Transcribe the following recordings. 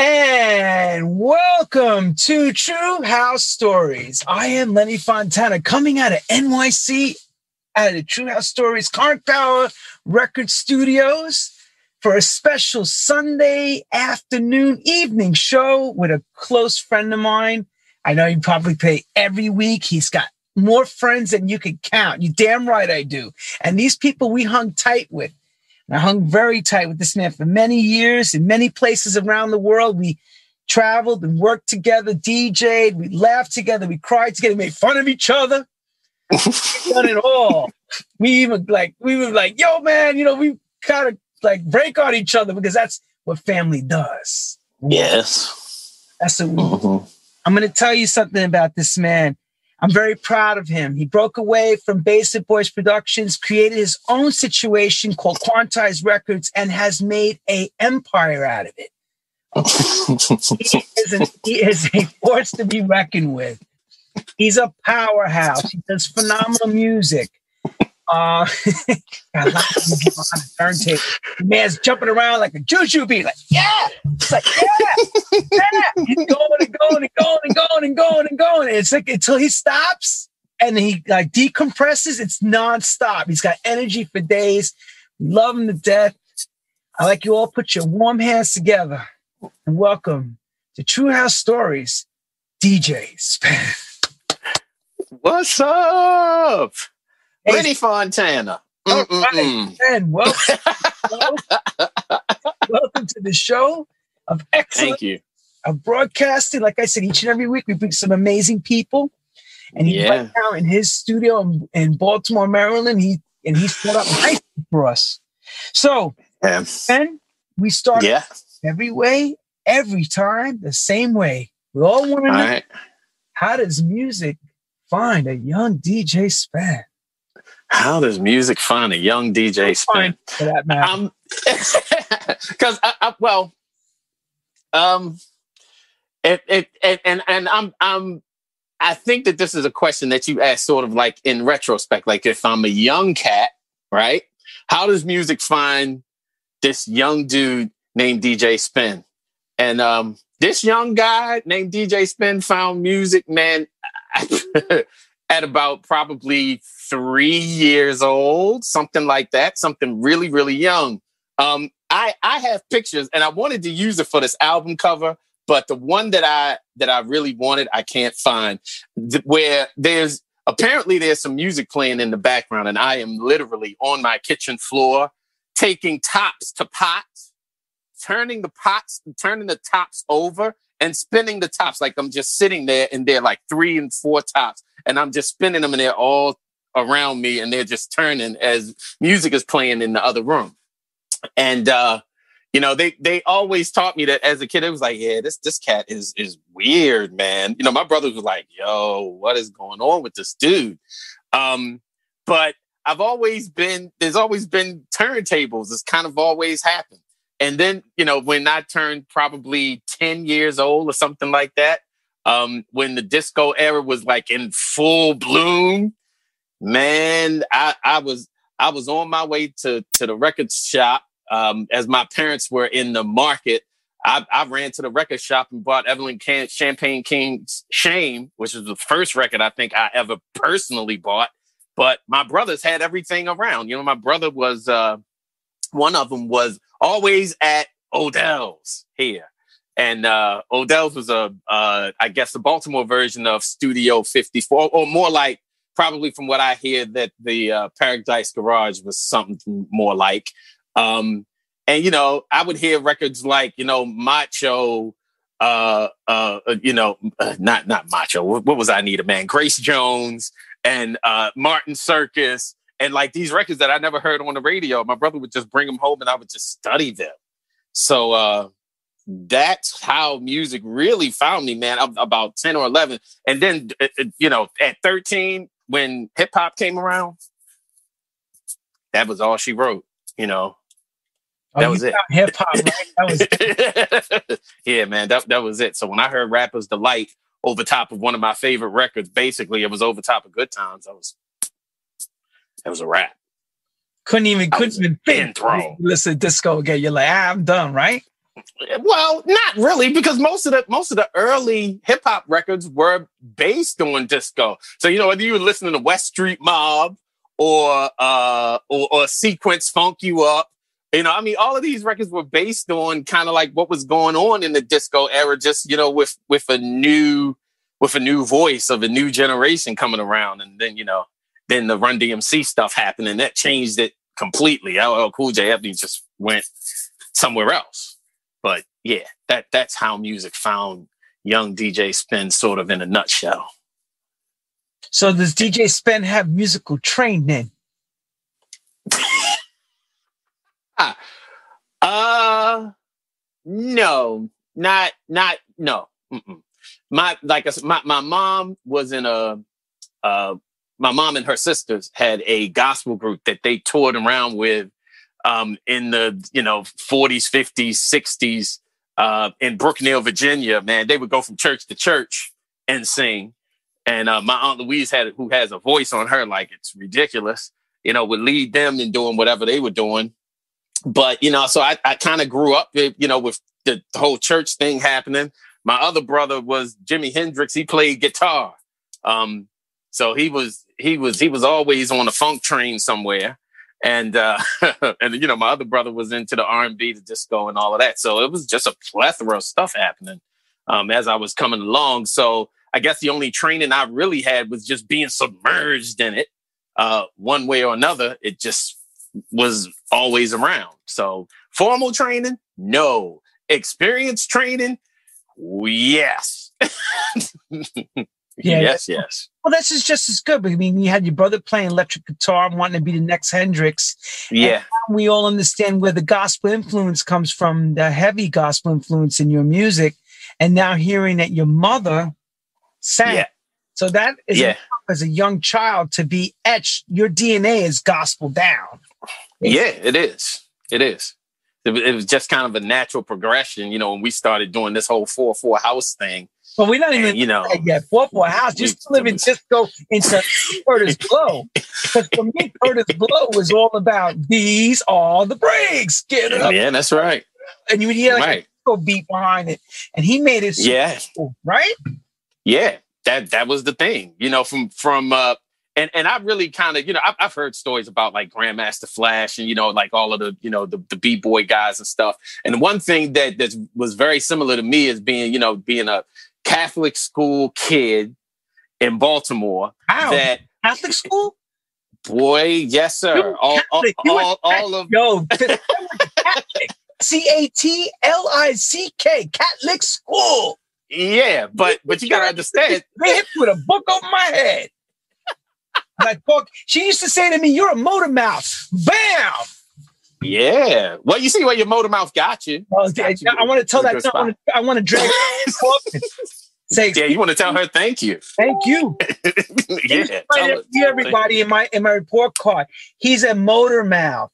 And welcome to True House Stories. I am Lenny Fontana coming out of NYC at the True House Stories Karn Power Record Studios for a special Sunday afternoon evening show with a close friend of mine. I know you probably pay every week. He's got more friends than you can count. You damn right I do. And these people we hung tight with. I hung very tight with this man for many years in many places around the world. We traveled and worked together, DJ'd, we laughed together, we cried together, made fun of each other. We've done it all. We even like we were like, yo, man, you know, we kind of like break on each other because that's what family does. Yes. That's what we mm-hmm. I'm gonna tell you something about this man. I'm very proud of him. He broke away from Basement Boys Productions, created his own situation called Quantize Records, and has made a empire out of it. he, is an, he is a force to be reckoned with. He's a powerhouse. He does phenomenal music. Uh, got a turntable. Man's jumping around like a juju beat, like yeah, it's like yeah, yeah. He's going and going and going and going and going and going. It's like until he stops and he like decompresses. It's nonstop. He's got energy for days. Love him to death. I like you all put your warm hands together and welcome to True House Stories, DJ Spen. What's up? Lenny Fontana. All right, and welcome, welcome to the show of excellence. Thank you. Of broadcasting. Like I said, each and every week we bring some amazing people. And he's Yeah. right now in his studio in, in Baltimore, Maryland. He and he's put up nice for us. So, Yeah. and we start Yeah. every way, every time, the same way. We all want to know right. how does music find a young DJ Spen? How does music find a young DJ Spen? Fine, for that matter. Um, because I, I, well, um, it, it, it, and and I'm I'm I think that this is a question that you ask sort of like in retrospect, like if I'm a young cat, right? How does music find this young dude named DJ Spen? And um, this young guy named DJ Spen found music, man, at about probably three years old, something like that, something really, really young. Um, I I have pictures, and I wanted to use it for this album cover, but the one that I that I really wanted, I can't find. Th- Where there's apparently there's some music playing in the background, and I am literally on my kitchen floor taking tops to pots, turning the pots, turning the tops over, and spinning the tops like I'm just sitting there, and they're like three and four tops, and I'm just spinning them, and they're all around me, and they're just turning as music is playing in the other room. And uh you know they they always taught me that as a kid it was like yeah this this cat is is weird man. You know my brother was like yo what is going on with this dude? Um but i've always been there's always been turntables. It's kind of always happened. And then you know when i turned probably 10 years old or something like that um when the disco era was like in full bloom man i i was I was on my way to to the record shop um, as my parents were in the market. I, I ran to the record shop and bought Evelyn Can- Champagne King's Shame, which was the first record I think I ever personally bought. But my brothers had everything around. You know, my brother was uh, one of them was always at Odell's here. And uh, Odell's was a, uh, I guess, the Baltimore version of Studio 54, or more like probably from what I hear that the uh, Paradise Garage was something more like. Um, and you know, I would hear records like you know Macho, uh, uh, you know, uh, not not Macho. What, what was I need a man? Grace Jones and uh, Martin Circus, and like these records that I never heard on the radio. My brother would just bring them home, and I would just study them. So uh, that's how music really found me, man. I'm about ten or eleven, and then uh, uh, you know, at thirteen, when hip hop came around, that was all she wrote. You know, Oh, that was it. Hip hop, right? That was yeah, man, that that was it. So when I heard "Rappers Delight" over top of one of my favorite records, basically it was over top of "Good Times." I was, that was a rap. couldn't even I couldn't even think. Listen to disco again. You're like, ah, I'm done, right? Well, not really, because most of the most of the early hip hop records were based on disco. So you know, whether you were listening to West Street Mob or uh or, or Sequence Funk You Up, you know, I mean, all of these records were based on kind of like what was going on in the disco era, just you know, with with a new with a new voice of a new generation coming around, and then you know, then the Run DMC stuff happened, and that changed it completely. LL Cool J just went somewhere else. But yeah, that that's how music found young DJ Spen sort of in a nutshell. So does DJ Spen have musical training? ah, uh no, not not no. Mm-mm. My like a, my my mom was in a uh my mom and her sisters had a gospel group that they toured around with um, in the you know 40s, 50s, 60s uh, in Brookneal, Virginia. Man, they would go from church to church and sing. And uh, my aunt Louise had who has a voice on her like it's ridiculous. You know, would lead them in doing whatever they were doing. But you know, so I, I kind of grew up, you know, with the, the whole church thing happening. My other brother was Jimi Hendrix. He played guitar. Um, so he was he was he was always on a funk train somewhere and uh, and you know my other brother was into the R and B, the disco, and all of that. So it was just a plethora of stuff happening um, as I was coming along. So I guess the only training I really had was just being submerged in it, uh, one way or another. It just was always around. So formal training, no. Experience training, yes. Yeah. Yes, yes. Well, this is just as good. I mean, you had your brother playing electric guitar, wanting to be the next Hendrix. Yeah. we all understand where the gospel influence comes from, the heavy gospel influence in your music. And now hearing that your mother sang. Yeah. So that is yeah. as a young child to be etched, your DNA is gospel down. yeah, it is. It is. It was just kind of a natural progression, you know, when we started doing this whole 4 4 house thing but we're not even, and, you know, yet. Four four house. Just to live in Cisco into Kurtis Blow. Because for me, Kurtis Blow was all about these are the breaks. Get it up. Yeah, that's right. And you would hear like right. a beat behind it. And he made it yeah. Cool, right? Yeah. That that was the thing. You know, from from uh and and I really kind of, you know, I've, I've, heard stories about like Grandmaster Flash and you know, like all of the, you know, the, the b boy guys and stuff. And one thing that that was very similar to me is being, you know, being a Catholic school kid in Baltimore. Wow. That Catholic school? Boy, yes, sir. All, all, all, all, of yo, C A T L I C K, Catholic school. Yeah, but but you gotta understand. Hit with a book over my head. like book. She used to say to me, "You're a motor mouth." Bam. Yeah. Well, you see where your motor mouth got you. Well, got you I, want to tell that. I want to, I want to drag. Say, yeah, you want to tell her thank you. Thank you. yeah, tell everybody in my in my report card. He's a motor mouth.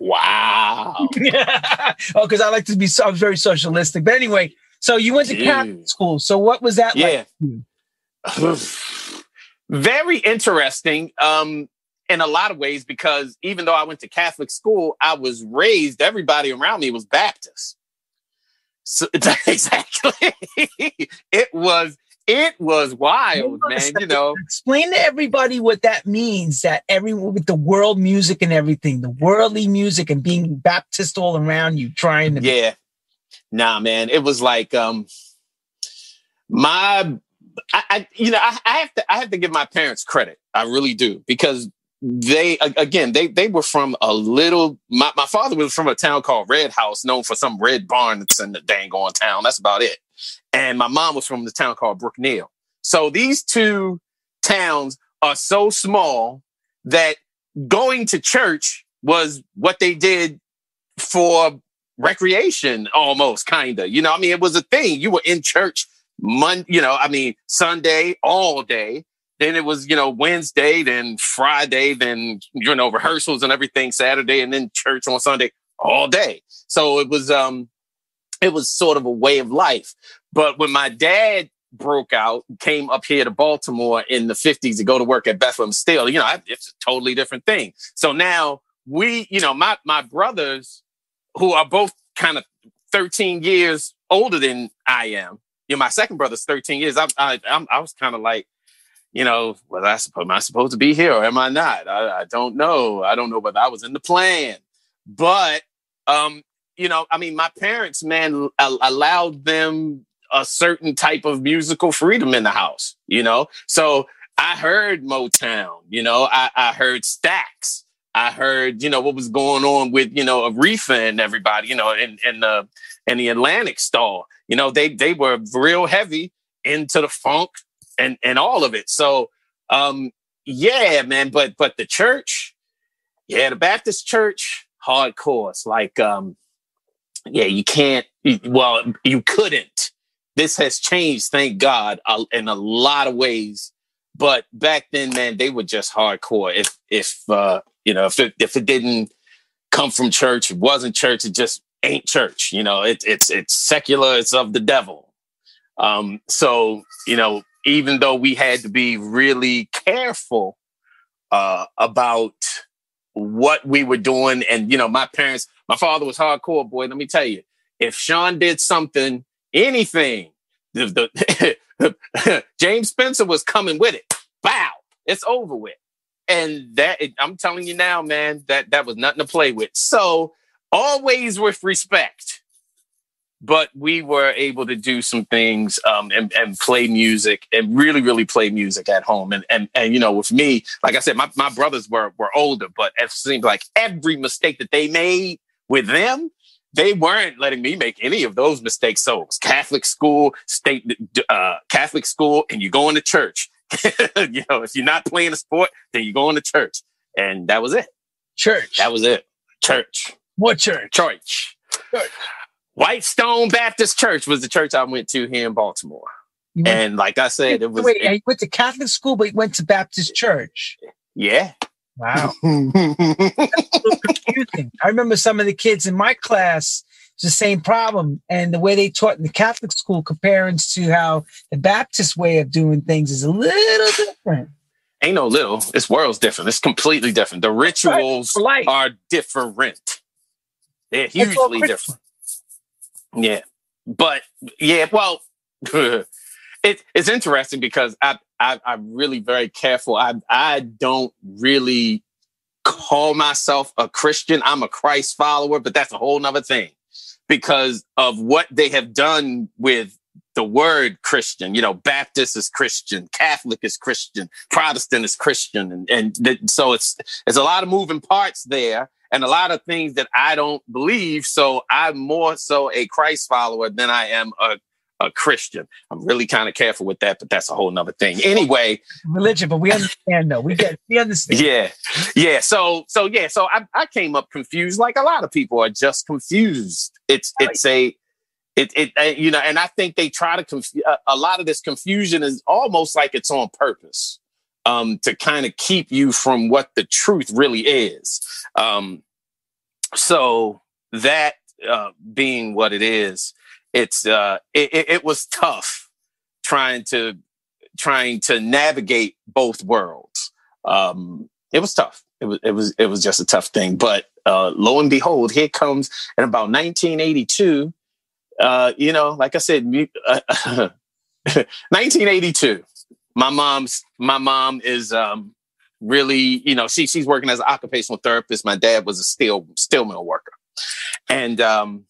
Wow. oh, because I like to be so, very socialistic. But anyway, so you went to Dude. Catholic school. So what was that yeah. like? very interesting. Um, in a lot of ways because even though I went to Catholic school, I was raised, everybody around me was Baptist. So exactly. it was it was wild, man. You know, explain to everybody what that means. That everyone with the world music and everything, the worldly music and being Baptist all around you, trying to. Yeah, nah, man. It was like um, my, I, I you know, I, I have to, I have to give my parents credit. I really do because they again they they were from a little my, my father was from a town called red house known for some red barn that's in the dang on town. That's about it. And my mom was from the town called brookneal so these two towns are so small that going to church was what they did for recreation almost kind of you know i mean it was a thing. You were in church Monday, you know i mean sunday all day then it was, you know, Wednesday, then Friday, then, you know, rehearsals and everything Saturday, and then church on Sunday all day. So it was, um, it was sort of a way of life. But when my dad broke out, came up here to Baltimore in the 50s to go to work at Bethlehem Steel, you know, it's a totally different thing. So now we, you know, my, my brothers who are both kind of 13 years older than I am. You know, my second brother's 13 years. I, I, I'm, I was kind of like, you know, was I supposed, am I supposed to be here or am I not? I, I don't know. I don't know whether I was in the plan, but, um, you know, I mean, my parents, man, allowed them a certain type of musical freedom in the house, you know? So I heard Motown, you know, I, I heard Stax. I heard, you know, what was going on with, you know, Aretha and everybody, you know, and and the and the Atlantic Starr. You know, they they were real heavy into the funk and and all of it. So um yeah, man, but but the church, yeah, the Baptist church, hardcore. It's like um yeah, you can't well, you couldn't. This has changed, thank God, in a lot of ways. But back then, man, they were just hardcore. If if uh you know, if it if it didn't come from church, it wasn't church, it just ain't church. You know, it, it's it's secular, it's of the devil. Um, so you know, even though we had to be really careful uh, about what we were doing, and you know, my parents, my father was hardcore, boy. Let me tell you, if Sean did something, anything, the, the James Spencer was coming with it. Bow, it's over with and that I'm telling you now, man, that that was nothing to play with. So always with respect, but we were able to do some things um, and, and play music and really, really play music at home. And and and you know, with me, like I said, my, my brothers were were older, but it seemed like every mistake that they made with them, they weren't letting me make any of those mistakes. So it was Catholic school, state uh, Catholic school, and you're going to church. you know, if you're not playing a sport, then you're going to church. And that was it. Church. That was it. Church. What church? Church. church. Whitestone Baptist Church was the church I went to here in Baltimore. Went, and like I said, it was. Wait, it, you went to Catholic school, but you went to Baptist church. Yeah. Wow. confusing. I remember some of the kids in my class it's the same problem. And the way they taught in the Catholic school comparing to how the Baptist way of doing things is a little different. Ain't no little. This world's different. It's completely different. The rituals right. are different. They're hugely different. Yeah. But yeah, well, it, it's interesting because I, I I'm really very careful. I I don't really call myself a Christian. I'm a Christ follower, but that's a whole nother thing because of what they have done with the word Christian. You know, Baptist is Christian, Catholic is Christian, Protestant is Christian, and and th- so it's it's a lot of moving parts there, and a lot of things that I don't believe. So I'm more so a Christ follower than I am a a Christian. I'm really kind of careful with that, but that's a whole nother thing. Anyway, religion, but we understand though. We get we understand. Yeah, yeah. So so yeah. So I, I came up confused, like a lot of people are just confused. It's it's a it it uh, you know, and I think they try to confuse a, a lot of this confusion is almost like it's on purpose. Um, to kind of keep you from what the truth really is. Um, so that uh, being what it is, it's uh, it, it was tough trying to trying to navigate both worlds. Um, it was tough. It was it was it was just a tough thing. But uh, lo and behold, here comes in about 1982. Uh, you know, like I said, uh, 1982. My mom's my mom is um, really, you know, she she's working as an occupational therapist. My dad was a steel steel mill worker, and um,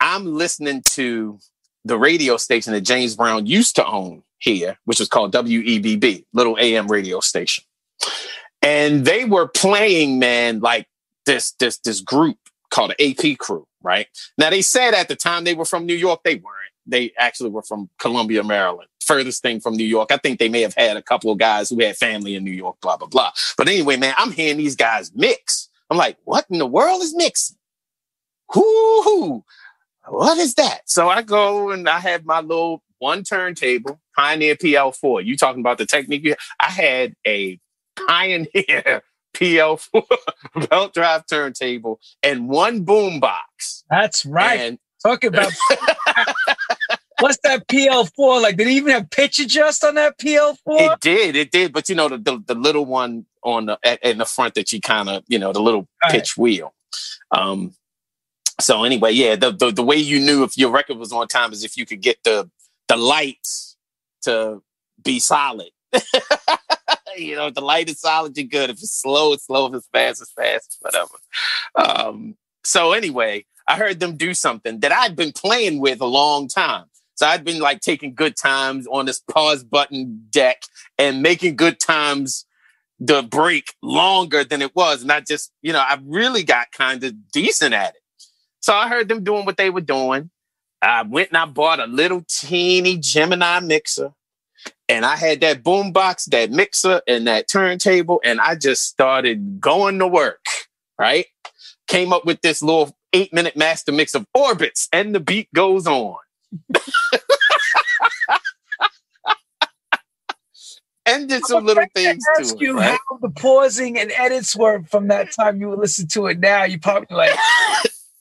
I'm listening to the radio station that James Brown used to own here, which was called WEBB, little AM radio station. And they were playing, man, like this, this, this group called the AP crew, right? Now they said at the time they were from New York. They weren't. They actually were from Columbia, Maryland. Furthest thing from New York. I think they may have had a couple of guys who had family in New York, blah, blah, blah. But anyway, man, I'm hearing these guys mix. I'm like, what in the world is mixing? Whoo, what is that? So I go and I have my little one turntable, Pioneer PL4. You talking about the technique? I had a Pioneer PL4 belt drive turntable and one boom box. That's right. And Talking about what's that PL4 like? Did it even have pitch adjust on that PL4? It did, it did. But you know the the, the little one on the in the front that you kind of you know the little pitch right. wheel. Um, so anyway, yeah, the, the the way you knew if your record was on time is if you could get the the lights to be solid. you know, if the light is solid, you're good. If it's slow, it's slow. If it's fast, it's fast. Whatever. Um, so anyway, I heard them do something that I'd been playing with a long time. So I'd been like taking good times on this pause button deck and making good times the break longer than it was. And I just, you know, I really got kind of decent at it. So I heard them doing what they were doing. I went and I bought a little teeny Gemini mixer. And I had that boombox, that mixer, and that turntable, and I just started going to work, right? Came up with this little eight minute master mix of orbits, and the beat goes on. And did some little things to ask it. you right? how the pausing and edits were from that time you would listen to it now. You probably like,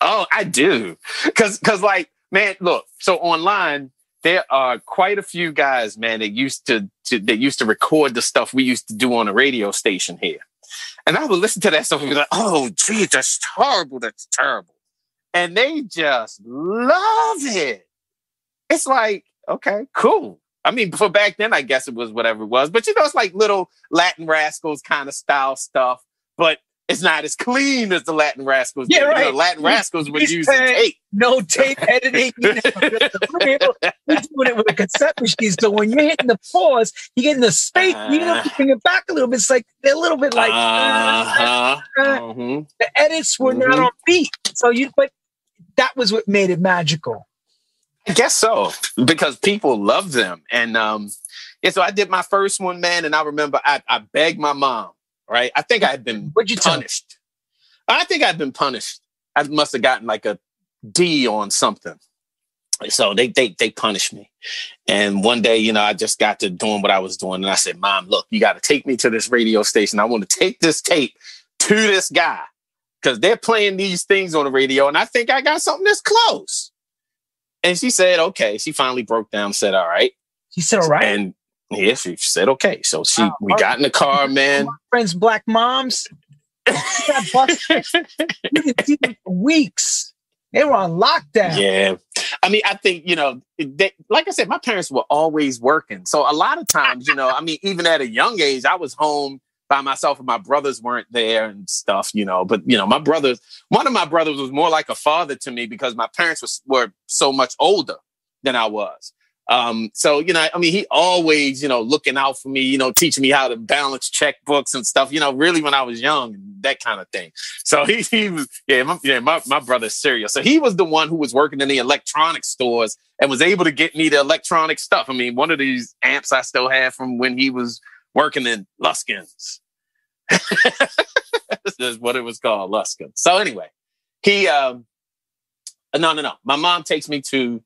Oh, I do. Cause cause like, man, look, so online, there are quite a few guys, man, that used to, to that used to record the stuff we used to do on a radio station here. And I would listen to that stuff and be like, oh gee, that's terrible, that's terrible. And they just love it. It's like, okay, cool. I mean, for back then, I guess it was whatever it was. But you know, it's like little Latin Rascals kind of style stuff. But it's not as clean as the Latin Rascals. Yeah, did. You know. Latin Rascals would He's use tape. no tape editing. You know, we're we're doing it with a cassette machine. So when you're hitting the pause, you're getting the space. you know, you bring it back a little bit. It's like they're a little bit like uh, uh-huh. uh, Mhm. the edits were not Mhm. on beat. So you, but that was what made it magical. I guess so because people love them, and um, yeah. So I did my first one, man, and I remember I, I begged my mom. Right, I think I had been What'd you tell punished. I think I'd been punished. I must have gotten like a D on something. So they they they punished me. And one day, you know, I just got to doing what I was doing, and I said, "Mom, look, you got to take me to this radio station. I want to take this tape to this guy because they're playing these things on the radio, and I think I got something that's close." And she said, "Okay." She finally broke down, said, "All right," She said, "All right." and yeah, she said, "Okay." So she, Wow. we got in the car, man. Friends, black moms, they got busted. you didn't see them for weeks. They were on lockdown. Yeah. I mean, I think, you know, they, like I said, my parents were always working. So a lot of times, you know, I mean, even at a young age, I was home by myself and my brothers weren't there and stuff, you know. But, you know, my brothers, one of my brothers was more like a father to me because my parents was, were so much older than I was. Um, so, you know, I mean, he always, you know, looking out for me, you know, teaching me how to balance checkbooks and stuff, you know, really when I was young, that kind of thing. So he, he was, yeah, my, yeah, my, my brother's serious. So he was the one who was working in the electronic stores and was able to get me the electronic stuff. I mean, one of these amps I still have from when he was working in Luskins. this is what it was called, Luskin. So anyway, he, um, no, no, no. My mom takes me to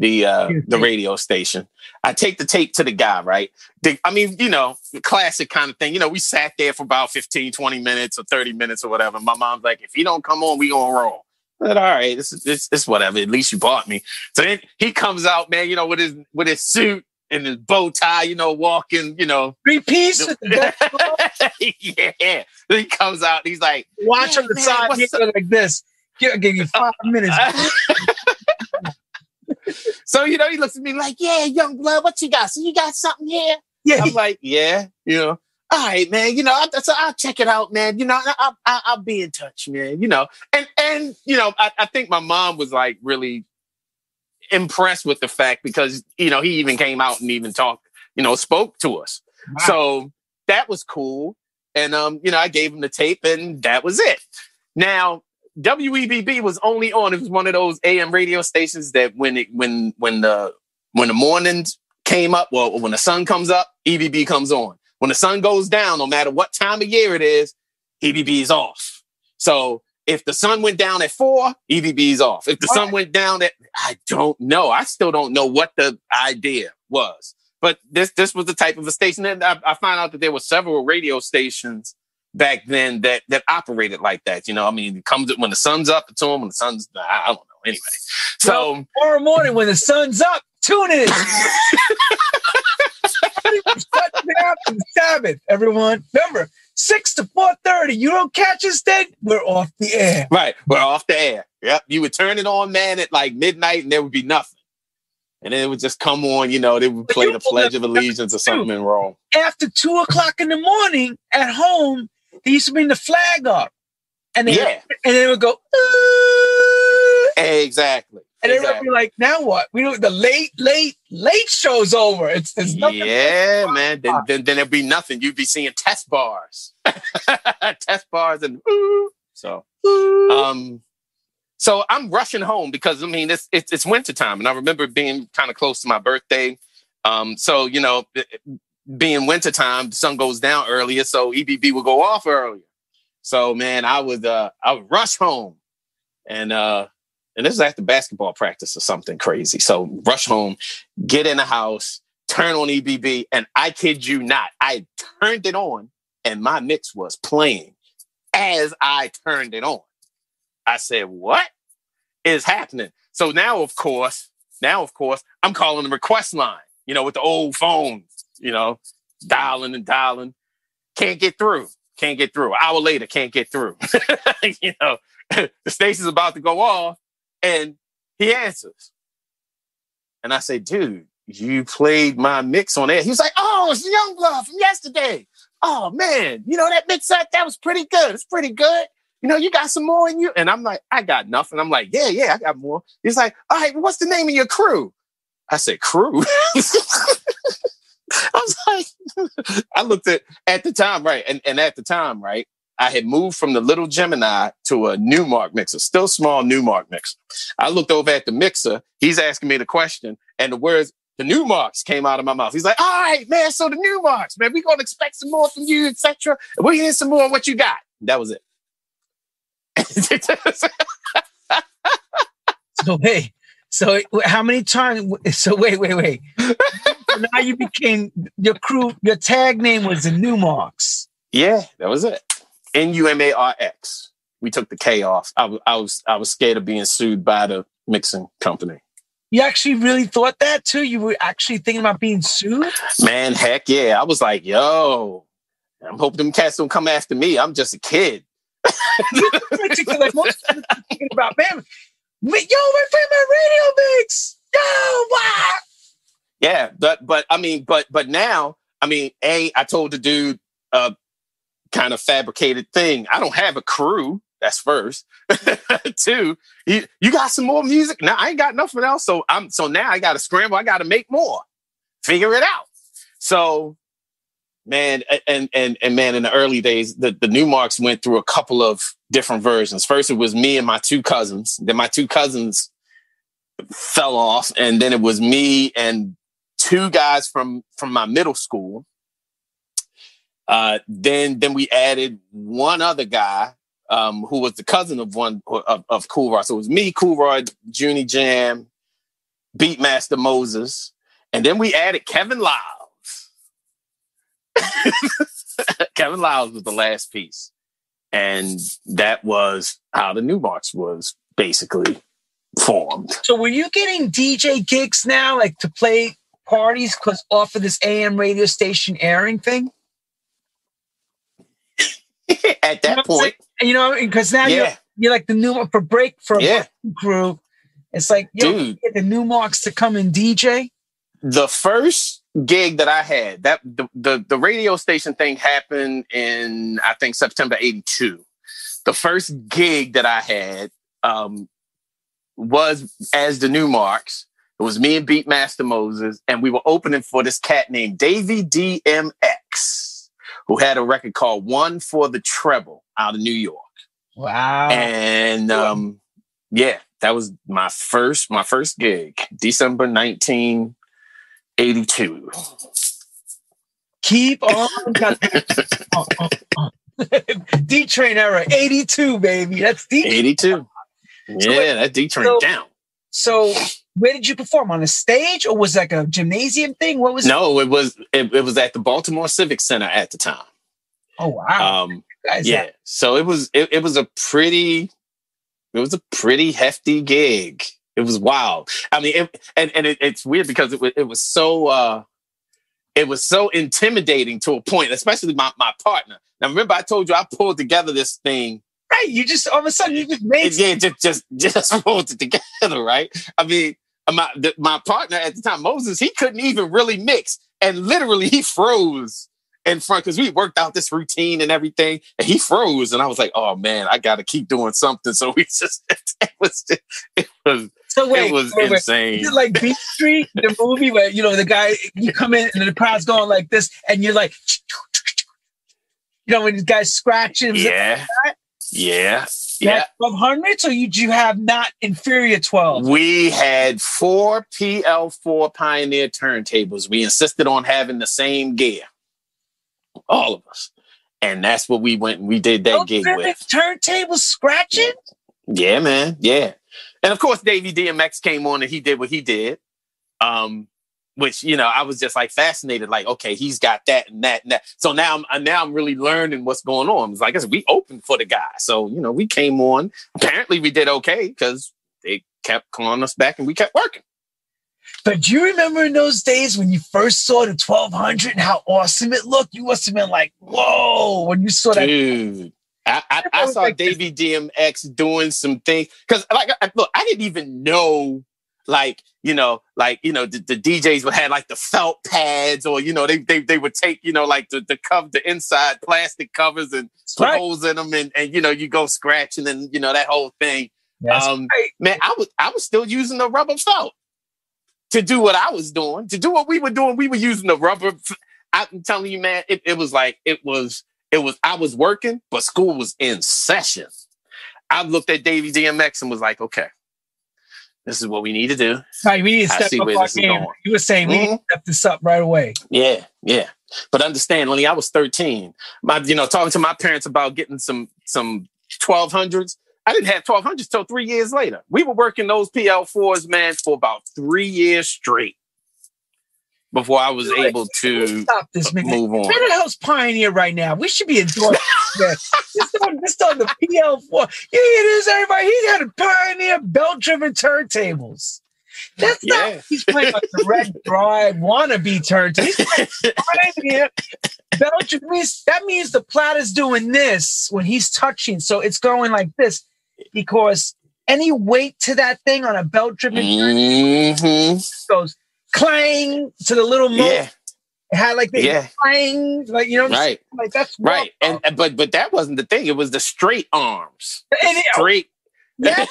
the uh, the radio station. I take the tape to the guy, right? The, I mean, you know, classic kind of thing. You know, we sat there for about 15, 20 minutes or 30 minutes or whatever. My mom's like, if he don't come on, we gonna roll. I said, all right, this is this, this whatever. At least you bought me. So then he comes out, man, you know, with his with his suit and his bow tie, you know, walking, you know. Three piece with the best yeah. He comes out, he's like, watch on the man, side here like this. Give, give you five minutes. so you know, he looks at me like, "Yeah, young blood, what you got? So you got something here?" Yeah, I'm like, "Yeah, you know." All right, man. You know, I, so I'll check it out, man. You know, I, I, I- I'll be in touch, man. You know, and and you know, I, I think my mom was like really impressed with the fact because you know he even came out and even talked, you know, spoke to us. Wow. So that was cool. And um, you know, I gave him the tape and that was it. Now, WEBB was only on, it was one of those AM radio stations that when it when when the when the mornings came up, well, when the sun comes up, EBB comes on. When the sun goes down, no matter what time of year it is, EBB is off. So if the sun went down at four, EBB is off. If the sun went down at, I don't know. I still don't know what the idea was. But this this was the type of a station, and I, I found out that there were several radio stations back then that that operated like that. You know, I mean, it comes when the sun's up, it's on. When the sun's, I don't know. Anyway, so tomorrow morning when the sun's up, tune in. For the Sabbath, everyone. Remember, six to four thirty. You don't catch us then, we're off the air. Right, we're off the air. Yep, you would turn it on, man, at like midnight, and there would be nothing. And then it would just come on, you know, they would play the Pledge of Allegiance or something in Rome. After two o'clock in the morning at home, they used to bring the flag up. And they, Yeah. and then it would go, "Uh," Exactly. And everyone would be like, now what? We don't the late, late, late show's over. It's there's nothing. Yeah, man. Then, then then there'd be nothing. You'd be seeing test bars, test bars, and so um, so I'm rushing home because I mean it's it's, it's winter time, and I remember being kind of close to my birthday. Um, so you know, it- being winter time, the sun goes down earlier, so EBB will go off earlier. So man, I would uh I would rush home, and uh and this is after basketball practice or something crazy. So rush home, get in the house, turn on EBB, and I kid you not, I turned it on, and my mix was playing as I turned it on. I said, "What is happening?" So now, of course, now of course, I'm calling the request line. You know, with the old phones. You know, dialing and dialing, can't get through. Can't get through. An hour later, can't get through. you know, the station's about to go off, and he answers. And I say, dude, you played my mix on air. He was like, oh, it's Youngblood from yesterday. Oh man, you know that mix that that was pretty good. It's pretty good. You know, you got some more in you. And I'm like, I got nothing. I'm like, yeah, yeah, I got more. He's like, all right, what's the name of your crew? I said, crew. I was like, I looked at at the time, right? And and at the time, right, I had moved from the little Gemini to a Numark mixer, still small Numark mixer. I looked over at the mixer. He's asking me the question, and the words the Numarx came out of my mouth. He's like, "All right, man. So the Numarx, man. We're gonna expect some more from you, etc. We're hearing some more of what you got." That was it. So wait, so how many times? So wait, wait, wait. so now you became your crew. Your tag name was the Newmarks. yeah, that was it. N U M A R X. We took the K off. I was I was scared of being sued by the mixing company. You actually really thought that too? You were actually thinking about being sued? Man, heck yeah. I was like, yo, I'm hoping them cats don't come after me. I'm just a kid. like most people thinking about man. Wait, yo, my radio mix. Yo, wow. Yeah, but but I mean, but but now, I mean, a I told the dude a kind of fabricated thing. I don't have a crew. That's first. Two, you, you got some more music. Now I ain't got nothing else. So I'm so now I got to scramble. I got to make more. Figure it out. So, man, and and and man, in the early days, the the Numarx went through a couple of different versions. First, it was me and my two cousins. Then my two cousins fell off, and then it was me and two guys from from my middle school. Uh, then then we added one other guy um, who was the cousin of one of, of Cool Roy. So it was me, Cool Roy, Junie Jam, Beatmaster Moses, and then we added Kevin Liles. Kevin Liles was the last piece, and that was how the Numarx was basically formed. So were you getting DJ gigs now, like to play parties because off of this AM radio station airing thing? At You know that what I'm point, you know, because now you're you're like the new for break for a yeah, crew. It's like yo, dude. get the Numarx to come and DJ. the first gig that I had, that the, the the radio station thing happened in I think September '82. The first gig that I had um, was as the Numarx. It was me and Beatmaster Moses, and we were opening for this cat named Davy DMX, who had a record called "One for the Treble" out of New York. Wow. And um, yeah, that was my first my first gig, December 1982. Keep on. Oh, oh, oh. D train era, 82, baby. That's D. 82. Yeah, that D train so- down. So where did you perform? On a stage or was it like a gymnasium thing? What was No, it was it, it was at the Baltimore Civic Center at the time. Oh wow. Um, yeah, so it was it, it was a pretty it was a pretty hefty gig. It was wild. I mean, it, and and it, it's weird because it was it was so uh it was so intimidating to a point, especially my, my partner. Now, remember, I told you I pulled together this thing. Right. You just, all of a sudden, you just made. Yeah, just, just, just pulled it together, right? I mean, uh, my, the, my partner at the time, Moses, he couldn't even really mix. And literally, he froze in front because we worked out this routine and everything, and he froze. And I was like, "Oh man, I got to keep doing something." So we just it was it was so wait, it was wait, insane. Is it like Beat Street, the movie where you know the guy you come in and the crowd's going like this, and you're like, you know, when the guy's scratching. Yeah, like yeah, yeah. Twelve hundreds, or you do you have not inferior twelve? We had four PL4 Pioneer turntables. We insisted on having the same gear, all of us, and that's what we went and we did that gig with. turntables scratching. Yeah, man. Yeah. And of course, Davy DMX came on and he did what he did. Um, which, you know, I was just like fascinated, like, okay, he's got that and that and that. So now I'm now I'm really learning what's going on. It's like I said, we opened for the guy. So, you know, we came on. Apparently we did okay because they kept calling us back and we kept working. But do you remember in those days when you first saw the twelve hundred and how awesome it looked? You must have been like, "Whoa!" when you saw that. Dude. I, I, I saw Like- Davy DMX doing some things because, like, I, look, I didn't even know, like, you know, like, you know, the, the DJs would have like the felt pads, or you know, they they, they would take, you know, like the the cover, the inside plastic covers, and put Right. holes in them, and and you know, you go scratching, and you know that whole thing. That's um, right. Man, I was I was still using the rubber felt to do what I was doing, to do what we were doing. We were using the rubber. i'm telling you, man, it, it was like it was it was I was working, but school was in session. I looked at Davy DMX and was like, okay, this is what we need to do. Right, we need to I step see up where our this is game. going. You were saying we need to Mhm. step this up right away. Yeah, yeah. But understand, Lenny, I was 13. My, you know, talking to my parents about getting some some 1200s. I didn't have 1200s till three years later. We were working those PL4s, man, for about three years straight before I was You're like, able to Stop this, man. move on. Hell's Pioneer right now? We should be endorsing this. Just on, the PL4. Yeah, it is, everybody. He had a Pioneer belt-driven turntables. That's Yeah. not he's playing like the red drive wannabe turntable. He's playing Pioneer belt means that means the platter's doing this when he's touching. So it's going like this because any weight to that thing on a belt-driven hmm goes clang to the little motor. Yeah, It had like the Yeah. clang, like you know, what I'm right, like that's right. rough. And but but that wasn't the thing. It was the straight arms. It- Straight yeah,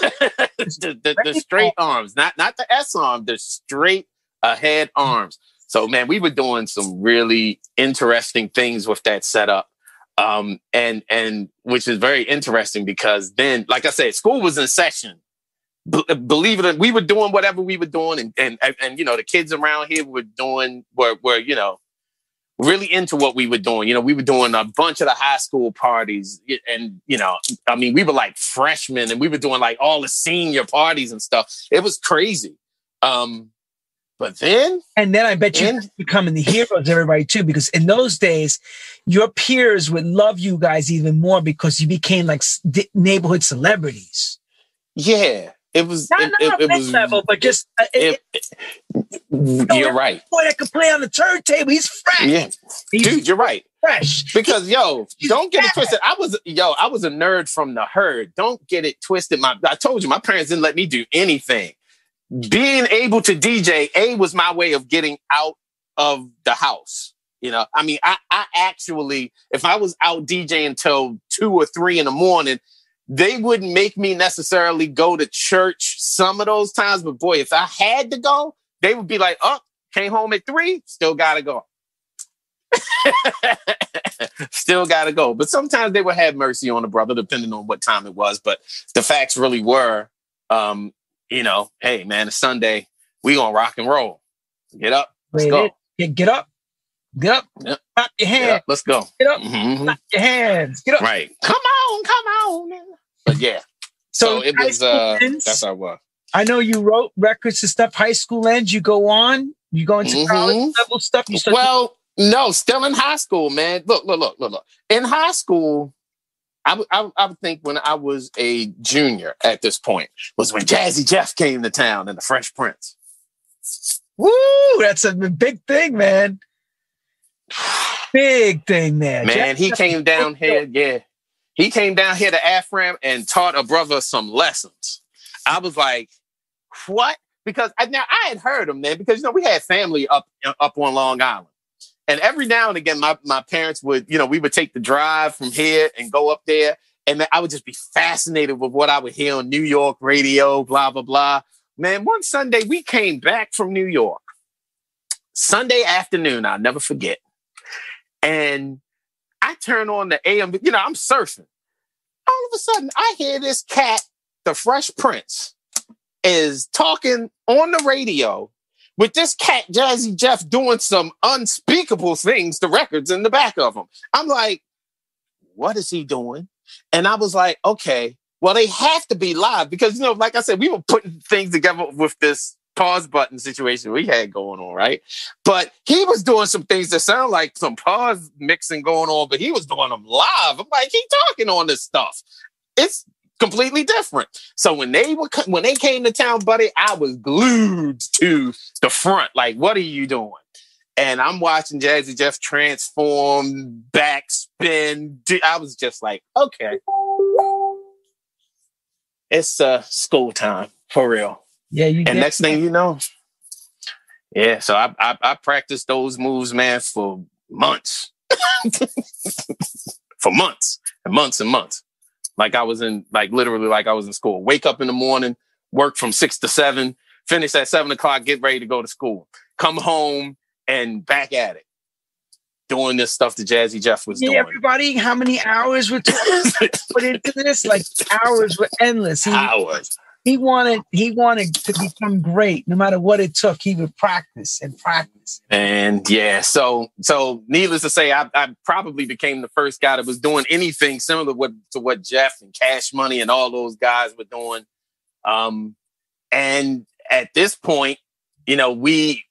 the, the, the straight arms, not not the S arm, the straight ahead arms. So man, we were doing some really interesting things with that setup. Um, and and which is very interesting because then, like I said, school was in session. B- believe it or we were doing whatever we were doing, and, and and and you know the kids around here were doing were were you know really into what we were doing. You know, we were doing a bunch of the high school parties, and you know, I mean, we were like freshmen, and we were doing like all the senior parties and stuff. It was crazy. Um, but then, and then I bet you And- becoming the heroes everybody too, because in those days, your peers would love you guys even more because you became like neighborhood celebrities. yeah, it was. Not, it, not it, it was. level, but just uh, it, you're right. boy that could play on the turntable. He's fresh. Yeah, He's dude, you're right. fresh. Because yo, He's don't get it twisted. I was yo, I was a nerd from the herd. Don't get it twisted. My I told you my parents didn't let me do anything. Being able to DJ, A was my way of getting out of the house. You know, I mean, I, I actually, if I was out DJing till two or three in the morning, they wouldn't make me necessarily go to church some of those times. But boy, if I had to go, they would be like, oh, came home at three, still gotta go. still gotta go. But sometimes they would have mercy on the brother, depending on what time it was. But the facts really were, um, you know, hey man, it's Sunday. We gonna rock and roll. Get up. Let's Wait, go. Get, get up. Get up. Yep. Clap your hands. Let's go. Get up. Mhm. Clap your hands. Get up. Right. Come on, come on. But yeah. So, it was uh ends, that's how it was. I know you wrote records and stuff. High school ends, you go on, you go into Mhm. college level stuff. You start Well, no, still in high school, man. Look, look, look, look, look. In high school, I I, I would think when I was a junior at this point was when Jazzy Jeff came to town and the Fresh Prince. woo, that's a big thing, man. Big thing there. Man, he came down here, yeah. He came down here to Afram and taught a brother some lessons. I was like, what? Because I, now I had heard him, man, because you know we had family up up on Long Island. And every now and again, my, my parents would, you know, we would take the drive from here and go up there. And I would just be fascinated with what I would hear on New York radio, blah, blah, blah. Man, one Sunday we came back from New York. Sunday afternoon, I'll never forget. And I turn on the AM, you know, I'm surfing. All of a sudden, I hear this cat, the Fresh Prince, is talking on the radio with this cat, Jazzy Jeff, doing some unspeakable things, the records in the back of him. I'm like, what is he doing? And I was like, okay, well, they have to be live because, you know, like I said, we were putting things together with this pause button situation we had going on, right? But he was doing some things that sound like some pause mixing going on, but he was doing them live. I'm like, he talking on this stuff. It's completely different. So when they were when they came to town, buddy, I was glued to the front. Like, what are you doing? And I'm watching Jazzy Jeff transform, backspin. I was just like, okay, it's uh school time for real. Yeah, you. And next thing you know, yeah. So I I, I practiced those moves, man, for months, for months and months and months. Like I was in, like literally, like I was in school. Wake up in the morning, work from six to seven, finish at seven o'clock, get ready to go to school, come home, and back at it doing this stuff that Jazzy Jeff was yeah, doing. Everybody, how many hours were put into this? Like hours were endless. He, hours he wanted he wanted to become great. No matter what it took he would practice and practice. And yeah so so needless to say i, I probably became the first guy that was doing anything similar with, to what jeff and cash money and all those guys were doing. Um and at this point you know we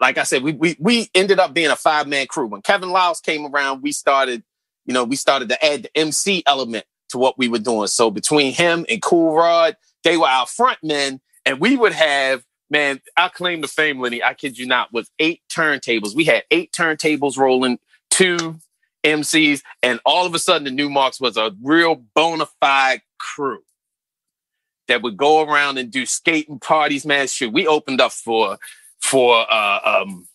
like i said we we, we ended up being a five-man crew. When kevin Liles came around we started you know we started to add the mc element to what we were doing. So between him and cool rod they were our front men, and we would have man. I claim the fame, Lenny. I kid you not, with eight turntables. We had eight turntables rolling, two MCs, and all of a sudden, the Numarx was a real bona fide crew that would go around and do skating parties. Man, shoot, we opened up for for uh, um,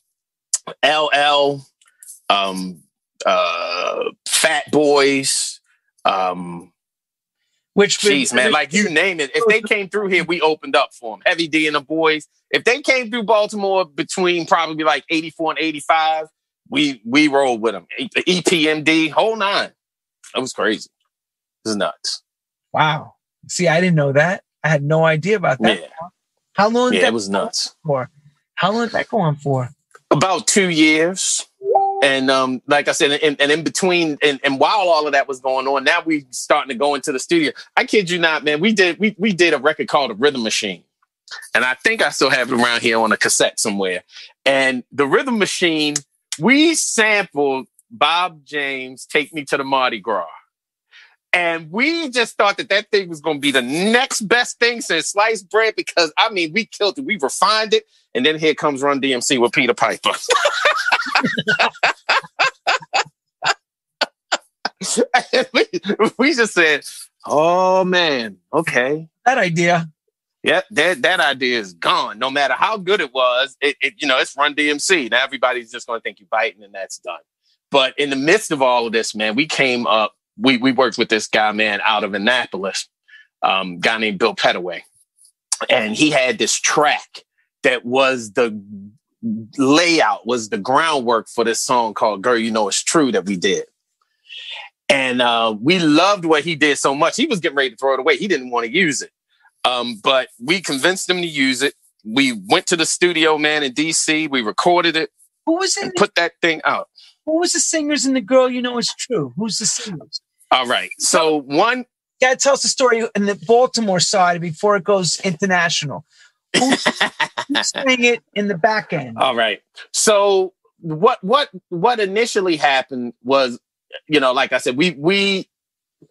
LL, um, uh, Fat Boys. Um, which jeez, man, like you name it. If they came through here, we opened up for them. Heavy D and the boys. If they came through Baltimore between probably like eighty four and eighty five, we we rolled with them. EPMD, whole nine. That was crazy. This is nuts. Wow. See, I didn't know that. I had no idea about that. Yeah. How long? Yeah, it was nuts. For how long did that go on for? About two years. And um, like I said, and, and in between, and, and, while all of that was going on, now we starting to go into the studio. I kid you not, man. We did we we did a record called "The Rhythm Machine," and I think I still have it around here on a cassette somewhere. And the Rhythm Machine, we sampled Bob James "Take Me to the Mardi Gras." And we just thought that that thing was going to be the next best thing since sliced bread because I mean, we killed it. We refined it. And then here comes Run DMC with Peter Piper. we, we just said, oh man, okay. That idea. Yeah, that, that idea is gone. No matter how good it was, it, it you know, it's Run DMC. Now everybody's just going to think you're biting and that's done. But in the midst of all of this, man, we came up, we, we worked with this guy, man, out of Annapolis, um, guy named Bill Pettaway. And he had this track that was the layout, was the groundwork for this song called Girl, You Know It's True that we did. And uh, we loved what he did so much. He was getting ready to throw it away. He didn't want to use it. Um, but we convinced him to use it. We went to the studio, man, in DC. We recorded it. Who was in and put that thing out. Who was the singers in the girl? You know it's true. Who's the singers? All right. So one. Yeah, tell us the story in the Baltimore side before it goes international. Who's, who's saying it in the back end? All right. So what what what initially happened was you know, like I said, we we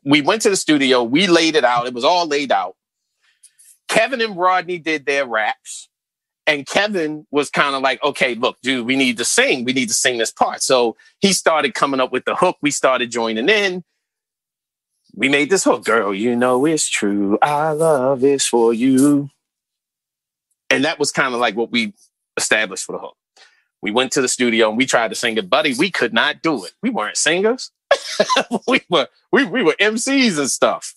we went to the studio, we laid it out. It was all laid out. Kevin and Rodney did their raps, and Kevin was kind of like, okay, look, dude, we need to sing. We need to sing this part. So he started coming up with the hook. We started joining in. We made this hook, girl. You know it's true. I love is for you. And that was kind of like what we established for the hook. We went to the studio and we tried to sing it, buddy. We could not do it. We weren't singers. we were we, we were MCs and stuff.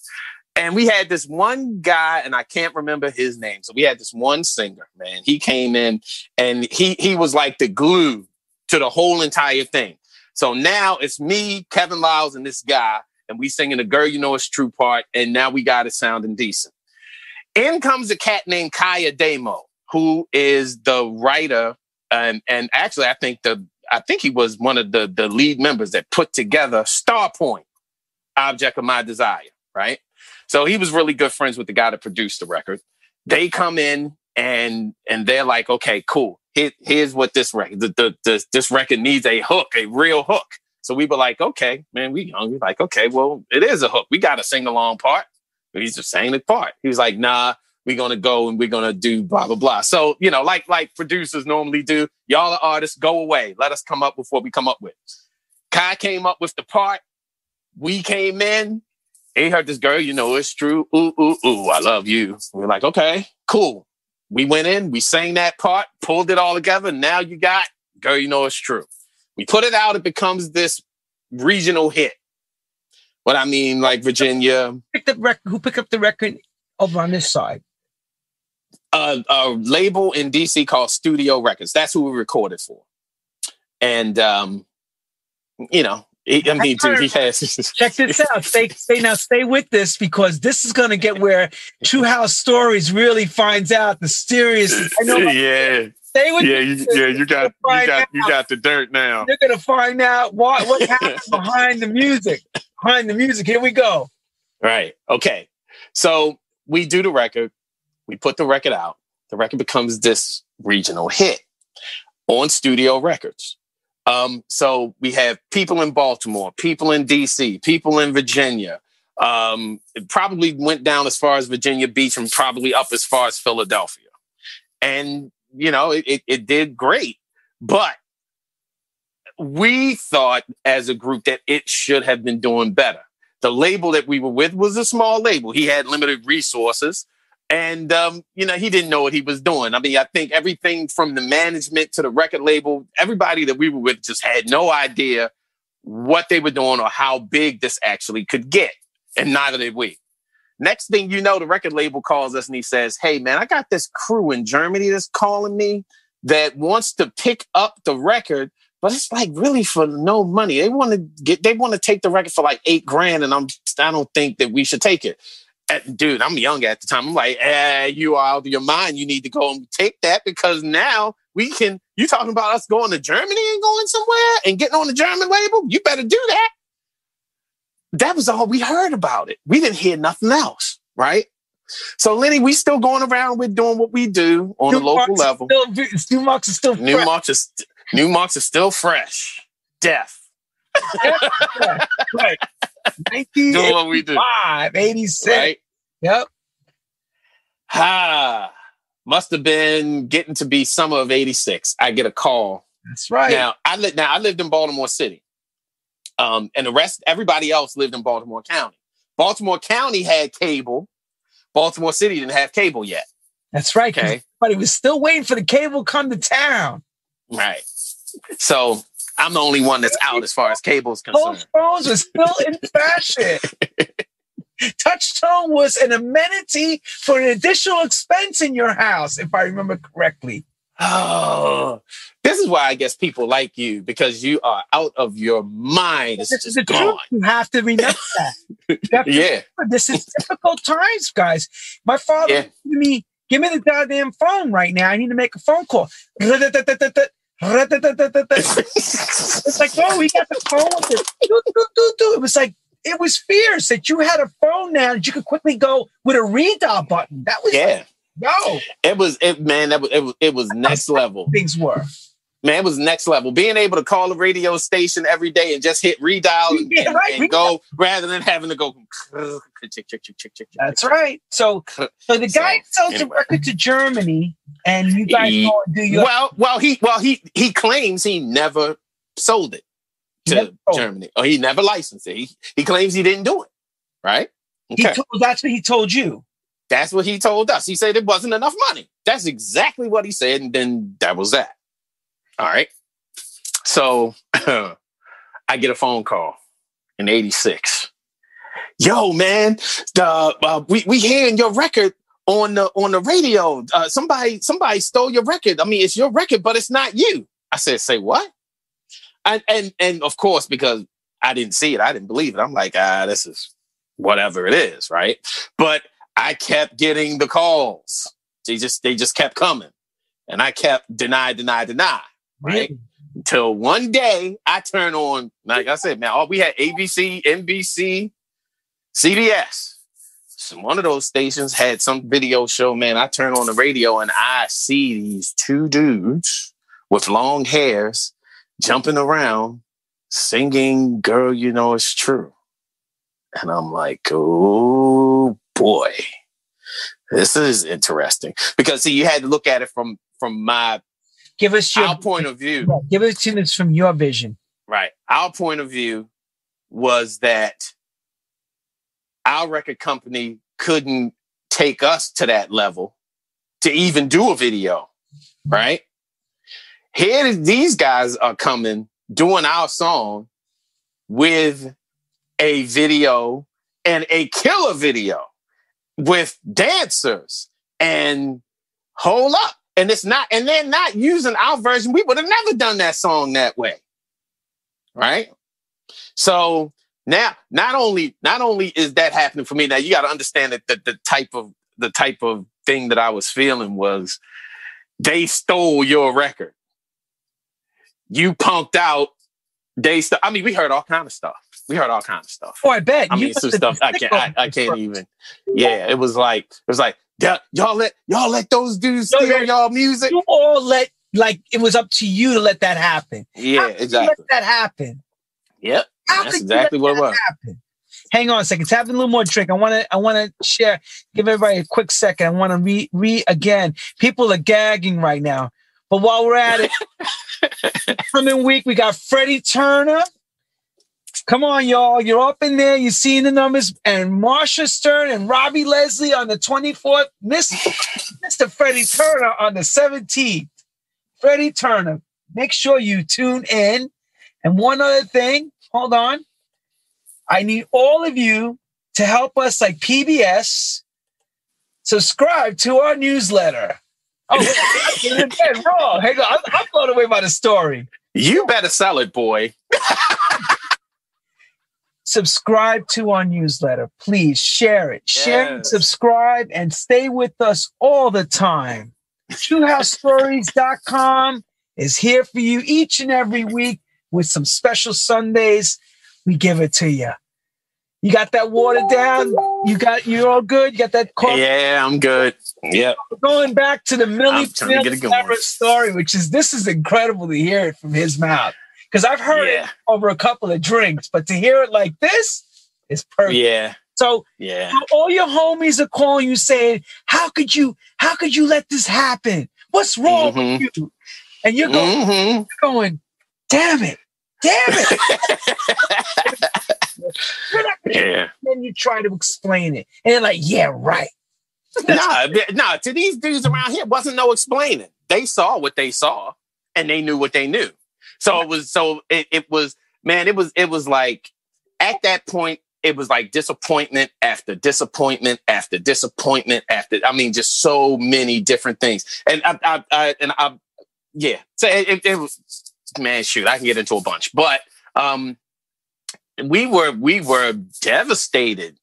And we had this one guy, and I can't remember his name. So we had this one singer, man. He came in and he he was like the glue to the whole entire thing. So now it's me, Kevin Liles, and this guy, and we singing the girl you know it's true part, and now we got it sounding decent. In comes a cat named Kaya Demo, who is the writer, and and actually I think the I think he was one of the the lead members that put together Starpoint, Object of My Desire, right? So he was really good friends with the guy that produced the record. They come in and and they're like, okay, cool. Here, here's what this record, the, the, the, this record needs a hook, a real hook. So we were like, okay, man, we young. We like, okay, well, it is a hook. We got a sing along part. He's just saying the part. He was like, nah, we're gonna go and we're gonna do blah blah blah. So you know, like like producers normally do, y'all are artists, go away. Let us come up with what we come up with. Kai came up with the part. We came in. He heard this girl, you know, it's true. Ooh, ooh, ooh, I love you. We are like, okay, cool. We went in, we sang that part, pulled it all together. Now you got girl, you know it's true. We put it out, it becomes this regional hit. What I mean, like Virginia. Picked up record, who picked up the record over on this side? A, a label in DC called Studio Records. That's who we recorded for. And um, you know, he, I mean, dude, he has. Check this out. Stay, stay now. Stay with this because this is going to get where True House Stories really finds out the serious. I know. yeah. Stay with yeah, you, yeah, you got you got out. you got the dirt now. You're gonna find out what what happened behind the music. Behind the music. Here we go. Right. Okay. So we do the record. We put the record out. The record becomes this regional hit on Studio Records. Um, so we have people in Baltimore, people in DC, people in Virginia. Um, it probably went down as far as Virginia Beach and probably up as far as Philadelphia. And you know, it, it, it did great. But we thought as a group that it should have been doing better. The label that we were with was a small label. He had limited resources. And, um, you know, he didn't know what he was doing. I mean, I think everything from the management to the record label, everybody that we were with just had no idea what they were doing or how big this actually could get. And neither did we. Next thing you know, the record label calls us and he says, Hey, man, I got this crew in Germany that's calling me that wants to pick up the record, but it's like really for no money. They want to get, they want to take the record for like eight grand. And I'm, I don't think that we should take it. dude, I'm young at the time. I'm like, eh, you are out of your mind. You need to go and take that because now we can, you talking about us going to Germany and going somewhere and getting on the German label? You better do that that was all we heard about it. We didn't hear nothing else, right? So Lenny, we still going around with doing what we do on New a local level. Still, Numarx is still Numarx is Numarx is still fresh. Death. right. Doing what we do. 86. Right? Yep. Ha. Must have been getting to be summer of 86. I get a call. That's right. Now I li- now I lived in Baltimore City. Um, and the rest, everybody else lived in Baltimore County. Baltimore County had cable. Baltimore City didn't have cable yet. That's right. Okay. But he was still waiting for the cable come to town. Right. So I'm the only one that's out as far as cable's concerned. Phones are still in fashion. Touchtone was an amenity for an additional expense in your house, if I remember correctly. Oh, this is why I guess people like you because you are out of your mind. It's this is the gone. truth. You have to remember that. To yeah. Remember, this is difficult times, guys. My father yeah. me, give me the goddamn phone right now. I need to make a phone call. it's like, oh, we got the phone with it. It was like, it was fierce that you had a phone now that you could quickly go with a redial button. That was yeah. Like, no, it was it man. That was it was, it was next level. Things were Man, it was next level. Being able to call a radio station every day and just hit redial and, Yeah, right, and go rather than having to go. That's right. So, so the guy So, sells the record to Germany, and you guys He- go and do your. Well, well, he well he he claims he never sold it to Never sold it. Germany, or he never licensed it. He he claims he didn't do it. Right? he told, that's what he told you. That's what he told us. He said it wasn't enough money. That's exactly what he said, and then that was that. All right. So I get a phone call in '86. Yo, man, the uh, we we hearing your record on the on the radio. Uh, somebody somebody stole your record. I mean, it's your record, but it's not you. I said, say what? And and and of course, because I didn't see it, I didn't believe it. I'm like, ah, this is whatever it is, right? But I kept getting the calls. They just they just kept coming, and I kept deny, deny, deny, right? Really? Until one day I turn on, like I said, man, all we had ABC, NBC, CBS. So one of those stations had some video show, man. I turn on the radio and I see these two dudes with long hairs jumping around singing Girl, You Know It's True. And I'm like, oh boy, this is interesting. Because see, you had to look at it from from my Give us your our point of view. Yeah, give us to us from your vision. Right. Our point of view was that our record company couldn't take us to that level to even do a video. Right. Here, these guys are coming doing our song with a video and a killer video with dancers and hold up. And it's not, and they're not using our version. We would have never done that song that way right? So now, not only not only is that happening for me, now you got to understand that the, the type of the type of thing that I was feeling was they stole your record. You punked out. They st- I mean, we heard all kind of stuff. We heard all kinds of stuff. Oh, I bet. I You mean, some stuff I can't. I, I can't even. Yeah, it was like it was like y'all let y'all let those dudes steal y'all music. You all let like it was up to you to let that happen. Yeah, exactly. Let that happen. Yep, How that's exactly what it that was. happen? Hang on a second. Tap a little more drink. I want to. I want to share. Give everybody a quick second. I want to re re again. People are gagging right now. But while we're at it, coming week we got Freddie Turner. Come on, y'all. You're up in there. You're seeing the numbers. And Marsha Stern and Robbie Leslie on the 24th. Miss, Mr. Freddie Turner on the 17th. Freddie Turner. Make sure you tune in. And one other thing, hold on. I need all of you to help us, like PBS, subscribe to our newsletter. Oh, wrong. Hang on. I'm, I'm blown away by the story. You better sell it, boy. subscribe to our newsletter. Please share it. Share and subscribe and stay with us all the time. TrueHouseStories.com is here for you each and every week with some special Sundays. We give it to you. You got that water down? You got you're all good? You got that coffee? Yeah, I'm good. Yep. Going back to the Milli I'm trying to get it going. Vanilli story, which is this is incredible to hear it from his mouth. Because I've heard Yeah. it over a couple of drinks, but to hear it like this is perfect. Yeah. So Yeah. all your homies are calling you saying, "How could you? How could you let this happen? What's wrong Mhm. with you?" And you're going, hmm going, "Damn it, damn it!" You're Yeah. then you try to explain it, and they're like, "Yeah, right." nah, nah, to these dudes around here wasn't no explaining. They saw what they saw and they knew what they knew. So it was so it, it was man, it was it was like at that point, it was like disappointment after disappointment after disappointment after I mean, just so many different things. And I, I, I and I yeah. So it, it, was man, shoot, I can get into a bunch. But um we were we were devastated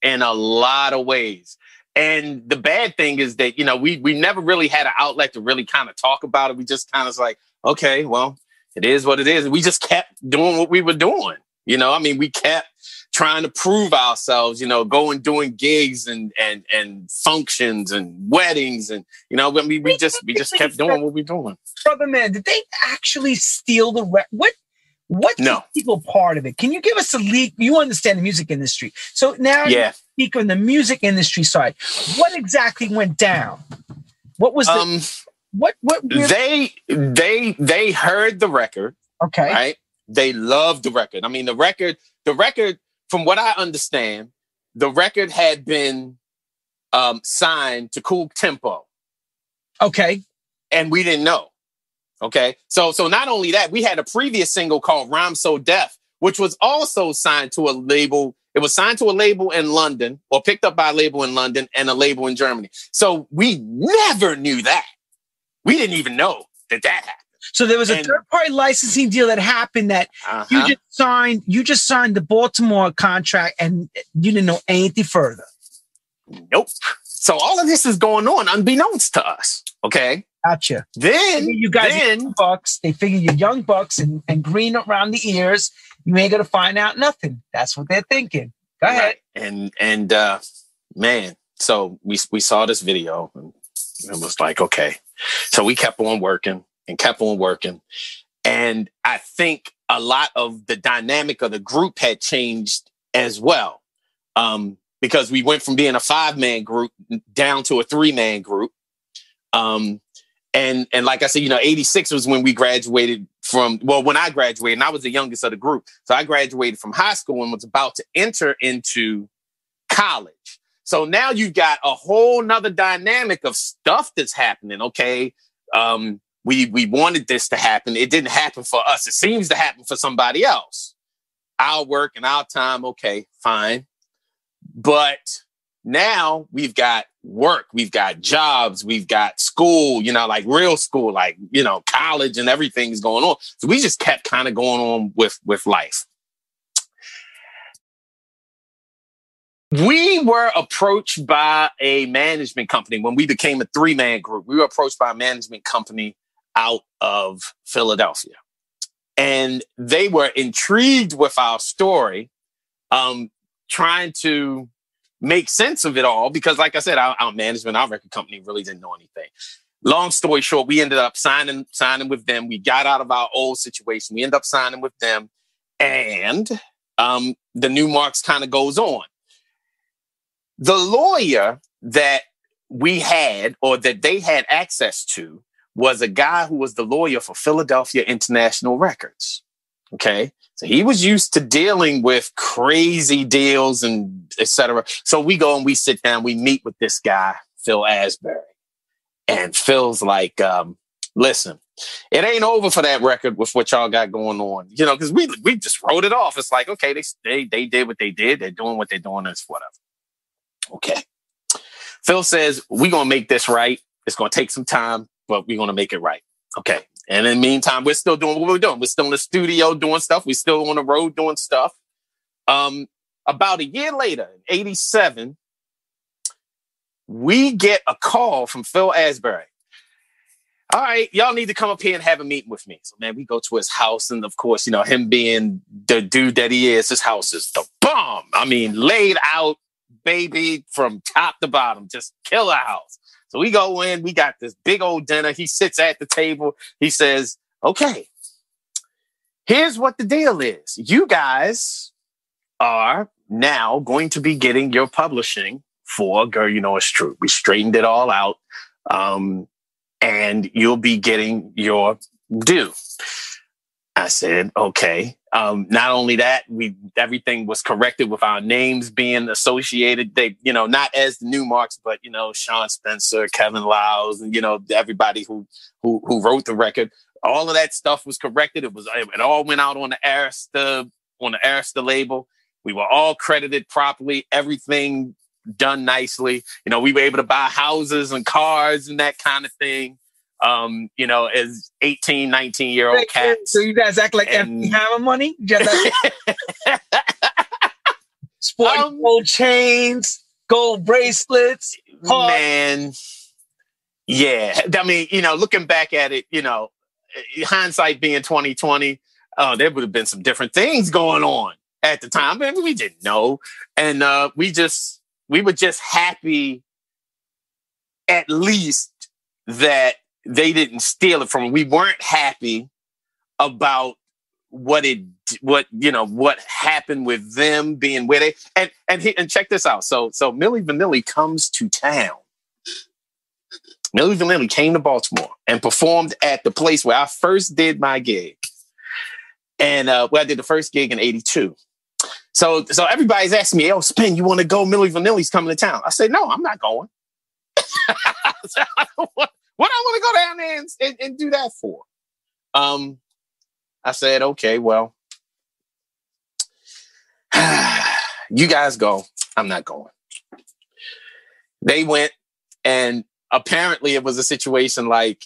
in a lot of ways. And the bad thing is that, you know, we we never really had an outlet to really kind of talk about it. We just kind of was like, okay, well, it is what it is. We just kept doing what we were doing. You know, I mean, we kept trying to prove ourselves, you know, going doing gigs and and and functions and weddings and you know, I mean, we just we just kept doing what we doing. Brother man, did they actually steal the re- what? What's No. the legal part of it? Can you give us a leak? You understand the music industry, so now you Yeah. speak on the music industry side. What exactly went down? What was the Um, what? What? really- they they they heard the record, okay, right? They loved the record. I mean, the record, the record, from what I understand, the record had been um, signed to Cooltempo. okay, and we didn't know. Okay. So so not only that, we had a previous single called Rhyme So Deaf, which was also signed to a label. It was signed to a label in London or picked up by a label in London and a label in Germany. So we never knew that. We didn't even know that that happened. So there was a And- third party licensing deal that happened that you Uh-huh. just signed. You just signed the Baltimore contract, and you didn't know anything further. Nope. So all of this is going on unbeknownst to us. Okay. Gotcha. Then You guys then young bucks. They figure you're young bucks and, and green around the ears. You ain't gonna find out nothing. That's what they're thinking. Go ahead. Right. And and uh man, so we we saw this video and it was like, okay. So we kept on working and kept on working. And I think a lot of the dynamic of the group had changed as well. Um, because we went from being a five-man group down to a three-man group. Um, and and like I said, you know, 86 was when we graduated from well, when I graduated, and I was the youngest of the group. So I graduated from high school and was about to enter into college. So now you've got a whole nother dynamic of stuff that's happening. Okay. Um, we we wanted this to happen. It didn't happen for us. It seems to happen for somebody else. Our work and our time, okay, fine. But now we've got work, we've got jobs, we've got school, you know, like real school, like, you know, college and everything's going on. So we just kept kind of going on with with life. We were approached by a management company when we became a three man group. We were approached by a management company out of Philadelphia. And they were intrigued with our story, um, trying to make sense of it all because, like I said, our, our management, our record company really didn't know anything. Long story short, we ended up signing signing with them. We got out of our old situation. We ended up signing with them, and um, the Numarx kind of goes on. The lawyer that we had or that they had access to was a guy who was the lawyer for Philadelphia International Records. Okay. So he was used to dealing with crazy deals and etc. So we go and we sit down, we meet with this guy, Phil Asbury. And Phil's like, um, listen, it ain't over for that record with what y'all got going on. You know, because we we just wrote it off. It's like, okay, they, they they did what they did, they're doing what they're doing, it's whatever. Okay. Phil says, we're gonna make this right. It's gonna take some time, but we're gonna make it right. Okay. And in the meantime, we're still doing what we're doing. We're still in the studio doing stuff. We're still on the road doing stuff. Um, about a year later, in 87, we get a call from Phil Asbury. All right, y'all need to come up here and have a meeting with me. So, man, we go to his house. And of course, you know, him being the dude that he is, his house is the bomb. I mean, laid out, baby, from top to bottom, just kill killer house. So we go in, we got this big old dinner. He sits at the table. He says, okay, here's what the deal is. You guys are now going to be getting your publishing for Girl, You Know It's True. We straightened it all out. Um, and you'll be getting your due. I said, okay. Um, not only that, we everything was corrected with our names being associated. They, you know, not as the Numarx, but you know, Sean Spencer, Kevin Liles, and you know, everybody who who who wrote the record. All of that stuff was corrected. It was it all went out on the Arista on the Arista label. We were all credited properly. Everything done nicely. You know, we were able to buy houses and cars and that kind of thing. Um, you know, as 18, 19 year old cats. So you guys act like And- MC Hammer money? You guys act sporting Um, gold chains, gold bracelets. Hard. Man, yeah. I mean, you know, looking back at it, you know, hindsight being 2020, uh, there would have been some different things going on at the time. Mean, we didn't know, and uh, we just we were just happy, at least that they didn't steal it from. We weren't happy about what it what you know what happened with them being where they and and he, and check this out. So so Milli Vanilli comes to town. Milli Vanilli came to Baltimore and performed at the place where I first did my gig. And uh, well, I did the first gig in '82. So so everybody's asking me, "Oh, Spen, you want to go? Milli Vanilli's coming to town." I said, "No, I'm not going." what, what I want to go down there and, and, and do that for? Um, I said, okay, well, you guys go. I'm not going. They went, and apparently it was a situation like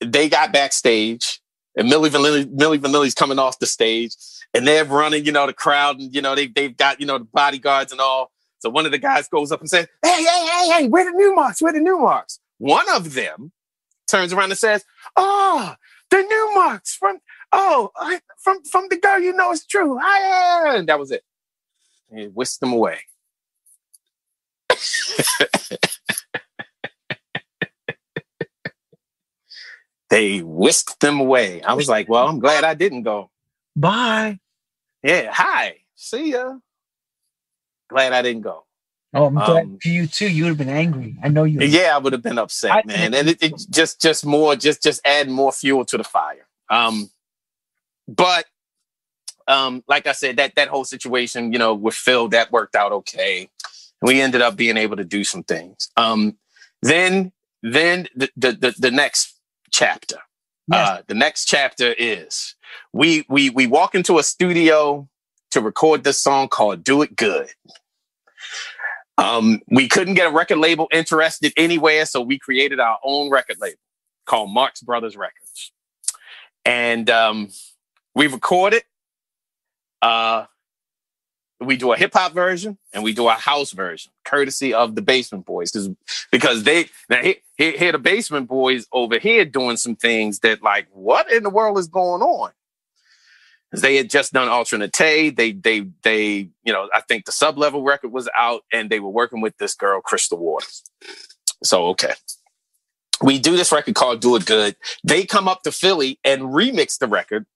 they got backstage, and Milli Vanilli, Milli Vanilli's coming off the stage, and they're running, you know, the crowd, and you know they they've got you know the bodyguards and all. So one of the guys goes up and says, "Hey, hey, hey, hey, where the Numarx? Where the Numarx?" One of them turns around and says, "Oh, the Numarx from oh, I, from from the girl you know it's true. I and that was it. And he whisked them away. they whisked them away. I was like, well, I'm glad I didn't go. Bye. Yeah, hi. See ya. Glad I didn't go. Oh, I'm glad um, for you too. You would have been angry. I know you. Yeah, I would have been upset, I, man. And it, it, just, just more, just, just add more fuel to the fire. Um, but um, like I said, that that whole situation, you know, with Phil, that worked out okay. We ended up being able to do some things. Um, then, then the the the, the next chapter. Yes. Uh, the next chapter is we we we walk into a studio to record this song called "Do It Good." Um, we couldn't get a record label interested anywhere, so we created our own record label called Marx Brothers Records, and um, we record it. Uh, we do a hip hop version and we do a house version, courtesy of the Basement Boys, because because they now here, here the Basement Boys over here doing some things that like what in the world is going on? They had just done Ultra Naté They they they you know I think the sub level record was out and they were working with this girl Crystal Waters. So okay, we do this record called Do It Good. They come up to Philly and remix the record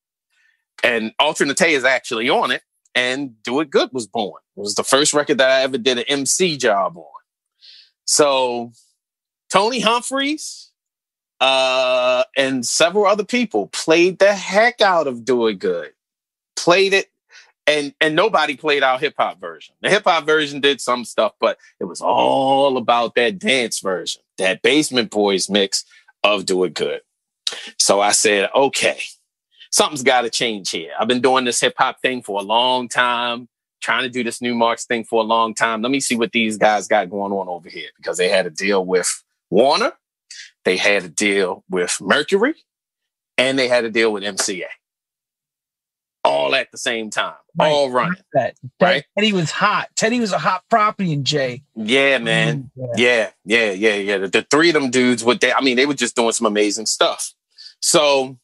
and Ultra Naté is actually on it. And Do It Good was born. It was the first record that I ever did an MC job on. So Tony Humphries uh, and several other people played the heck out of Do It Good. Played it and and nobody played our hip hop version. The hip hop version did some stuff, but it was all about that dance version, that Basement Boys mix of Do It Good. So I said, okay, something's got to change here. I've been doing this hip hop thing for a long time, trying to do this Numarx thing for a long time. Let me see what these guys got going on over here because they had a deal with Warner, they had a deal with Mercury, and they had a deal with MCA. All at the same time, right. all running. That, that right? Teddy was hot. Teddy was a hot property in Jay. Yeah, man. Mm, yeah, yeah, yeah, yeah. yeah. The, the, three of them dudes, what they, I mean, they were just doing some amazing stuff. So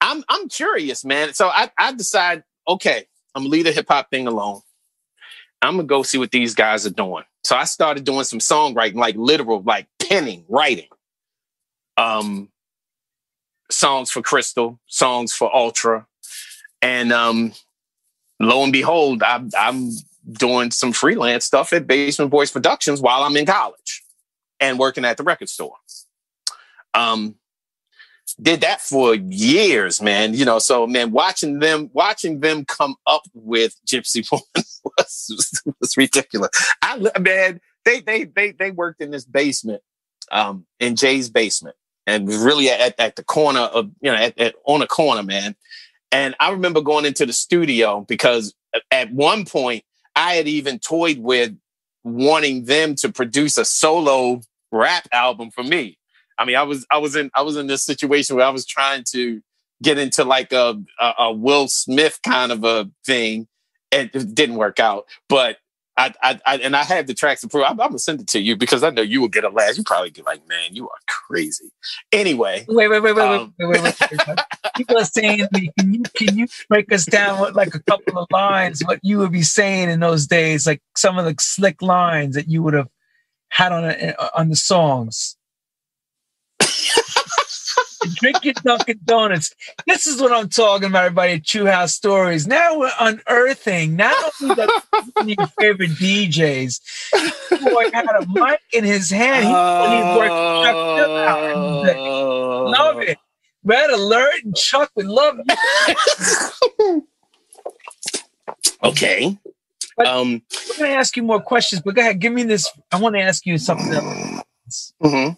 I'm I'm curious, man. So I I decide, okay, I'm gonna leave the hip hop thing alone. I'm gonna go see what these guys are doing. So I started doing some songwriting, like literal, like penning, writing. Um songs for Crystal, songs for Ultra. And um lo and behold, I, I'm doing some freelance stuff at Basement Boys Productions while I'm in college and working at the record store. Um, did that for years, man. You know, so man, watching them, watching them come up with Gypsy Woman was, was ridiculous. I man, they they they they worked in this basement, um, in Jay's basement, and really at, at the corner of you know at, at, on a corner, man. And I remember going into the studio because at one point I had even toyed with wanting them to produce a solo rap album for me. I mean, I was I was in I was in this situation where I was trying to get into like a a, a Will Smith kind of a thing, and it didn't work out. But I, I, I, and I have the tracks approved. I'm, I'm, gonna send it to you because I know you will get a laugh. You probably get like, man, you are crazy. Anyway, wait, wait, wait, wait, um, wait, wait, wait, wait, people are saying can you can you break us down with like a couple of lines what you would be saying in those days, like some of the slick lines that you would have had on a, on the songs. Drink your Dunkin' Donuts. This is what I'm talking about, everybody. True House Stories. Now we're unearthing not only that your favorite DJs. Boy had a mic in his hand. He, uh, worked Love it. Red Alert and Chuck, we love you. okay. But um, we're going to ask you more questions, but go ahead. Give me this. I want to ask you something else. Mm-hmm.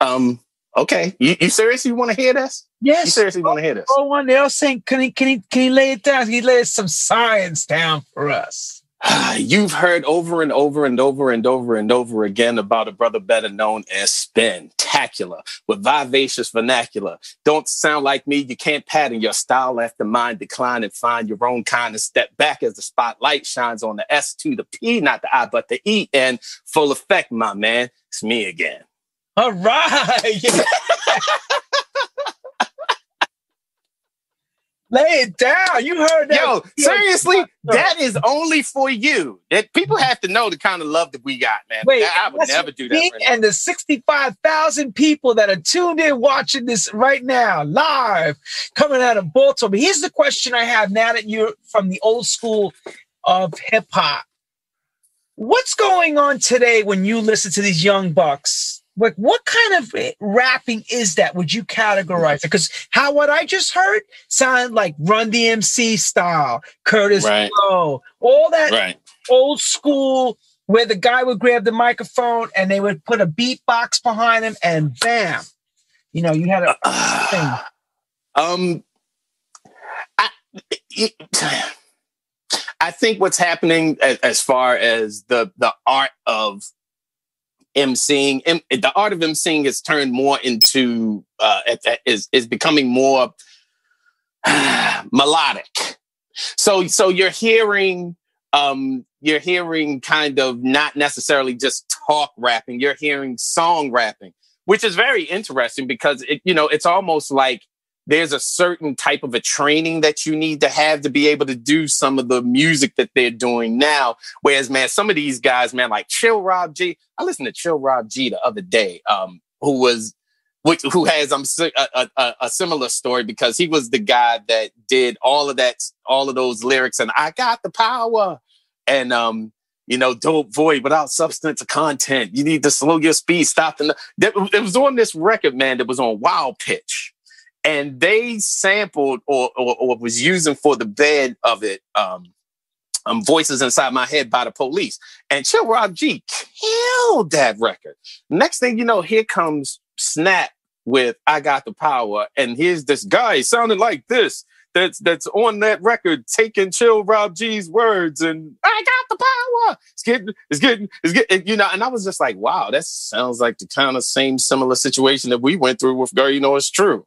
Um, okay. You, you seriously want to hear this? Yes. You seriously want to hear this? Oh, one else saying, can he, can he, can he lay it down? Can he lay some science down for us? You've heard over and over and over and over and over again about a brother better known as Spectacular with vivacious vernacular. Don't sound like me. You can't pattern your style after mine decline and find your own kind of step back as the spotlight shines on the S to the P, not the I, but the E. And full effect, my man. It's me again. All right. Lay it down. You heard that. Yo, seriously, that is only for you. That people have to know the kind of love that we got, man. Wait, I would never do that. Right and the 65,000 people that are tuned in watching this right now, live, coming out of Baltimore. Here's the question I have now that you're from the old school of hip hop. What's going on today when you listen to these young bucks? Like what kind of rapping is that would you categorize it because how what i just heard sounded like run dmc style Kurtis right. Blow, all that right. old school where the guy would grab the microphone and they would put a beatbox behind him and bam you know you had a uh, um I, it, I think what's happening as, as far as the the art of emceeing. M- the art of emceeing has turned more into uh, is is becoming more melodic. So so you're hearing um, you're hearing kind of not necessarily just talk rapping. You're hearing song rapping, which is very interesting because it you know it's almost like there's a certain type of a training that you need to have to be able to do some of the music that they're doing now. Whereas, man, some of these guys, man, like Chill Rob G, I listened to Chill Rob G the other day, um, who was, which, who has um, a, a, a similar story because he was the guy that did all of that, all of those lyrics, and I got the power, and um, you know, dope void without substance or content. You need to slow your speed, stop. And it was on this record, man, that was on Wild Pitch and they sampled or, or, or was using for the bed of it um, um, voices inside my head by the police. And chill rob g killed that record. Next thing you know here comes snap with i got the power and here's this guy sounding like this that's that's on that record taking chill rob g's words and i got the power! It's getting it's getting it's getting you know and i was just like wow that sounds like the kind of same similar situation that we went through with girl you know it's true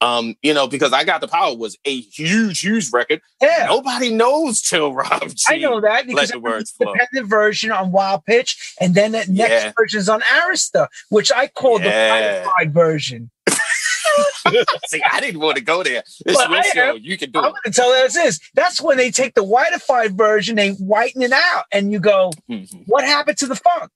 um, you know, because I Got the Power was a huge, huge record. Yeah. Nobody knows Chill Rob G. I know that because the words the independent version on Wild Pitch, and then the next yeah. version is on Arista, which I call yeah. the modified version. See, I didn't want to go there. It's but your show. You can do I'm it. I'm going to tell you this. That's when they take the whitified version, they whiten it out, and you go, mm-hmm. what happened to the funk?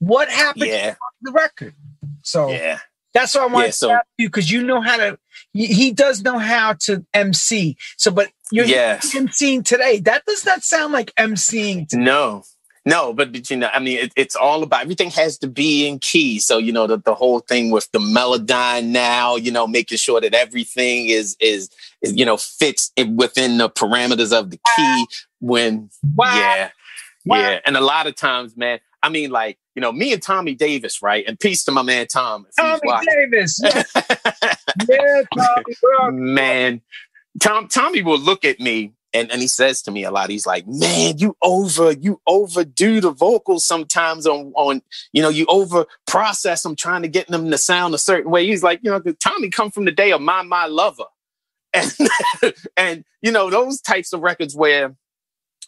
What happened yeah. to the record? So yeah. That's what I want yeah, so, to ask you because you know how to. He does know how to MC. So, but you're yes. MCing today. That does not sound like MCing. Today. No, no, but, but you know, I mean, it, it's all about everything has to be in key. So you know, the, the whole thing with the Melodyne now, you know, making sure that everything is is, is you know fits within the parameters of the key. When wow. yeah, wow. yeah, and a lot of times, man, I mean, like you know, me and Tommy Davis, right? And peace to my man Tom. Tommy Davis. Yeah, yeah Tommy. Man, Tom Tommy will look at me and, and he says to me a lot, he's like, Man, you over, you overdo the vocals sometimes on on, you know, you over process them trying to get them to sound a certain way. He's like, you know, Tommy come from the day of my my lover. And and you know, those types of records where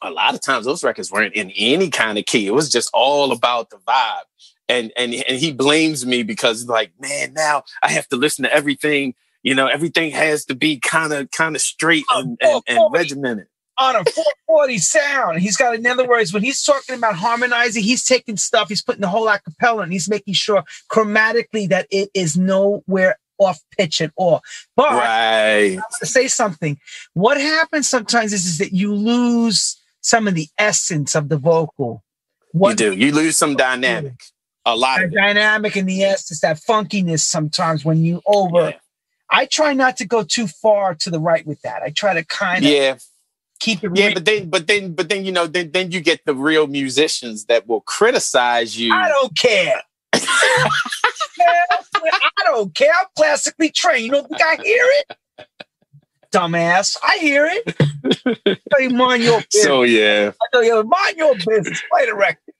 a lot of times those records weren't in any kind of key. It was just all about the vibe. And and and he blames me because like, man, now I have to listen to everything You know, everything has to be kind of kind of straight and, and, and regimented on a 440 sound. He's got, in other words, when he's talking about harmonizing, he's taking stuff, he's putting the whole acapella and he's making sure chromatically that it is nowhere off pitch at all. But right. to say something, what happens sometimes is, is that you lose some of the essence of the vocal. What you do. You lose some dynamic. A lot of dynamic in the essence, that funkiness sometimes when you over. Yeah. I try not to go too far to the right with that. I try to kind of yeah keep it. Yeah, real. but then, but then, but then, you know, then, then you get the real musicians that will criticize you. I don't care. I don't care. I'm classically trained. You don't think I hear it? Dumbass. I hear it. Mind your business. So yeah. I tell you, mind your business. Play the record.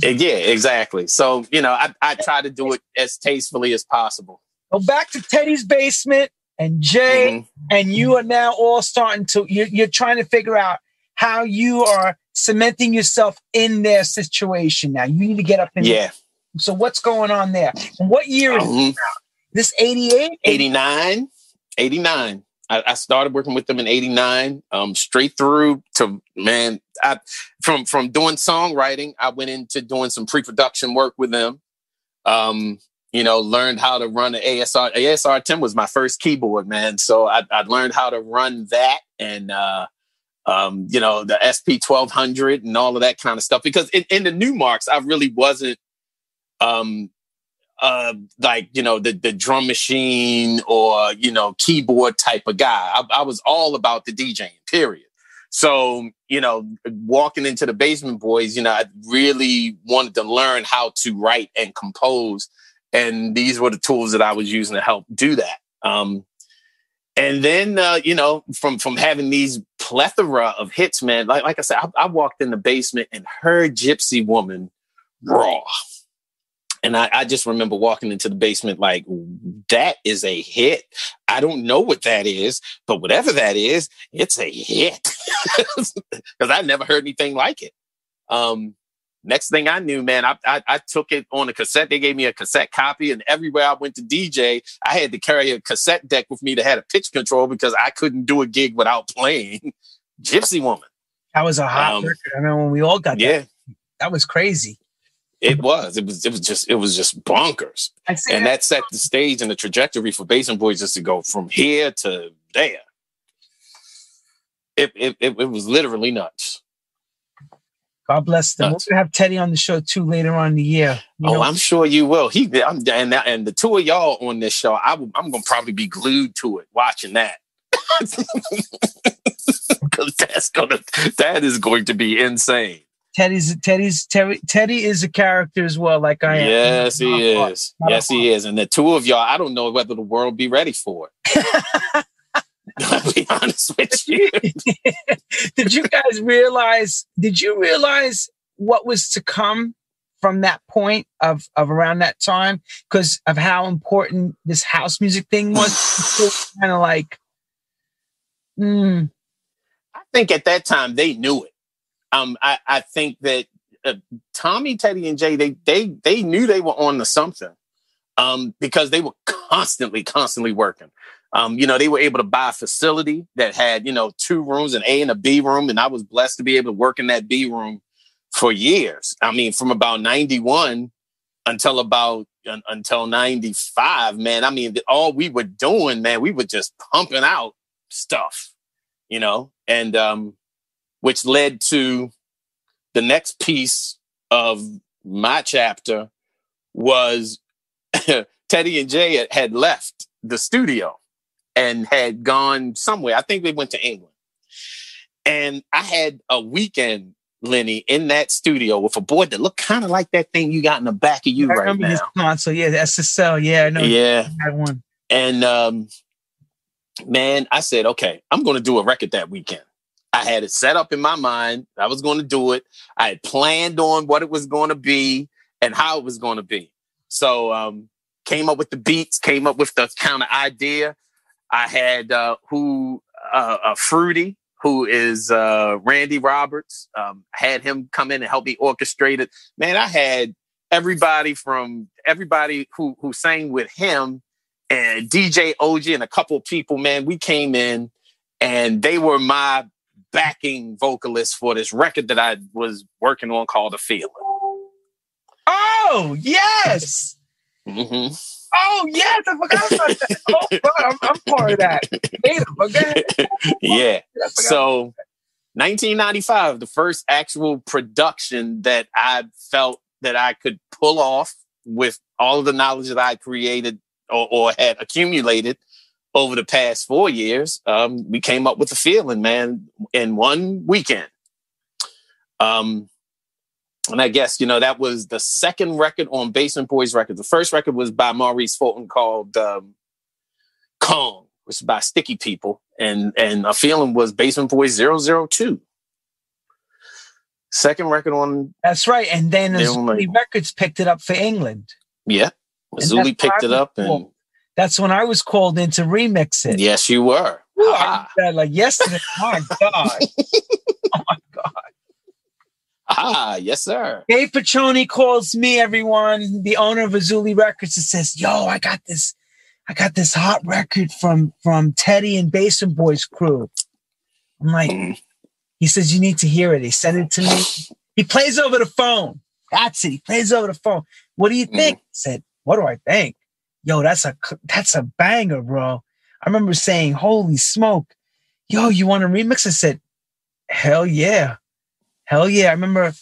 Yeah, exactly. So, you know, I, I try to do it as tastefully as possible. Go back to Teddy's basement and Jay, mm-hmm. and you are now all starting to, you're, you're trying to figure out how you are cementing yourself in their situation now. You need to get up in Yeah. So what's going on there? And what year is mm-hmm. this? 88? 89. 89. I, I, started working with them in 89, um, straight through to man, I, from, from doing songwriting, I went into doing some pre-production work with them. Um, you know, learned how to run an ASR. ASR 10 was my first keyboard, man. So I, I learned how to run that and, uh, um, you know, the SP 1200 and all of that kind of stuff. Because in, in the Numarx, I really wasn't, um, uh, like, you know, the, the drum machine or, you know, keyboard type of guy. I, I was all about the DJing, period. So, you know, walking into the basement boys, you know, I really wanted to learn how to write and compose and these were the tools that I was using to help do that. Um, and then uh, you know, from from having these plethora of hits, man. Like like I said, I, I walked in the basement and heard Gypsy Woman raw. And I, I, just remember walking into the basement like, that is a hit. I don't know what that is, but whatever that is, it's a hit. Because I never heard anything like it. Um, Next thing I knew, man, I, I, I took it on a cassette. They gave me a cassette copy, and everywhere I went to DJ, I had to carry a cassette deck with me that had a pitch control because I couldn't do a gig without playing Gypsy Woman. That was a hot um, record. I remember when we all got yeah. that. That was crazy. It was. It was. It was just. It was just bonkers. And that. that set the stage and the trajectory for Basement Boys just to go from here to there. It it, it, it was literally nuts. God bless them. We're gonna have Teddy on the show too later on in the year. You oh, know? I'm sure you will. He, I'm, and and the two of y'all on this show, I, am gonna probably be glued to it, watching that. Because that's gonna, that is going to be insane. Teddy's Teddy's Teddy Teddy is a character as well, like I am. Yes, he is. Yes, he is. And the two of y'all, I don't know whether the world be ready for it. I'll be honest with you. did you guys realize? Did you realize what was to come from that point of of around that time because of how important this house music thing was? kind of like, mm. I think at that time they knew it. Um, I I think that uh, Tommy, Teddy, and Jay they they they knew they were on to something. Um, because they were constantly, constantly working. Um, you know, they were able to buy a facility that had, you know, two rooms, an A and a B room. And I was blessed to be able to work in that B room for years. I mean, from about 91 until about until 95, man. I mean, all we were doing, man, we were just pumping out stuff, you know, and um, which led to the next piece of my chapter was Teddy and Jay had left the studio and had gone somewhere. I think they went to England. And I had a weekend, Lenny, in that studio with a board that looked kind of like that thing you got in the back of you I right remember now. Console, yeah, the SSL, yeah, I know. Yeah, that one. And um, man, I said, okay, I'm going to do a record that weekend. I had it set up in my mind. I was going to do it. I had planned on what it was going to be and how it was going to be. So um, came up with the beats, came up with the kind of idea. I had uh, who uh, uh, Fruity, who is uh, Randy Roberts. Um, had him come in and help me orchestrate it. Man, I had everybody from everybody who who sang with him and DJ OG and a couple of people, man, we came in and they were my backing vocalist for this record that I was working on called The Feeling. Oh, yes. Mm-hmm. Oh, yes. I forgot about that. Oh, bro, I'm, I'm part of that. Yeah. So 1995, the first actual production that I felt that I could pull off with all of the knowledge that I created or, or had accumulated over the past four years, um, we came up with the feeling, man, in one weekend. Um, and I guess, you know, that was the second record on Basement Boys record. The first record was by Maurice Fulton called um, Kong, which is by Sticky People. And and a feeling was Basement Boys 002. Second record on, That's right. And then Azuli like- Records picked it up for England. yeah. And Zuli that's picked it up and That's when I was called in to remix it. yes, you were. Ah, like yesterday. My God. oh my God. ah, yes, sir. Dave Piccioni calls me, everyone, the owner of Azuli Records, and says, Yo, I got this, I got this hot record from from Teddy and Basement Boys crew. I'm like, Mm. he says, You need to hear it. He sent it to me. He plays over the phone. That's it. He plays over the phone. What do you think? I said, What do I think? Yo, that's a that's a banger, bro. I remember saying, Holy smoke. Yo, you want a remix? I said, Hell yeah. Hell yeah. I remember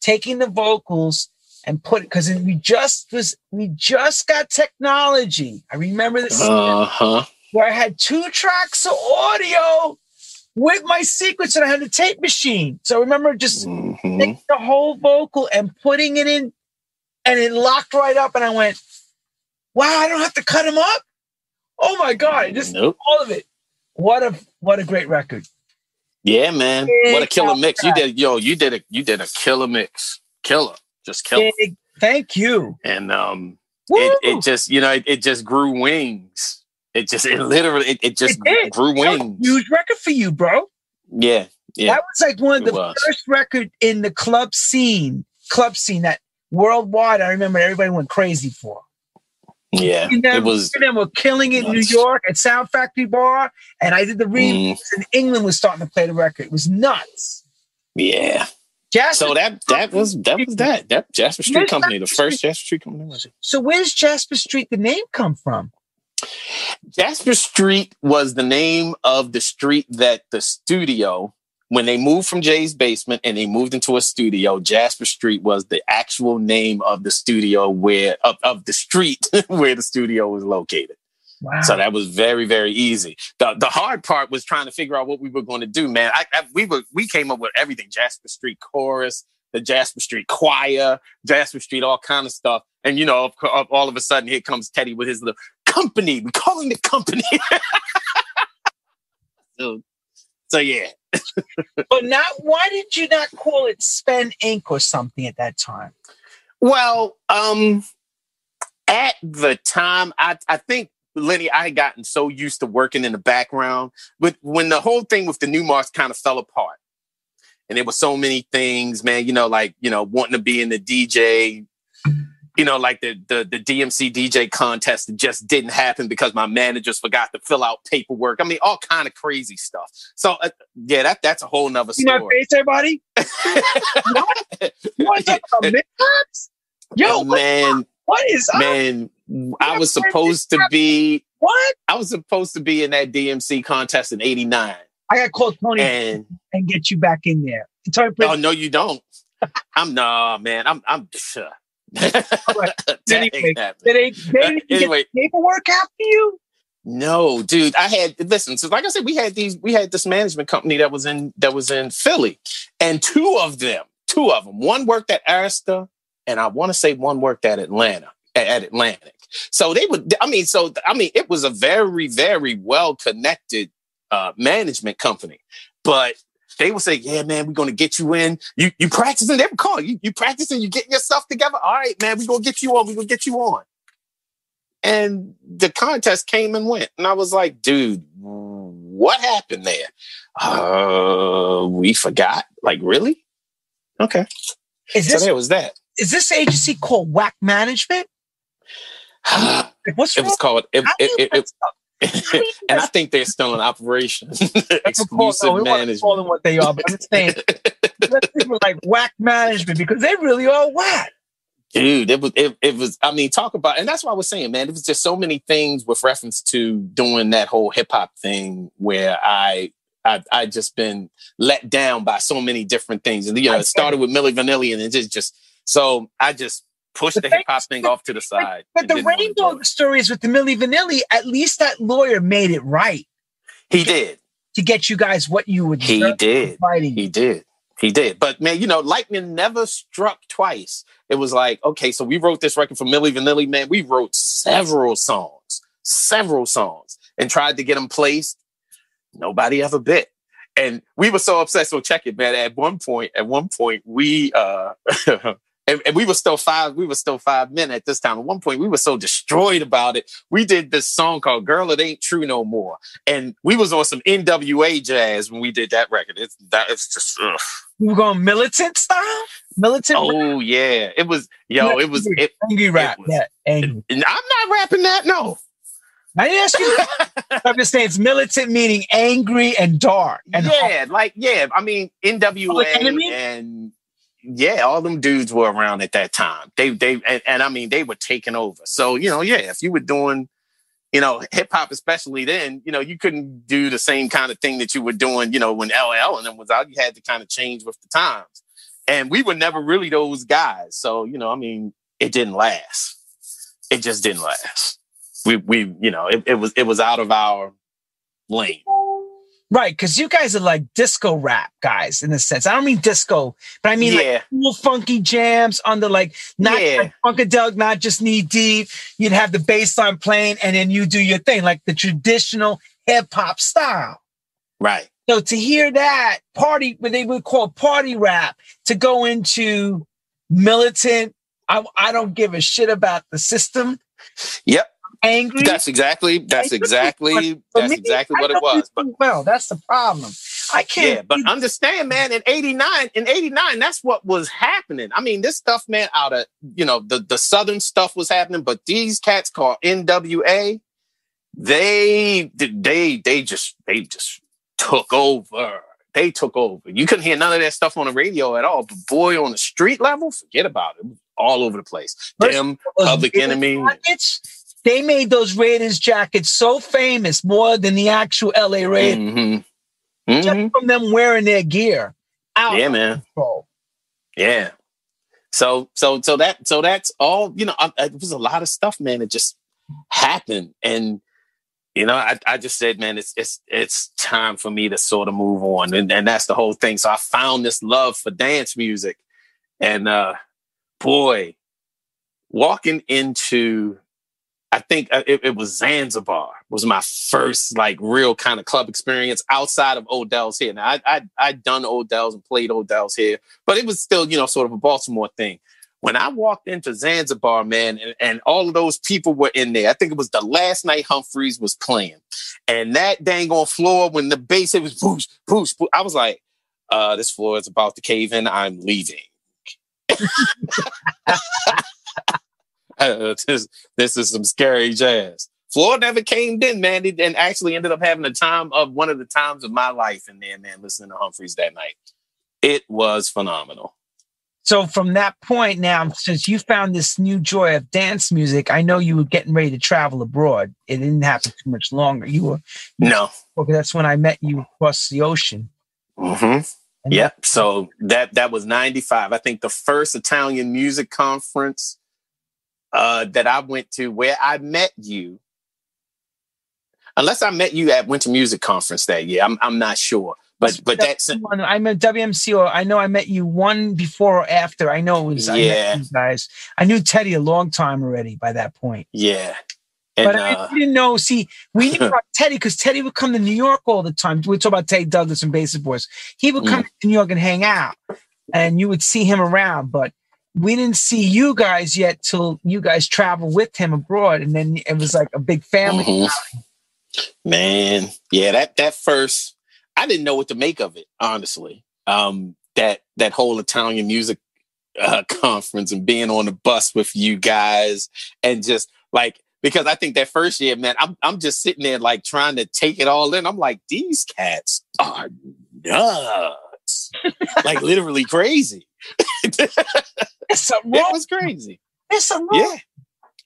taking the vocals and put because we just was we just got technology. I remember this Uh huh. where I had two tracks of audio with my sequence and I had a tape machine. So I remember just hmm taking the whole vocal and putting it in and it locked right up and I went, wow, I don't have to cut him up. Oh my God, just Nope. all of it. What a what a great record. Yeah, man. Big What a killer mix. You did yo, you did a you did a killer mix. Killer. Just killer. Big, thank you. And um Woo! it, it just, you know, it, it just grew wings. It just it literally it, it just It grew That was wings. huge record for you, bro. Yeah. Yeah. That was like one of the was. first record in the club scene, club scene that worldwide. I remember everybody went crazy for. Yeah. And then, It was and we're killing it in New. York at Sound Factory Bar, and I did the remix, mm, and England was starting to play the record. It was nuts. yeah. Jasper, So that that was that was that. That Jasper Street Where's Company, the Jasper first Jasper Street Company was it? so where's Jasper Street the name come from? Jasper Street was the name of the street that the studio, when they moved from Jay's basement and they moved into a studio, Jasper Street was the actual name of the studio where of, of the street where the studio was located. Wow. So that was very, very easy. The the hard part was trying to figure out what we were going to do, man. I, I we were we came up with everything: Jasper Street Chorus, the Jasper Street Choir, Jasper Street, all kind of stuff. And you know, of, of- all of a sudden, here comes Teddy with his little company. We're calling the company. so, so yeah. But not. Why did you not call it Spen Inc or something at that time? Well, um, at the time, I I think Lenny, I had gotten so used to working in the background, but when the whole thing with the Numarx kind of fell apart, and there were so many things, man, you know, like you know, wanting to be in the DJ, you know, like the the the DMC DJ contest that just didn't happen because my managers forgot to fill out paperwork. I mean, all kind of crazy stuff. So uh, yeah, that that's a whole nother You know, story. face everybody. To talk about? Yo, what, man, what is up? man, I was supposed to be What? I was supposed to be in that DMC contest in '89, I got to call Tony and and get you back in there. Tony oh no, you don't. I'm no man. I'm I'm. Sure. Anyway, they, they didn't get anyway, paperwork after you? no, dude. I had listen. So, like I said, we had these. We had this management company that was in that was in Philly, and two of them, two of them. One worked at Arista, and I want to say one worked at Atlanta at, at Atlantic. So they would. I mean, so I mean, it was a very, very well connected uh, management company, but they would say, "Yeah, man, we're gonna get you in. You you practicing? They would call you. You practicing? You getting yourself together? All right, man, we're gonna get you on. We're gonna get you on." And the contest came and went, and I was like, "Dude, what happened there? Uh, we forgot. Like, really? Okay. Is So this there was that. is this agency called Whack Management? What's it wrong? was called. It, it, it- and I think they're still in operation. That's what call- Exclusive wanna management. call them what they are, but I'm just saying, let's people like whack management because they really are whack. dude it was it, it was i mean talk about and that's what i was saying man it was just so many things with reference to doing that whole hip-hop thing where i I I just been let down by so many different things, and you know, it started with Milli Vanilli, and it just just so I just pushed But the hip hop thing off to the side. But and the rainbow stories with the Milli Vanilli, at least that lawyer made it right he did, to get you guys what you would he did, fighting. he did, he did. But man, you know, lightning never struck twice. It was like, okay, so we wrote this record for Milli Vanilli, man. We wrote several songs, several songs, and tried to get them placed. Nobody ever bit. And we were so obsessed with check it, man. At one point, at one point, we uh and, and we were still five, we were still five men at this time. At one point, we were so destroyed about it. We did this song called Girl, It Ain't True No More. And we was on some NWA jazz when we did that record. It's that it's just ugh. We were going militant style, militant oh yeah. It was yo, it was it, angry rap. was- Yeah, angry. and I'm not rapping that, no. I didn't ask you. I'm just saying it's militant, meaning angry and dark. And yeah, like yeah. I mean, NWA Enemy? and yeah, all them dudes were around at that time. They they and, and I mean they were taking over. So you know, yeah, if you were doing, you know, hip hop, especially then, you know, you couldn't do the same kind of thing that you were doing, you know, when LL and them was out. You had to kind of change with the times, and we were never really those guys. So you know, I mean, it didn't last. It just didn't last. We we you know, it, it was it was out of our lane. Right, because you guys are like disco rap guys in a sense. I don't mean disco, but I mean like cool funky jams under like not Yeah. like funkadelic, not just knee deep. You'd have the bass line playing, and then you do your thing, like the traditional hip hop style. Right. So to hear that party, what they would call party rap, to go into militant, I, I don't give a shit about the system. Yep. Angry. That's exactly that's exactly that's me, exactly what it was. But well, that's the problem. I can't. yeah, but understand, man, in 89, in 89, that's what was happening. I mean, this stuff, man, out of you know, the, the southern stuff was happening, but these cats called NWA, they they they just they just took over. They took over. You couldn't hear none of that stuff on the radio at all. But boy, on the street level, forget about it. It all over the place. First Them, Public Enemy. jackets, they made those Raiders jackets so famous more than the actual LA Raiders. Mhm. Just Mhm. from them wearing their gear out Yeah, man. control. Yeah. So so so that so that's all you know. I, it was a lot of stuff, man. It just happened, and you know, I, I just said, man, it's it's it's time for me to sort of move on, and, and that's the whole thing. So I found this love for dance music, and uh, boy, walking into, I think uh, it, it was Zanzibar was my first like real kind of club experience outside of Odell's here. Now I I I'd done Odell's and played Odell's here, but it was still you know sort of a Baltimore thing. When I walked into Zanzibar, man, and, and all of those people were in there. I think it was the last night Humphries was playing, and that dang on floor when the bass it was boosh boosh. boosh I was like, uh, "This floor is about to cave in. I'm leaving." This, this is some scary jazz. Floor never came in, man, It- and actually ended up having the time of one of the times of my life in there, man, listening to Humphries that night. It was phenomenal. So from that point now, since you found this new joy of dance music, I know you were getting ready to travel abroad. It didn't happen too much longer. You were No. okay, that's when I met you across the ocean. hmm And Yep. So that that was 95. I think the first Italian music conference uh, that I went to where I met you. Unless I met you at Winter Music Conference that year. I'm I'm not sure. But but that's One, I met WMC, or I know I met you one before or after. I know it was I Yeah. you guys. I knew Teddy a long time already by that point. yeah. And but I uh, we didn't know. See, we knew about Teddy because Teddy would come to New York all the time. We talk about Teddy Douglas and Basement Boys. He would Mm. come to New York and hang out, and you would see him around. But we didn't see you guys yet till you guys traveled with him abroad, and then it was like a big family. Mhm. Man, yeah, that that first, I didn't know what to make of it, honestly. Um, that that whole Italian music uh, conference and being on the bus with you guys and just Like because I think that first year, man, I'm I'm just sitting there like trying to take it all in. I'm like, these cats are nuts, like literally crazy. it was crazy. It's a yeah.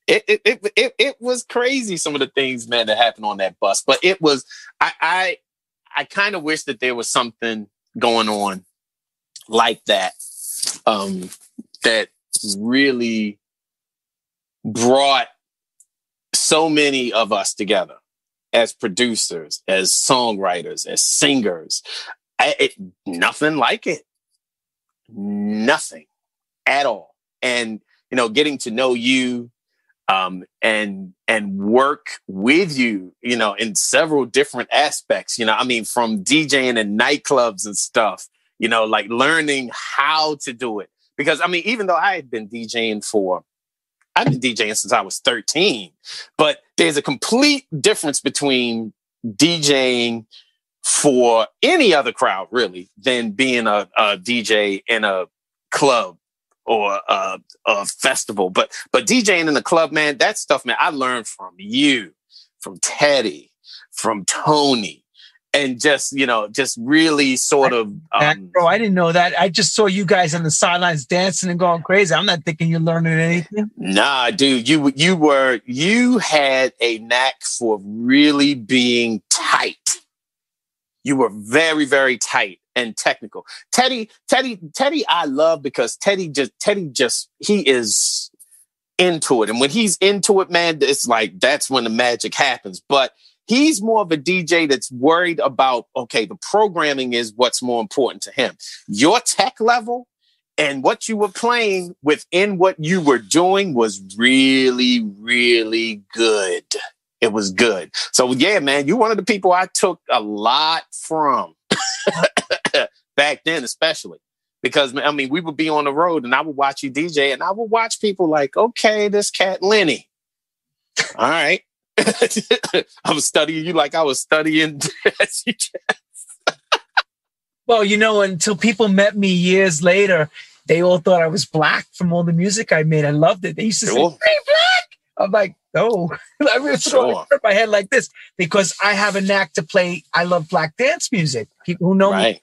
It, it, it, it, it was crazy some of the things man that happened on that bus but it was i i, I kind of wish that there was something going on like that um that really brought so many of us together as producers, as songwriters, as singers. I, it, nothing like it. Nothing at all. And, you know, getting to know you um, and and work with you, you know, in several different aspects. You know, I mean, from DJing in nightclubs and stuff. You know, like learning how to do it. Because I mean, even though I had been DJing for I've been DJing since I was 13, but there's a complete difference between DJing for any other crowd really than being a, a DJ in a club or a, a, festival. But but DJing in the club, man, that stuff, man, I learned from you, from Teddy, from Tony, and just you know just really sort of um, bro i didn't know that. I just saw you guys on the sidelines dancing and going crazy. I'm not thinking you're learning anything. Nah dude you you were you had a knack for really being tight you were very very tight and technical teddy teddy teddy i love because teddy just teddy just he is into it and when he's into it man it's like that's when the magic happens but He's more of a DJ that's worried about, okay, the programming is what's more important to him. Your tech level and what you were playing within what you were doing was really, really good. It was good. So yeah, man, you're one of the people I took a lot from back then, especially because I mean, we would be on the road and I would watch you DJ and I would watch people like, okay, this cat Lenny. All right. I was studying you like I was studying well, you know, until people met me years later, they all thought I was black from all the music I made. I loved it. They used to say, "Hey, black." I'm like, no. I mean, sure. my head like this because I have a knack to play. I love black dance music. People who know right. me.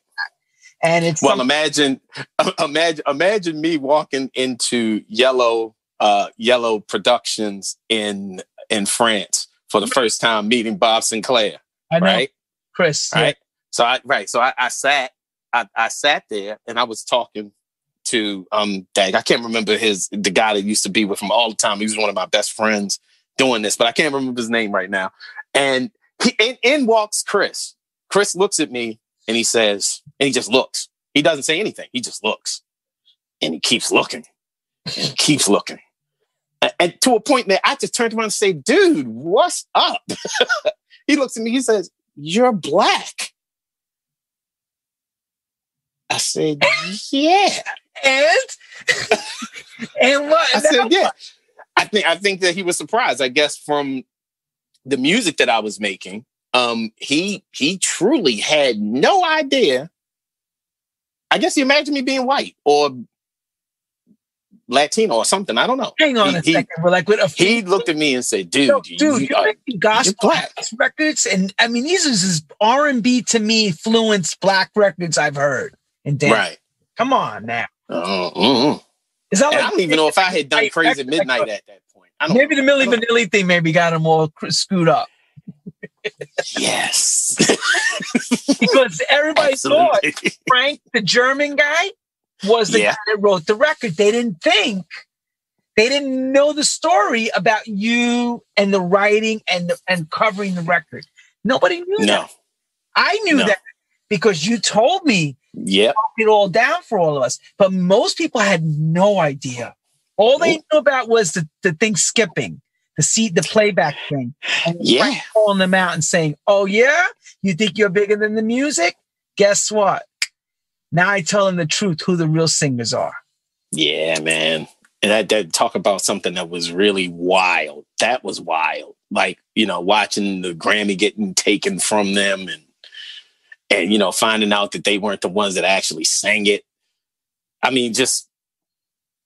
And it's well, imagine, imagine, imagine me walking into yellow, uh, yellow productions in in France for the first time meeting Bob Sinclar. I know. Right? Chris. Right. Yeah. So I right. So I, I sat I, I sat there and I was talking to um Dag. I can't remember his the guy that used to be with him all the time. He was one of my best friends doing this, but I can't remember his name right now. And he in, in walks Chris. Chris looks at me and he says, and he just looks. He doesn't say anything. He just looks. And he keeps looking. And he keeps looking and to a point that I just turned around and say, dude, what's up? he looks at me, he says, You're black. I said, Yeah. and and what? I said, Yeah. I think I think that he was surprised, I guess, from the music that I was making. Um, he he truly had no idea. I guess he imagined me being white or Latino or something. I don't know. Hang on he, a second. We're like, with he looked at me and said, "Dude, no, dude, you, are making gospel records, and I mean, these is R and B to me fluence black records I've heard." And right? Come on now. Uh, uh, Is that like, I don't even know if I had done Crazy Midnight at that point. maybe the Milli Vanilli thing maybe got him all screwed up. yes, because everybody thought Frank, the German guy, was the yeah. guy that wrote the record. They didn't think, they didn't know the story about you and the writing and the, and covering the record. Nobody knew no. that. I knew no. that because you told me. Yeah, it all down for all of us. But most people had no idea. All they knew about was the, the thing skipping, the seat, the playback thing. And yeah, calling them out and saying, "Oh yeah, you think you're bigger than the music? Guess what? Now I tell them the truth who the real singers are. Yeah, man. And I that talk about something that was really wild. That was wild. Like, you know, watching the Grammy getting taken from them and and you know, finding out that they weren't the ones that actually sang it. I mean, just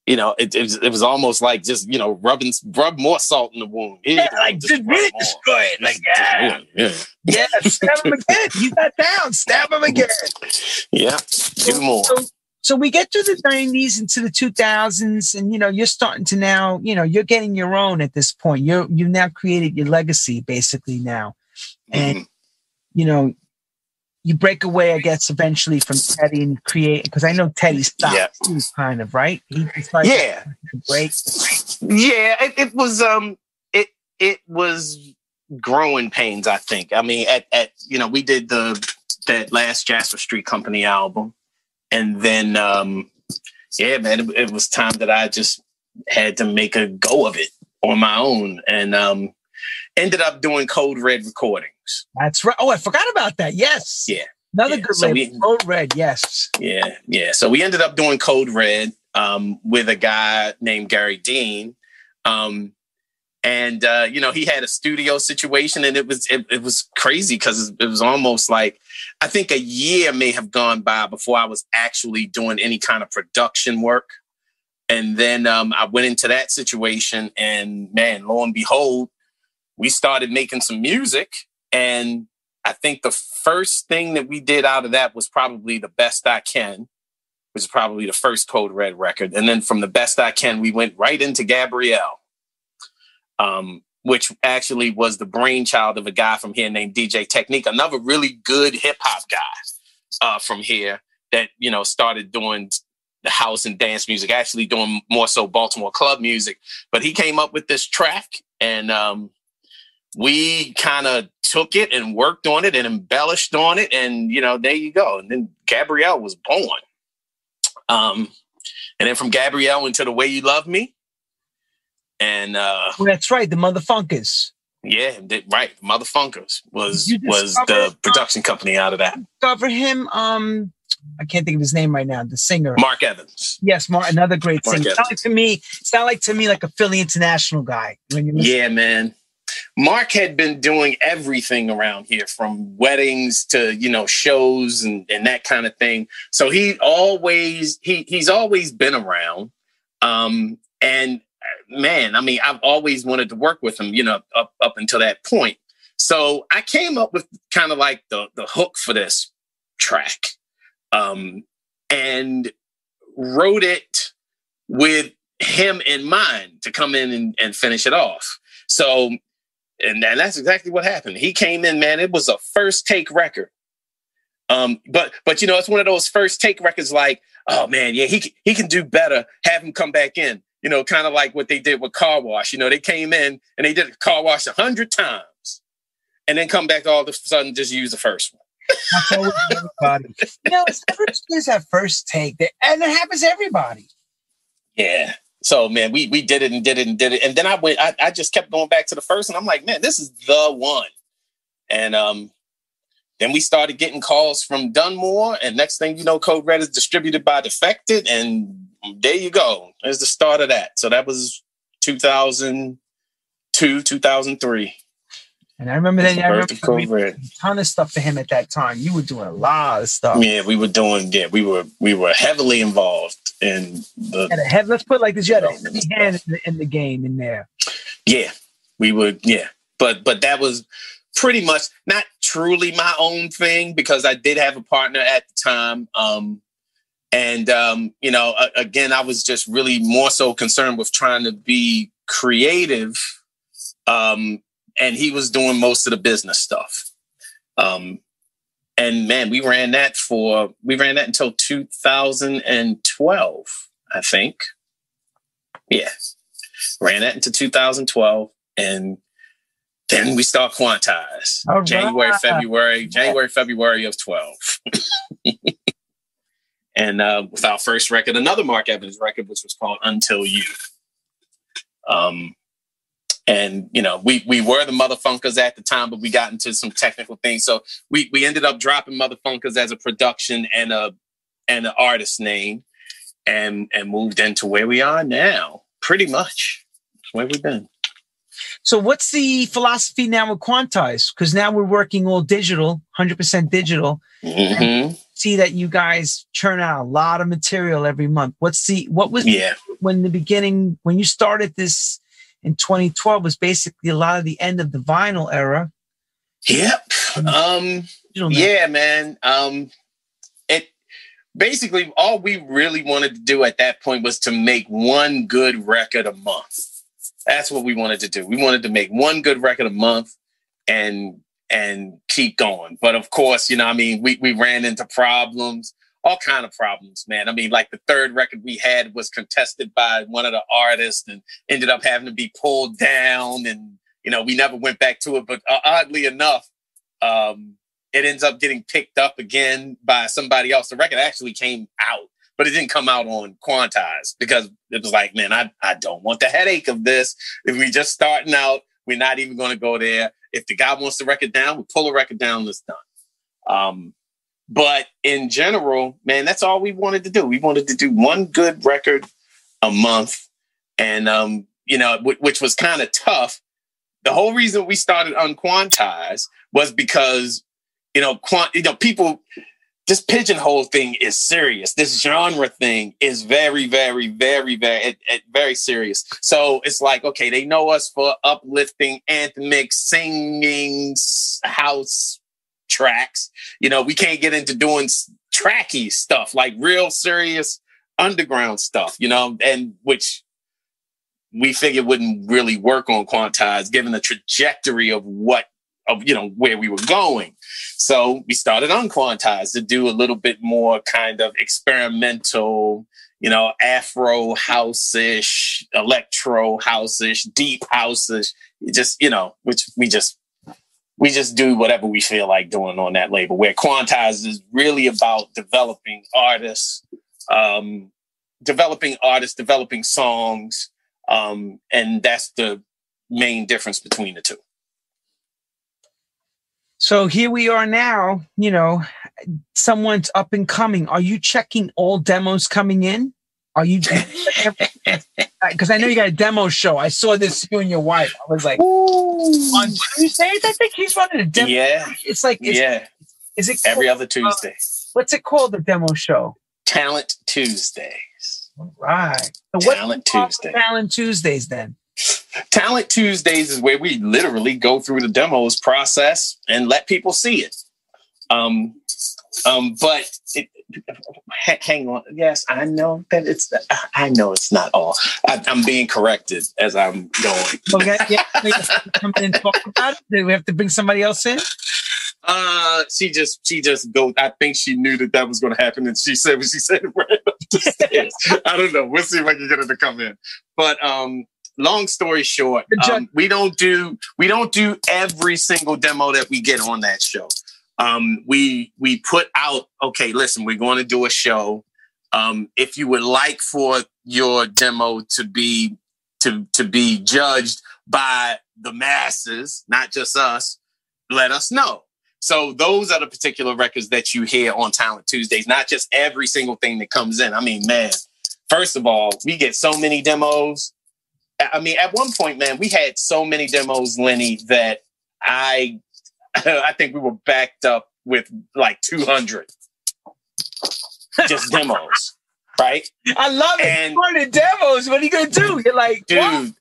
you know, it, it, was, it was almost like just, you know, rubbing, rub more salt in the wound. Yeah, like just, just really destroy it. Like, yeah. Yeah. yeah, stab him again. You got down, stab him again. Yeah, do more. So, so we get to the 90s into the 2000s, and, you know, you're starting to now, you know, you're getting your own at this point. You're, you've now created your legacy basically now. And, mm-hmm. you know, you break away, I guess, eventually from Teddy and create because I know Teddy stopped yeah. too, kind of right. He yeah, break. Yeah, it, it, was um, it it was growing pains. I think. I mean, at at you know, we did the that last Jasper Street Company album, and then um, yeah, man, it, it was time that I just had to make a go of it on my own, and um, ended up doing Code Red That's right. Oh, I forgot about that. Yes. Yeah. Another yeah. good so label, we, Code Red. Yes. Yeah, yeah. So we ended up doing Code Red um, with a guy named Gary Dean. Um, and uh, you know he had a studio situation and it was it, it was crazy because it was almost like i think a year may have gone by before i was actually doing any kind of production work and then um, i went into that situation and man lo and behold we started making some music and I think the first thing that we did out of that was probably the best I can, which is probably the first Code Red record. And then from the best I can, we went right into Gabrielle, um, which actually was the brainchild of a guy from here named DJ Technique, another really good hip hop guy uh, from here that, you know, started doing the house and dance music, actually doing more so Baltimore club music. But he came up with this track and um, we kind of took it and worked on it and embellished on it. And, you know, there you go. And then Gabrielle was born. Um, and then from Gabrielle into The Way You Love Me. And uh well, that's right, the Muthafunkaz. Yeah, right. Muthafunkaz was was the production company out of that. Discover him. Um, I can't think of his name right now. The singer, Mark Evans. Yes, Mark, another great Mark singer. Sound like to me, sound like to me like a Philly international guy. When you yeah, man. Mark had been doing everything around here from weddings to, you know, shows and, and that kind of thing. So he always, he, he's always been around. Um, and man, I mean, I've always wanted to work with him, you know, up, up until that point. So I came up with kind of like the, the hook for this track um, and wrote it with him in mind to come in and, and finish it off. So and, and that's exactly what happened. He came in, man. It was a first take record. Um, but but you know, it's one of those first take records. Like, oh man, yeah, he he can do better. Have him come back in. You know, kind of like what they did with Car Wash. You know, they came in and they did Car Wash a hundred times, and then come back all of a sudden just use the first one. everybody. you know, it's first is that first take, and it happens to everybody. Yeah, so man, we we did it and did it and did it. And then I went, I, I just kept going back to the first and I'm like, man, this is the one. And um then we started getting calls from Dunmore, and next thing you know, Code Red is distributed by Defected, and there you go. There's the start of that. So that was 2002, 2003. And I remember that. I remember a ton of stuff for him at that time. You were doing a lot of stuff. Yeah, we were doing. Yeah, we were we were heavily involved in the. Head, let's put like this: you had a hand in the, in the game in there. Yeah, we would. Yeah, but but that was pretty much not truly my own thing because I did have a partner at the time. Um, and um, you know, again, I was just really more so concerned with trying to be creative um, and he was doing most of the business stuff. Um, and man, we ran that for we ran that until 2012, I think. Yeah, ran that into 2012, and then we start quantize All January, right. February, January, February of 12. and uh, with our first record, another Mark Evans record, which was called Until You. Um, and you know we we were the Muthafunkaz at the time but we got into some technical things so we we ended up dropping Muthafunkaz as a production and a and an artist name and and moved into where we are now pretty much where we've been So what's the philosophy now with Quantize? Because now we're working all digital, 100% digital. Mm-hmm. See that you guys churn out a lot of material every month. What's the what was Yeah. when the beginning when you started this in 2012 was basically a lot of the end of the vinyl era. Yep. Um, now. yeah, man. Um, it basically all we really wanted to do at that point was to make one good record a month. That's what we wanted to do. We wanted to make one good record a month and and keep going. But of course, you know, I mean, we we ran into problems, all kind of problems, man. I mean, like the third record we had was contested by one of the artists and ended up having to be pulled down and you know, we never went back to it, but uh, oddly enough, um, it ends up getting picked up again by somebody else. The record actually came out, but it didn't come out on Quantize because it was like, man, I, I don't want the headache of this. If we just starting out, we're not even going to go there. If the guy wants the record down, we pull the record down, it's done. Um, but in general, man, that's all we wanted to do. We wanted to do one good record a month, and um, you know, w- which was kind of tough. The whole reason we started Unquantized was because you know, quant, you know, people. This pigeonhole thing is serious. This genre thing is very, very, very, very, it, it- very serious. So it's like, okay, they know us for uplifting, anthemic, singing, house tracks. You know, we can't get into doing tracky stuff like real serious underground stuff. You know, and which we figured wouldn't really work Unquantize given the trajectory of what of you know where we were going. So we started on Quantize to do a little bit more kind of experimental, you know, Afro house-ish, electro house-ish, deep house-ish. Just you know, which we just we just do whatever we feel like doing on that label. Where Quantize is really about developing artists, um, developing artists, developing songs, um, and that's the main difference between the two. So here we are now, you know, someone's up and coming. Are you checking all demos coming in? Are you because I know you got a demo show. I saw this you and your wife. I was like on Tuesdays, I think he's running a demo. Yeah, It's like is, yeah. is it Every called- other Tuesday. what's it called the demo show? Talent Tuesdays. All right. So Talent Tuesday. Talent Tuesdays then. Talent Tuesdays is where we literally go through the demos process and let people see it. Um, um, but it, hang on. Yes, I know that it's. I know it's not all. I, I'm being corrected as I'm going. Okay, yeah. we have to come in and talk about it. Do we have to bring somebody else in? Uh, she just she just go. I think she knew that that was going to happen, and she said what she said right up the stairs. I don't know. We'll see if I can get her to come in. But um, long story short, um, we don't do we don't do every single demo that we get on that show. Um, we we put out. Okay, listen, we're going to do a show. Um, if you would like for your demo to be to to be judged by the masses, not just us, let us know. So those are the particular records that you hear on Talent Tuesdays, not just every single thing that comes in. I mean, man, first of all, we get so many demos. I mean, at one point, man, we had so many demos, Lenny, that I I think we were backed up with like 200 just demos, right? I love it. And- What are the demos? What are you gonna do? You're like, dude what?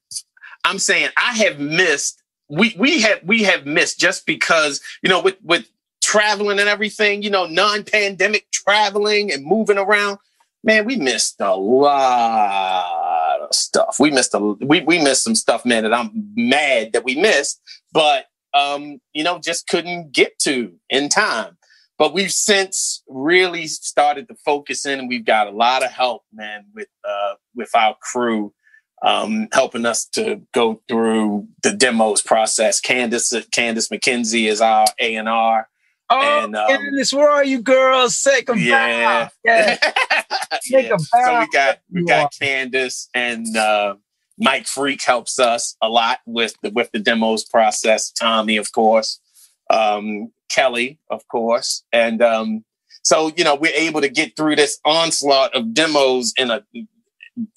i'm saying i have missed we we have we have missed just because you know with with traveling and everything you know non-pandemic traveling and moving around man we missed a lot of stuff we missed a we, we missed some stuff man that i'm mad that we missed but um you know just couldn't get to in time but we've since really started to focus in and we've got a lot of help man with uh with our crew um, helping us to go through the demos process. Candace Candace McKenzie is our A and R. Oh, and, um, Candace, where are you girls? Take a Yeah. bow. Yeah. Take Yeah. a So we got we got. Candace and uh, Mike Freak helps us a lot with the with the demos process. Tommy, of course, um, Kelly, of course, and um, so you know we're able to get through this onslaught of demos in a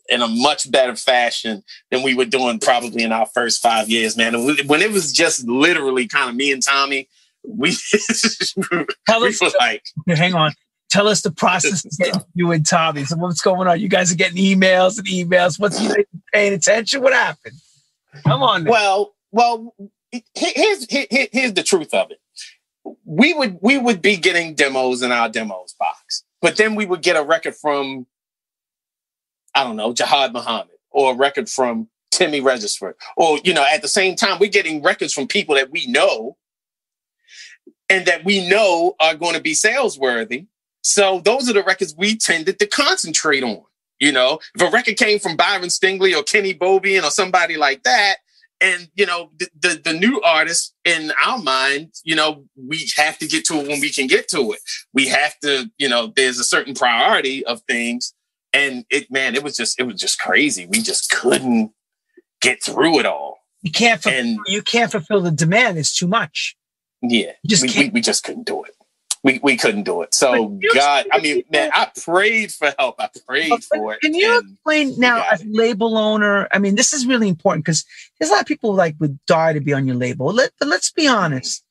in a much better fashion than we were doing probably in our first five years, man. When it was just literally kind of me and Tommy, we, Tell we were like, hang on. Tell us the process of you and Tommy. So what's going on? You guys are getting emails and emails. What's you paying attention? What happened? Come on. Now. Well, well, here's here's the truth of it. We would we would be getting demos in our demos box, but then we would get a record from I don't know Jihad Muhammad or a record from Timmy Regisford, or you know, at the same time we're getting records from people that we know and that we know are going to be sales worthy. So those are the records we tended to concentrate on. You know, if a record came from Byron Stingley or Kenny Bobien or somebody like that, and you know, the, the, the new artist in our mind, you know, we have to get to it when we can get to it. We have to, you know, there's a certain priority of things. And it man, it was just it was just crazy. We just couldn't get through it all. You can't fulfill, and, you can't fulfill the demand. It's too much. Yeah, just we, we, we, just couldn't do it. We, we couldn't do it. So God, I mean, man, I prayed for help. I prayed but, for it. Can you explain now as label owner? I mean, this is really important because there's a lot of people like would die to be on your label. Let, but let's be honest.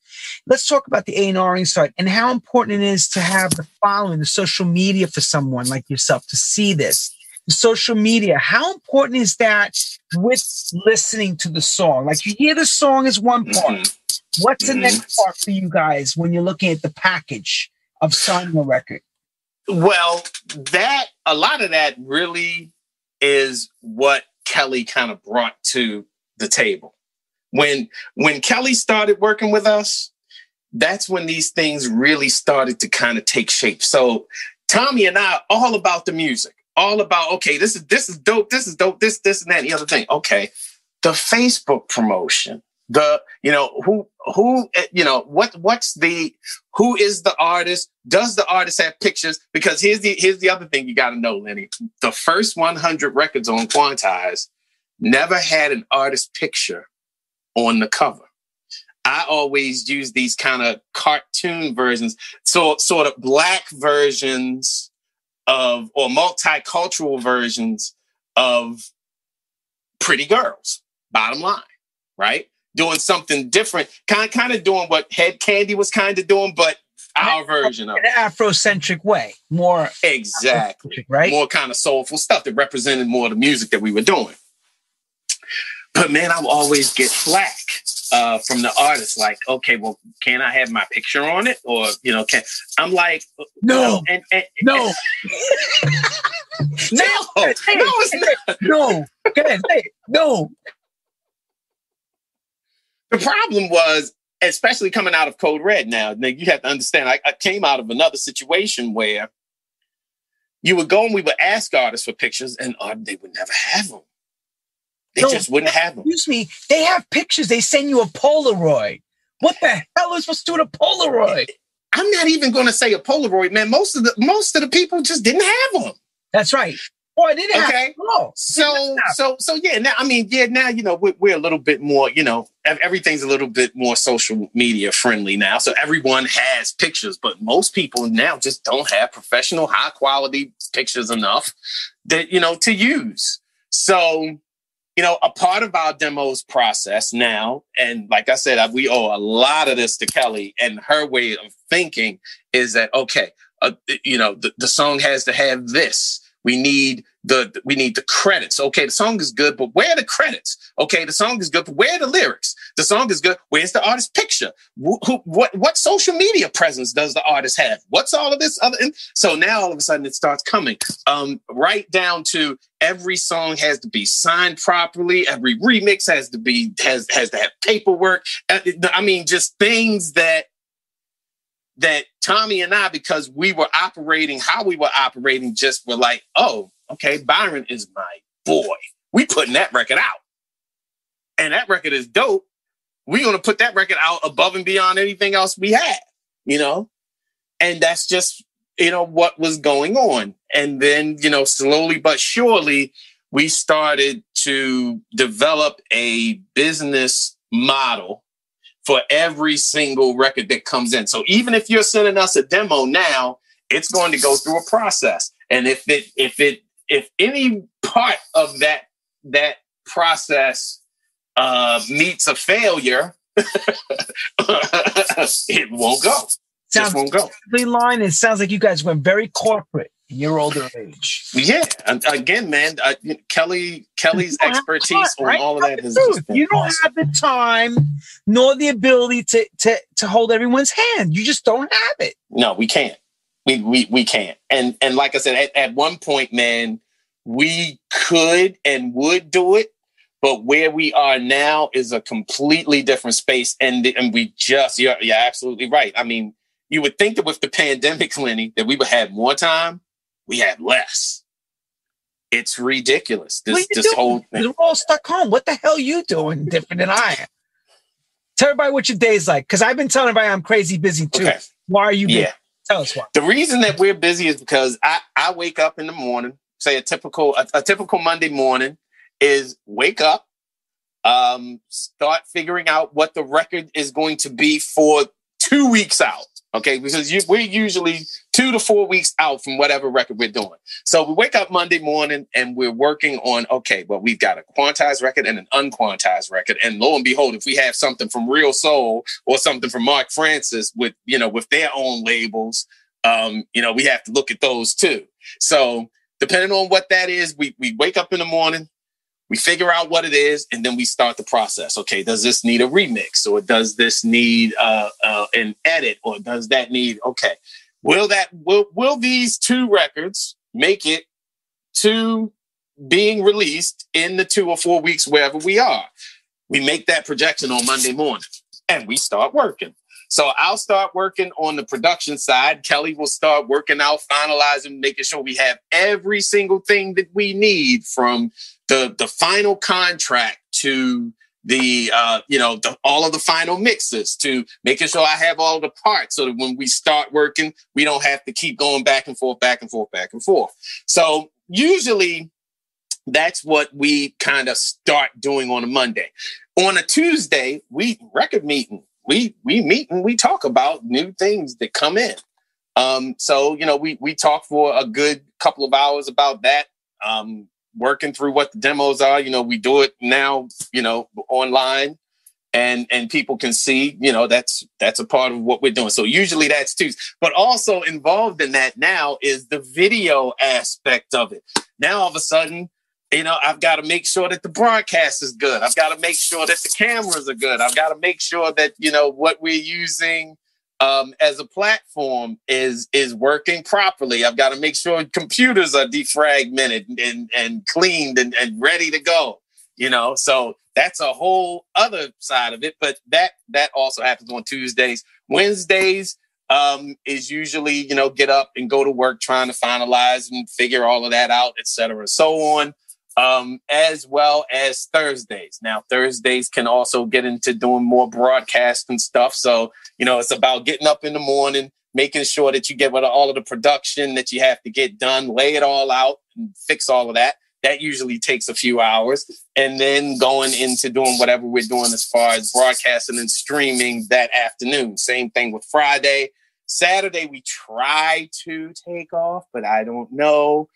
Let's talk about the A&R side and how important it is to have the following, the social media for someone like yourself to see this. The social media, how important is that with listening to the song? Like you hear the song is one part. Mm-hmm What's the next part for you guys when you're looking at the package of signing a record? Well, that a lot of that really is what Kelly kind of brought to the table. When when Kelly started working with us, that's when these things really started to kind of take shape. So Tommy and I all about the music, all about okay, this is this is dope, this is dope, this this and that, and the other thing. Okay, the Facebook promotion, the you know who who eh, you know what what's the who is the artist? Does the artist have pictures? Because here's the here's the other thing you got to know lenny. The first 100 records on quantize never had an artist picture on the cover. I always use these kind of cartoon versions so sort of black versions of or multicultural versions of pretty girls bottom line right doing something different, kind kind of doing what Hed Kandi was kind of doing, but our version of an Afrocentric way, more exactly right, more kind of soulful stuff that represented more of the music that we were doing. But man, I will always get flack uh, from the artist, like, okay, well, can I have my picture on it, or you know, can I'm like, no, and, and, no. no, no, not. No, no. The problem was, especially coming out of Code Red now, now you have to understand, I, I came out of another situation where you would go and we would ask artists for pictures and uh, they would never have them. They no, just wouldn't have them. Excuse me. They have pictures. They send you a Polaroid. What the hell is supposed to do with a Polaroid? I'm not even going to say a Polaroid, man. Most of the most of the people just didn't have them. That's right. Boy, didn't okay. Have, so, so, so, yeah. Now, I mean, yeah. Now, you know, we're, we're, a little bit more. You know, everything's a little bit more social media friendly now. So everyone has pictures, but most people now just don't have professional, high quality pictures enough that you know to use. So, you know, a part of our demos process now, and like I said, we owe a lot of this to Kelly and her way of thinking is that okay, uh, you know, the, the song has to have this we need the we need the credits. Okay, the song is good, but where are the credits? Okay, the song is good, but where are the lyrics? The song is good. Where's the artist picture? Who, who, what what social media presence does the artist have? What's all of this other? so now all of a sudden it starts coming. Um, right down to every song has to be signed properly. Every remix has to be has has to have paperwork. Uh, I mean, just things that that Tommy and I, because we were operating how we were operating, just were like, oh, okay, Byron is my boy. We putting that record out. And that record is dope. We're gonna put that record out above and beyond anything else we had, you know? And that's just, you know, what was going on. And then, you know, slowly but surely, we started to develop a business model for every single record that comes in. So even if you're sending us a demo now, it's going to go through a process. And if it if it if any part of that that process uh, meets a failure, it won't go. Sounds Just won't go. Line. It sounds like you guys went very corporate your older age. Yeah, and again, man, uh, Kelly Kelly's expertise time, on right? all of that is. You don't awesome. have the time nor the ability to to to hold everyone's hand. You just don't have it. No, we can't. We we we can't. And and like I said, at, at one point, man, we could and would do it, but where we are now is a completely different space. And and we just you're, you're absolutely right. I mean, you would think that with the pandemic, Lenny, that we would have more time we had less. It's ridiculous. This this doing? whole thing. We're all stuck home. What the hell are you doing different than I am? Tell everybody what your day's like. Because I've been telling everybody I'm crazy busy too. Okay. Why are you busy? Yeah. Tell us why. The reason that we're busy is because I, I wake up in the morning, say a typical a, a typical Monday morning is wake up, um, start figuring out what the record is going to be for two weeks out. Okay, because you, we're usually two to four weeks out from whatever record we're doing. So we wake up Monday morning and we're working on, okay, well, we've got a quantized record and an unquantized record. And lo and behold, if we have something from Reelsoul or something from Mark Francis with, you know, with their own labels, um, you know, we have to look at those too. So depending on what that is, we, we wake up in the morning, we figure out what it is and then we start the process okay does this need a remix or does this need uh, uh, an edit or does that need okay will that will will these two records make it to being released in the two or four weeks wherever we are we make that projection on monday morning and we start working so I'll start working on the production side. Kelly will start working out, finalizing, making sure we have every single thing that we need from the the final contract to the uh, you know the, all of the final mixes to making sure I have all the parts so that when we start working, we don't have to keep going back and forth, back and forth, back and forth. So usually that's what we kind of start doing on a Monday. On a Tuesday, we record meeting. We we meet and we talk about new things that come in. Um, so you know we we talk for a good couple of hours about that. Um, working through what the demos are. You know, we do it now, you know, online and and people can see, you know, that's that's a part of what we're doing. So usually that's Tuesday. But also involved in that now is the video aspect of it. Now all of a sudden, you know, I've got to make sure that the broadcast is good. I've got to make sure that the cameras are good. I've got to make sure that, you know, what we're using um, as a platform is is working properly. I've got to make sure computers are defragmented and and cleaned and, and ready to go. You know, so that's a whole other side of it. But that that also happens on Tuesdays. Wednesdays um, is usually you know get up and go to work trying to finalize and figure all of that out, et cetera, so on um, as well as Thursdays. Now, Thursdays can also get into doing more broadcast and stuff. So, you know, it's about getting up in the morning, making sure that you get all of the production that you have to get done, lay it all out and fix all of that. That usually takes a few hours. And then going into doing whatever we're doing as far as broadcasting and streaming that afternoon. Same thing with Friday. Saturday, we try to take off, but I don't know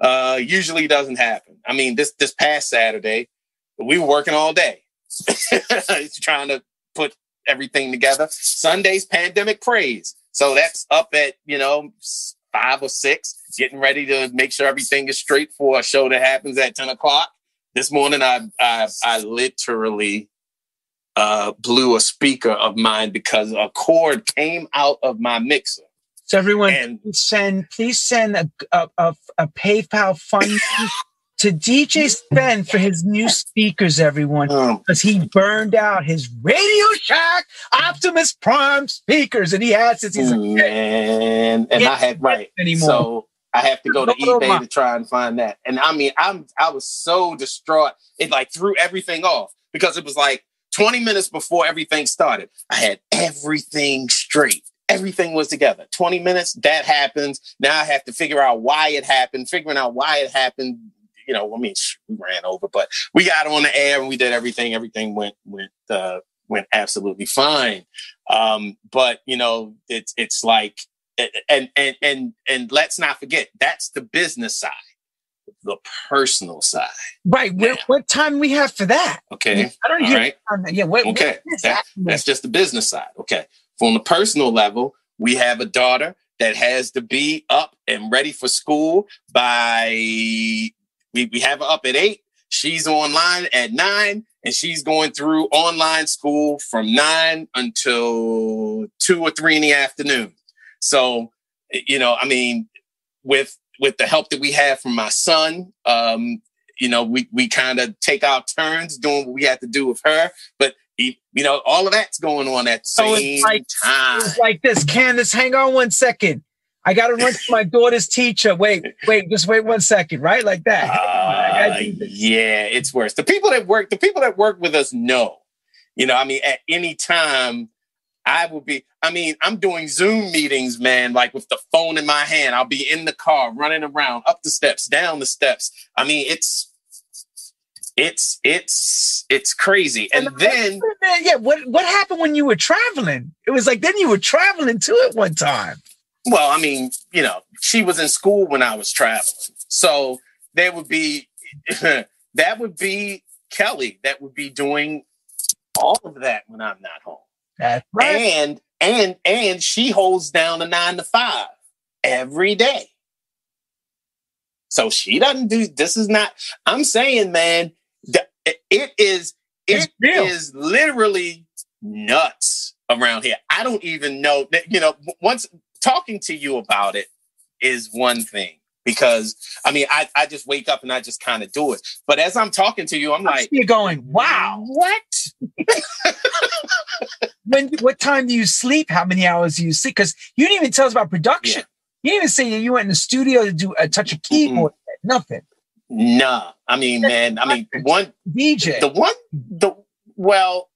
uh, usually doesn't happen. I mean, this this past Saturday, we were working all day, trying to put everything together. Sunday's pandemic praise, so that's up at you know five or six, getting ready to make sure everything is straight for a show that happens at ten o'clock. This morning, I I, I literally uh, blew a speaker of mine because a cord came out of my mixer so everyone, and, send please send a a, a, a PayPal fund to DJ Spen for his new speakers, everyone, because um, he burned out his Radio Shack Optimus Prime speakers, and he has since he's a kid. Man, and I had right anymore. So I have to go to eBay to try and find that. And I mean, I'm I was so distraught. It like threw everything off because it was like 20 minutes before everything started. I had everything straight everything was together. 20 minutes, that happens. Now I have to figure out why it happened, figuring out why it happened. You know, I mean, we ran over, but we got on the air and we did everything. Everything went, went, uh, went absolutely fine. Um, but you know, it's, it's like, and, and, and, and let's not forget, that's the business side. the personal side. Right. What, what time we have for that? Okay. I don't All hear. right. Yeah. What, Okay. what That- That's just the business side. Okay. From the personal level, we have a daughter that has to be up and ready for school by we, we have her up at eight. She's online at nine, and she's going through online school from nine until two or three in the afternoon. So, you know, I mean, with with the help that we have from my son, um, you know, we we kind of take our turns doing what we have to do with her. But you know, all of that's going on at the So it's same like- time. It's like this. Candace, hang on one second. I got to run to my daughter's teacher. Wait, wait, just wait one second. Right, like that. Uh, gotta do this. yeah, it's worse. The people that work, the people that work with us know. You know, I mean, at any time, I will be. I mean, I'm doing Zoom meetings, man, like with the phone in my hand. I'll be in the car, running around, up the steps, down the steps. I mean, it's, it's, it's, it's crazy. And then, Man, yeah. What what happened when you were traveling? It was like then you were traveling too at one time. Well, I mean, you know, she was in school when I was traveling, so there would be, that would be Kelly that would be doing all of that when I'm not home. That's right. and and and she holds down a nine to five every day so she doesn't do this is not i'm saying man it is It's is literally nuts around here i don't even know that you know once talking to you about it is one thing because i mean i, I just wake up and i just kind of do it but as i'm talking to you i'm like You're going. Wow. what When what time do you sleep? How many hours do you sleep? Because you didn't even tell us about production. You didn't even say you went in the studio to do a touch of keyboard. Nothing. Nah, I mean, man, I mean, one, DJ. the one, the, well,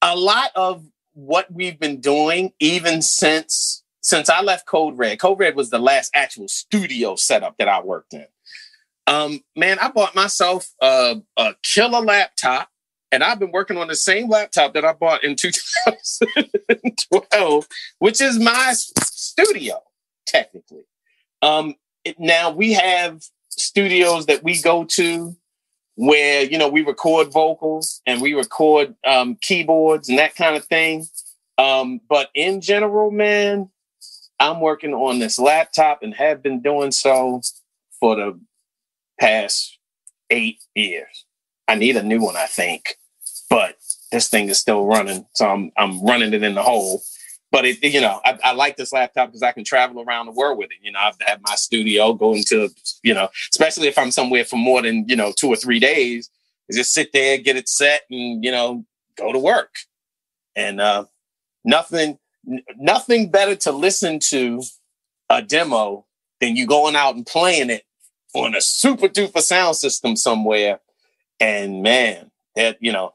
a lot of what we've been doing, even since, since I left Code Red, Code Red was the last actual studio setup that I worked in. Um, man, I bought myself a, a killer laptop and I've been working on the same laptop that I bought in 2012, which is my studio, technically. Um, it- now we have studios that we go to where you know we record vocals and we record um, keyboards and that kind of thing. Um, but in general, man, I'm working on this laptop and have been doing so for the past eight years. I need a new one, I think, but this thing is still running, so I'm I'm running it in the hole. But it, you know, I, I like this laptop because I can travel around the world with it. You know, I have my studio, go into, you know, especially if I'm somewhere for more than you know two or three days, just sit there, get it set, and you know, go to work. And uh, nothing, n- nothing better to listen to a demo than you going out and playing it on a super duper sound system somewhere. And man, that you know,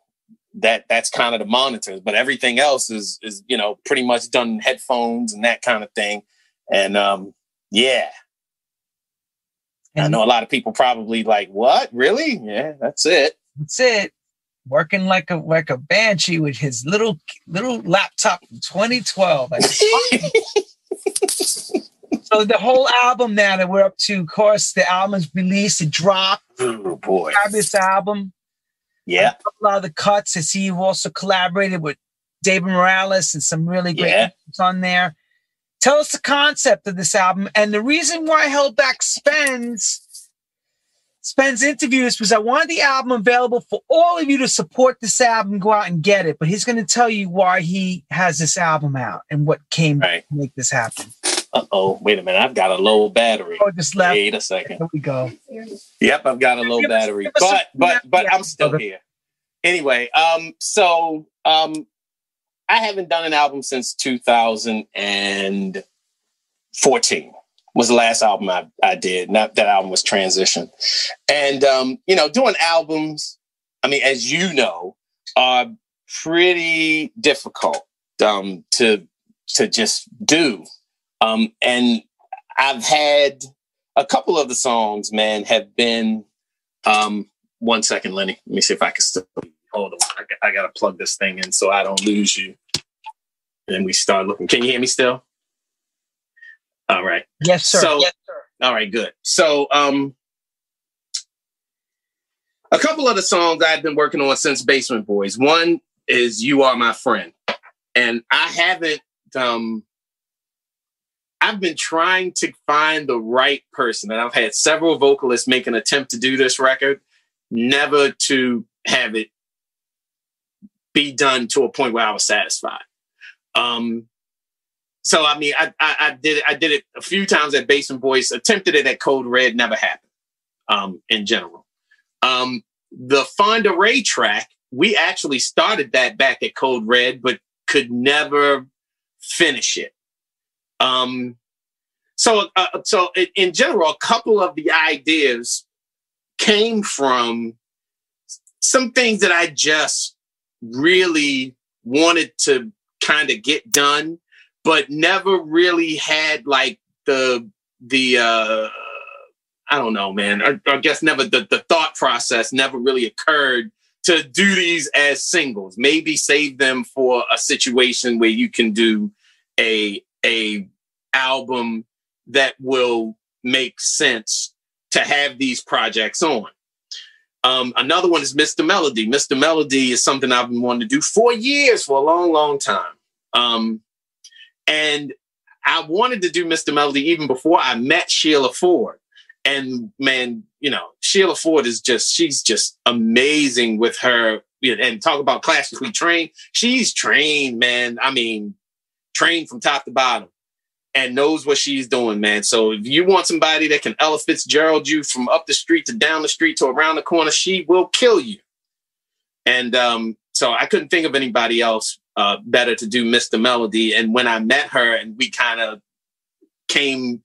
that that's kind of the monitors, but everything else is is you know pretty much done in headphones and that kind of thing. And um, yeah, I know a lot of people probably like, what? Really? Yeah, that's it. That's it. Working like a like a banshee with his little little laptop in 2012. Like, so the whole album now that we're up to, of course, the album's released, it dropped. oh boy. Fabulous album. Yeah, A lot of the cuts. I see you've also collaborated with David Morales and some really great Yeah. on there. Tell us the concept of this album and the reason why I held back Spen's. Spen's interviews because I wanted the album available for all of you to support this album, go out and get it. But he's going to tell you why he has this album out and what came right. to make this happen. Uh oh, wait a minute. I've got a low battery. Oh, just left. Wait a second. Here we go. Yep, I've got a low battery, but but but I'm still here. Anyway, um, so um, I haven't done an album since 2014 was the last album I, I did. Not that album was Transition, and um, you know, doing albums. I mean, as you know, are pretty difficult um, to to just do, um, and I've had a couple of the songs, man, have been. Um, one second, Lenny. Let me see if I can still hold on. I, got- I gotta plug this thing in so I don't lose you. And then we start looking. Can you hear me still? All right. Yes, sir. So- yes, sir. All right, good. So, um, a couple of the songs I've been working on since Basement Boys. One is "You Are My Friend," and I haven't. Um, I've been trying to find the right person, and I've had several vocalists make an attempt to do this record, never to have it be done to a point where I was satisfied. Um, so I mean, I, I, I did it. I did it a few times at Basement Boys. Attempted it at Code Red, never happened. Um, in general, um, the Fonda Rae track, we actually started that back at Code Red, but could never finish it. Um, so, uh, so in general, a couple of the ideas came from some things that I just really wanted to kind of get done but never really had like the the uh I don't know, man. I, I guess never the, the thought process never really occurred to do these as singles. Maybe save them for a situation where you can do a a album that will make sense to have these projects on. Um, another one is Mr. Melody. Mr. Melody is something I've been wanting to do for years, for a long, long time. Um, and I wanted to do Mr. Melody even before I met Sheila Ford. And man, you know, Sheila Ford is just, she's just amazing with her. And talk about classically trained. She's trained, man. I mean, trained from top to bottom and knows what she's doing, man. So if you want somebody that can Ella Fitzgerald you from up the street to down the street to around the corner, she will kill you. And um, so I couldn't think of anybody else uh, better to do Mr. Melody. And when I met her and we kind of came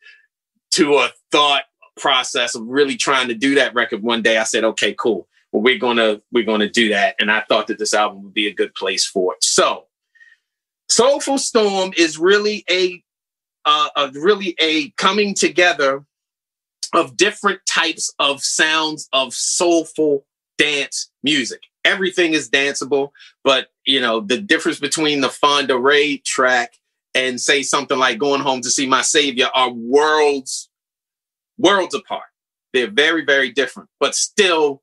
to a thought process of really trying to do that record one day, I said, okay, cool. Well, we're gonna we're gonna do that. And I thought that this album would be a good place for it. So Soulful Storm is really a uh, a really a coming together of different types of sounds of soulful dance music everything is danceable. But you know, the difference between the Fonda Rae track and say something like going home to see my savior are worlds, worlds apart. They're very, very different, but still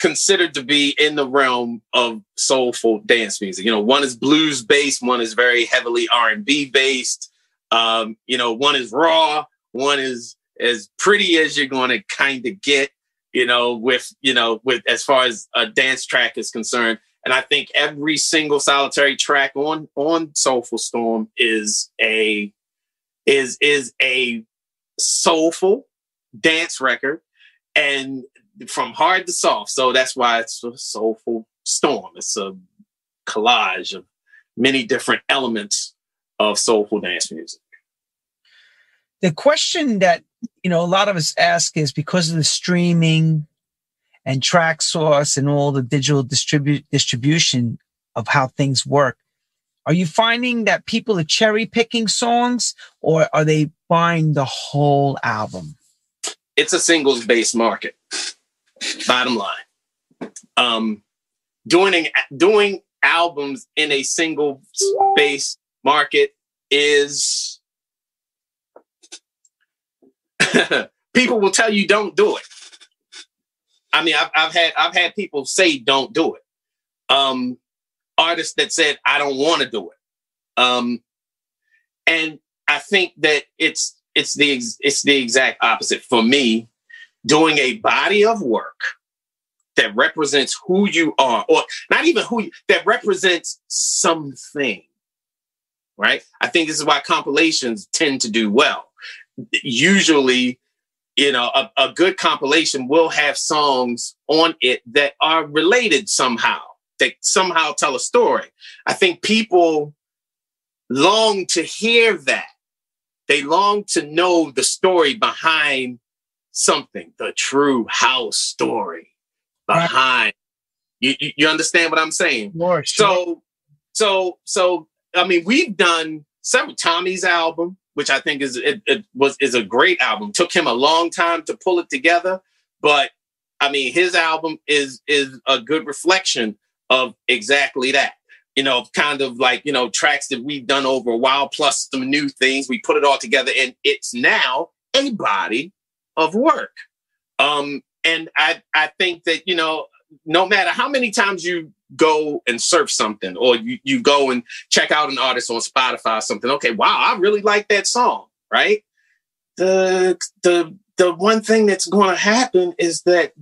considered to be in the realm of soulful dance music. You know, one is blues based, one is very heavily R and B based. Um, you know, one is raw, one is as pretty as you're going to kind of get you know, with, you know, with as far as a dance track is concerned. And I think every single solitary track on on Soulful Storm is a is is a soulful dance record and from hard to soft. So that's why it's a soulful storm. It's a collage of many different elements of soulful dance music. The question that you know, a lot of us ask is because of the streaming and Traxsource and all the digital distribute distribution of how things work. Are you finding that people are cherry picking songs or are they buying the whole album? It's a singles based market. Bottom line. Um, doing doing albums in a single space market is people will tell you don't do it. I mean, I've, I've had I've had people say don't do it. Um, artists that said I don't want to do it. Um, and I think that it's it's the it's the exact opposite for me. Doing a body of work that represents who you are, or not even who you, that represents something. Right. I think this is why compilations tend to do well usually you know a, a, good compilation will have songs on it that are related somehow that somehow tell a story i think people long to hear that they long to know the story behind something the true house story behind you, you understand what i'm saying sure. so so so i mean we've done several tommy's album which I think is it, it, was is a great album. Took him a long time to pull it together, but I mean his album is is a good reflection of exactly that. You know, kind of like you know tracks that we've done over a while, plus some new things. We put it all together, and it's now a body of work. Um, and I, I think that, you know, no matter how many times you go and surf something or you, you go and check out an artist on Spotify or something, okay, wow, I really like that song, right? The, the, the one thing that's going to happen is that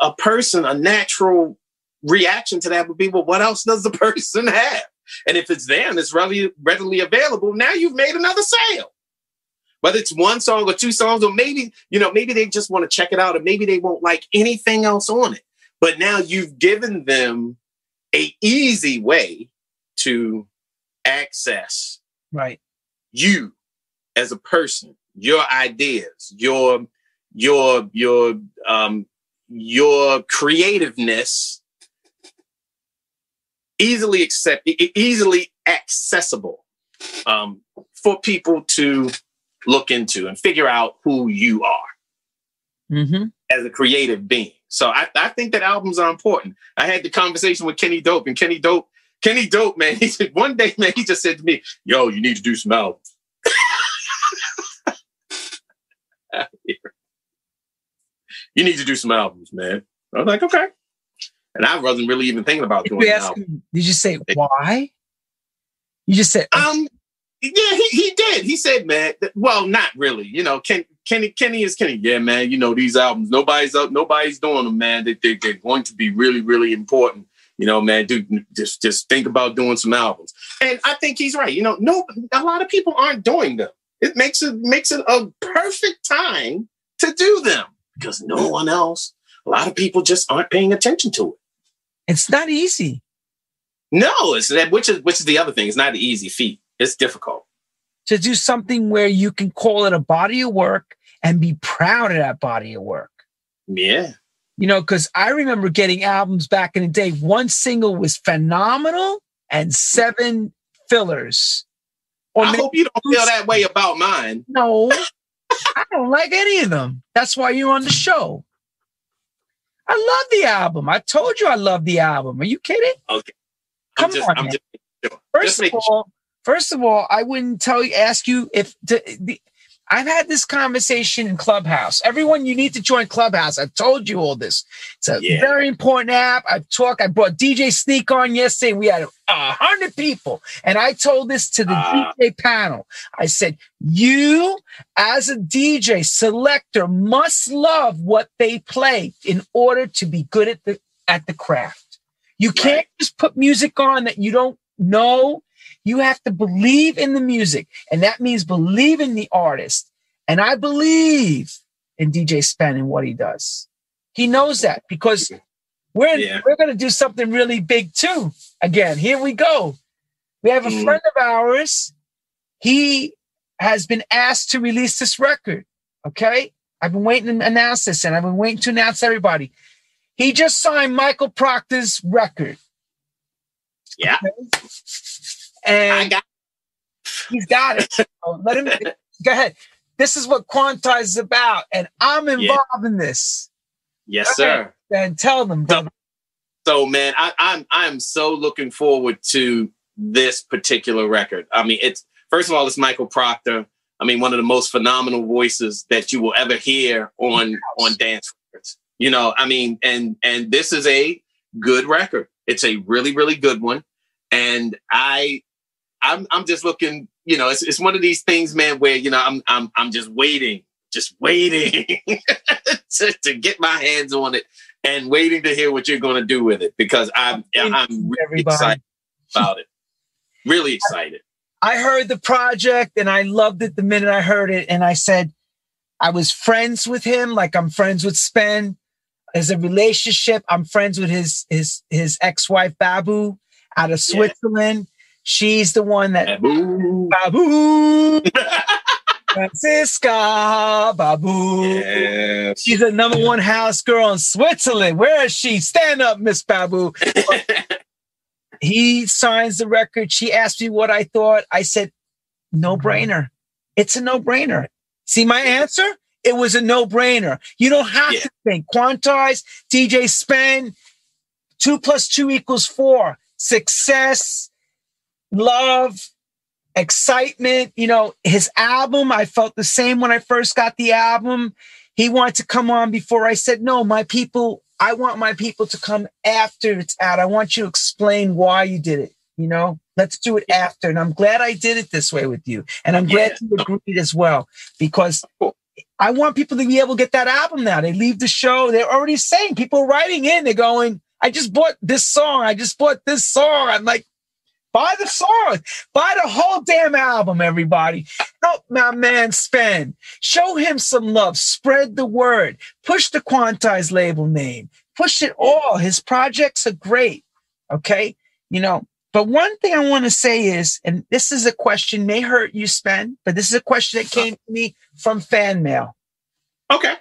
a person, a natural reaction to that would be, well, what else does the person have? And if it's and it's readily, readily available, now you've made another sale. Whether it's one song or two songs, or maybe, you know, maybe they just want to check it out or maybe they won't like anything else on it. But now you've given them a easy way to access right you as a person, your ideas, your your your um your creativeness easily accept easily accessible um, for people to look into and figure out who you are mm-hmm. as a creative being. So I, I think that albums are important. I had the conversation with Kenny Dope, and Kenny Dope, Kenny Dope, man, he said one day, man, he just said to me, "Yo, you need to do some albums." you need to do some albums, man. I was like, okay. And I wasn't really even thinking about doing it. Did you say why? You just said um yeah, he, he did. He said, man, well, not really. You know, Ken, Kenny Kenny is Kenny. Yeah, man, you know, these albums, nobody's up, nobody's doing them, man. They, they, they're going to be really, really important. You know, man, dude, just just think about doing some albums. And I think he's right. You know, no a lot of people aren't doing them. It makes it makes it a perfect time to do them because no one else, a lot of people just aren't paying attention to it. It's not easy. No, it's which is which is the other thing. It's not an easy feat. It's difficult to do something where you can call it a body of work and be proud of that body of work. Yeah. You know, because I remember getting albums back in the day. One single was phenomenal and seven fillers. Or I hope you don't feel that way about mine. No, I don't like any of them. That's why you're on the show. I love the album. I told you I love the album. Are you kidding? Okay. Come just, on. Just, first just of all, sure. First of all, I wouldn't tell you, ask you if to, the, I've had this conversation in Clubhouse. Everyone, you need to join Clubhouse. I've told you all this. It's a yeah. very important app. I've talked. I brought DJ Sneak on yesterday. We had a hundred people, and I told this to the uh, DJ panel. I said, "You, as a DJ selector, must love what they play in order to be good at the at the craft. You can't just put music on that you don't know you have to believe in the music, and that means believe in the artist. And I believe in DJ Spen and what he does. He knows that because we're yeah. we're going to do something really big too. Again, here we go. We have a mm. friend of ours. He has been asked to release this record. Okay, I've been waiting to announce this, and I've been waiting to announce everybody. He just signed Michael Proctor's record. Yeah. Okay? And got- he's got it. Let him go ahead. This is what Quantize is about, and I'm involved yeah. in this. Yes, sir. And tell them, brother. So, so man, I, I'm I'm so looking forward to this particular record. I mean, it's first of all, it's Michael Proctor. I mean, one of the most phenomenal voices that you will ever hear on on dance records. You know, I mean, and and this is a good record. It's a really really good one, and I I'm I'm just looking, you know, it's it's one of these things, man, where you know I'm I'm I'm just waiting, just waiting to, to get my hands on it and waiting to hear what you're going to do with it because I'm I'm really excited about it. Really excited. I heard the project and I loved it the minute I heard it, and I said I was friends with him, like I'm friends with Spen. As a relationship, I'm friends with his his his ex-wife Babu out of Switzerland. She's the one that Babu. Babu. Francisca Babu. Yeah. She's a number one house girl in Switzerland. Where is she? Stand up, Miss Babu. he signs the record. She asked me what I thought. I said, no mm-hmm. brainer. It's a no brainer. See my answer? It was a no brainer. You don't have yeah. to think. Quantize, DJ Spen, two plus two equals four. Success, love, excitement. You know, his album, I felt the same when I first got the album. He wanted to come on before I said, no, my people, I want my people to come after it's out. I want you to explain why you did it. You know, let's do it after. And I'm glad I did it this way with you. And I'm glad yeah. you agreed as well, because I want people to be able to get that album now. They leave the show. They're already saying people writing in, they're going, I just bought this song. I just bought this song. I'm like, buy the song, buy the whole damn album, everybody. Help my man Spen. Show him some love. Spread the word. Push the Quantize label name. Push it all. His projects are great. Okay. You know, but one thing I want to say is, and this is a question may hurt you, Spen, but this is a question that came to me from fan mail. Okay.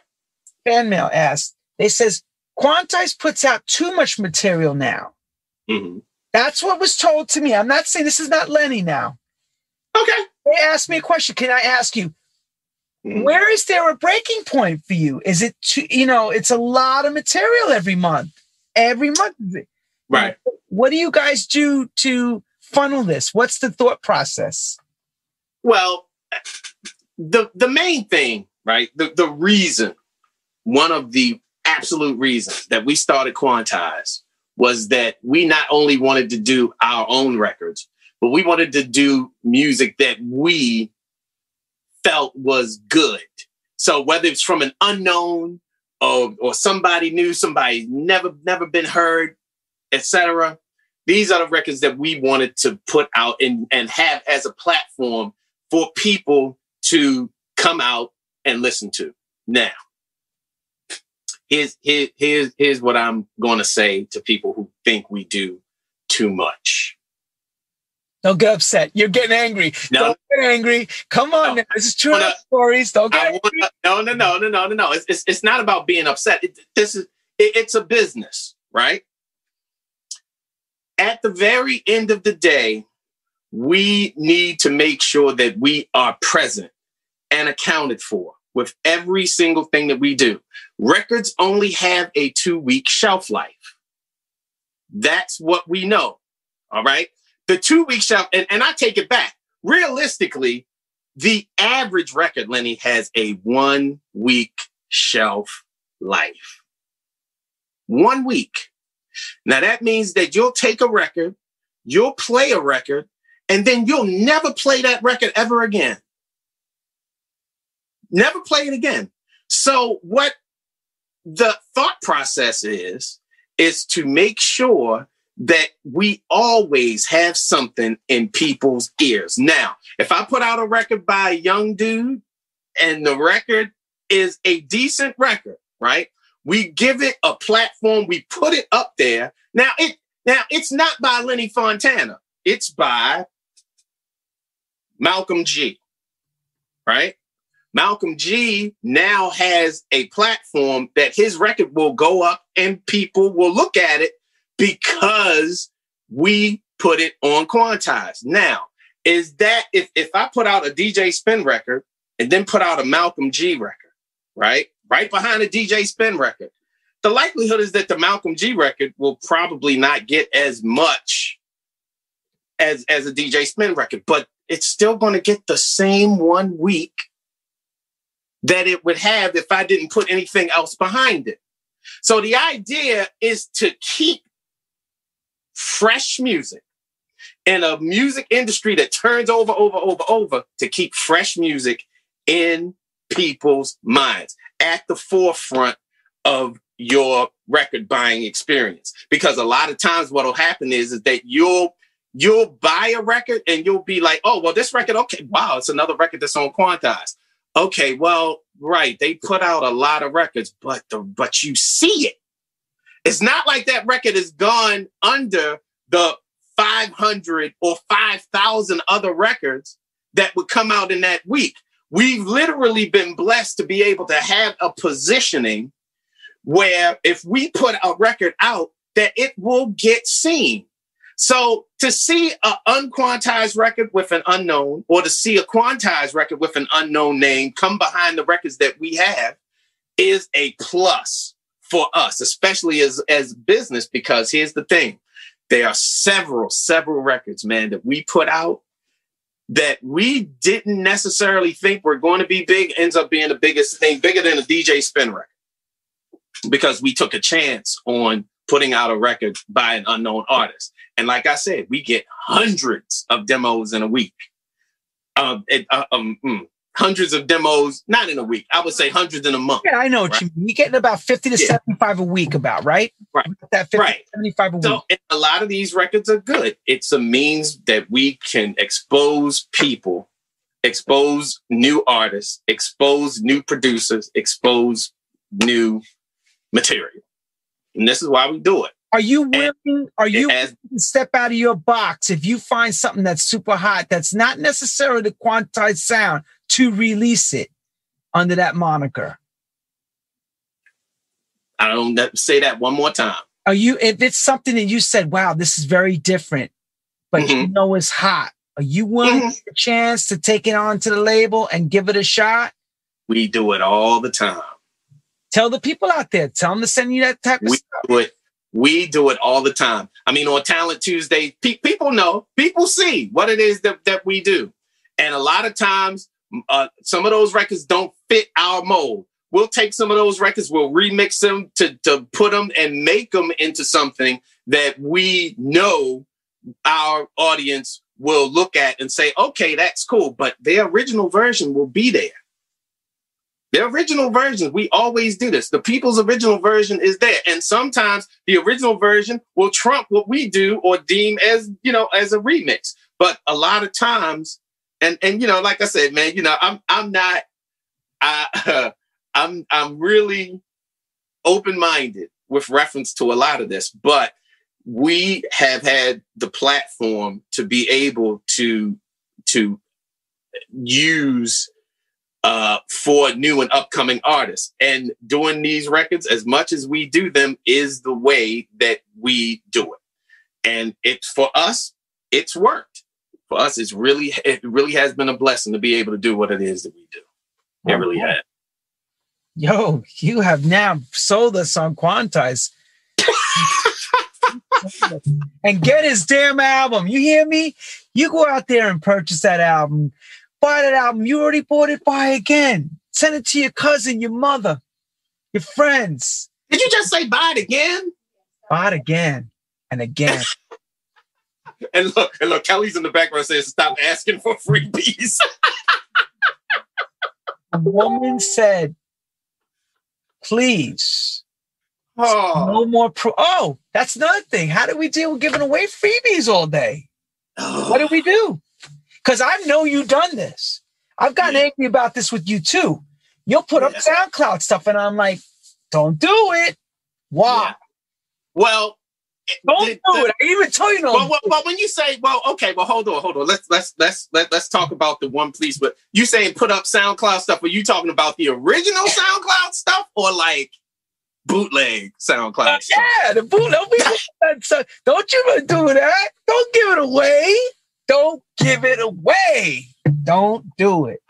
Fan mail asked, they says, Quantize puts out too much material now. Mm-hmm. That's what was told to me. I'm not saying this is not Lenny now. Okay. They asked me a question. Can I ask you, mm-hmm. where is there a breaking point for you? Is it, too, you know, it's a lot of material every month, every month. Right. What do you guys do to funnel this? What's the thought process? Well, the the main thing, right? The the reason, one of the absolute reasons that we started Quantize was that we not only wanted to do our own records, but we wanted to do music that we felt was good. So whether it's from an unknown or, or somebody new, somebody never never been heard, etc. These are the records that we wanted to put out and, and have as a platform for people to come out and listen to. Now, here's, here, here's, here's what I'm going to say to people who think we do too much. Don't get upset. You're getting angry. No. Don't get angry. Come on. No. This is true wanna, stories. Don't get wanna, angry. No, no, no, no, no, no, no. It's, it's, it's not about being upset. It, this is, it, it's a business, right? at the very end of the day, we need to make sure that we are present and accounted for with every single thing that we do. Records only have a two week shelf life. That's what we know. All right. The two week shelf, and, and I take it back. Realistically, the average record, Lenny, has a one week shelf life. One week. Now that means that you'll take a record, you'll play a record, and then you'll never play that record ever again. Never play it again. So what the thought process is, is to make sure that we always have something in people's ears. Now, if I put out a record by a young dude and the record is a decent record, right? We give it a platform. We put it up there. Now it now it's not by Lenny Fontana. It's by Malcolm G. Right? Malcolm G now has a platform that his record will go up and people will look at it because we put it on Quantize. Now, is that if, if I put out a DJ Spen record and then put out a Malcolm G record, right? right behind a DJ Spen record. The likelihood is that the Malcolm G record will probably not get as much as, as a DJ Spen record, but it's still going to get the same one week that it would have if I didn't put anything else behind it. So the idea is to keep fresh music in a music industry that turns over, over, over, over to keep fresh music in people's minds at the forefront of your record buying experience. Because a lot of times what'll happen is, is that you'll you'll buy a record and you'll be like, oh, well, this record, okay, wow, it's another record that's on Quantize. Okay, well, right, they put out a lot of records, but the but you see it. It's not like that record is gone under the 500 or 5,000 other records that would come out in that week. We've literally been blessed to be able to have a positioning where if we put a record out, that it will get seen. So to see an unquantized record with an unknown, or to see a quantized record with an unknown name come behind the records that we have, is a plus for us, especially as as business. Because here's the thing: there are several, several records, man, that we put out that we didn't necessarily think were going to be big ends up being the biggest thing, bigger than a DJ Spen record. Because we took a chance on putting out a record by an unknown artist. And like I said, we get hundreds of demos in a week. Uh, it, uh, um, mm, hundreds of demos, not in a week. I would say hundreds in a month. Yeah, I know. Right? You, mean. you're getting about 50 to yeah. 75 a week about, right? Right. That 50 right. 75 a so, week. a lot of these records are good. It's a means that we can expose people, expose new artists, expose new producers, expose new material. And this is why we do it. Are you willing? Are you as, to step out of your box if you find something that's super hot that's not necessarily the quantized sound to release it under that moniker? I don't say that one more time. Are you? If it's something that you said, "Wow, this is very different," but mm-hmm. you know it's hot. Are you willing mm-hmm. a chance to take it onto the label and give it a shot? We do it all the time. Tell the people out there. Tell them to send you that type of we stuff. Do it. We do it all the time. I mean, on Talent Tuesday, pe- people know, people see what it is that, that we do. And a lot of times, uh, some of those records don't fit our mold. We'll take some of those records, we'll remix them to, to put them and make them into something that we know our audience will look at and say, okay, that's cool. But the original version will be there. The original version, we always do this. The people's original version is there. And sometimes the original version will trump what we do or deem as, you know, as a remix. But a lot of times, and and you know, like I said, man, you know, I'm I'm not I uh, I'm I'm really open-minded with reference to a lot of this, but we have had the platform to be able to to use uh, for new and upcoming artists. And doing these records, as much as we do them, is the way that we do it. And it's for us, it's worked. For us, it's really it really has been a blessing to be able to do what it is that we do. It oh, really has. Yo, you have now sold us on Quantize. and get his damn album. You hear me? You go out there and purchase that album buy that album. You already bought it, buy again. Send it to your cousin, your mother, your friends. Did you just say buy it again? Buy it again and again. and look, and look, Kelly's in the background says, stop asking for freebies. the woman said, please. Oh. No more pro. Oh, that's another thing. How do we deal with giving away freebies all day? Oh. What do we do? Because I know you've done this. I've gotten yeah. angry about this with you too. You'll put yeah. up SoundCloud stuff, and I'm like, don't do it. Why? Yeah. Well, don't the, do the, it. I even tell you no. Well, well, well, when you say, well, okay, well, hold on, hold on. Let's let's let's let, let's talk about the one, please. But you saying put up SoundCloud stuff? Are you talking about the original SoundCloud stuff or like bootleg SoundCloud? Uh, yeah, the bootleg. Don't, don't you do that. Don't give it away. Don't give it away. Don't do it.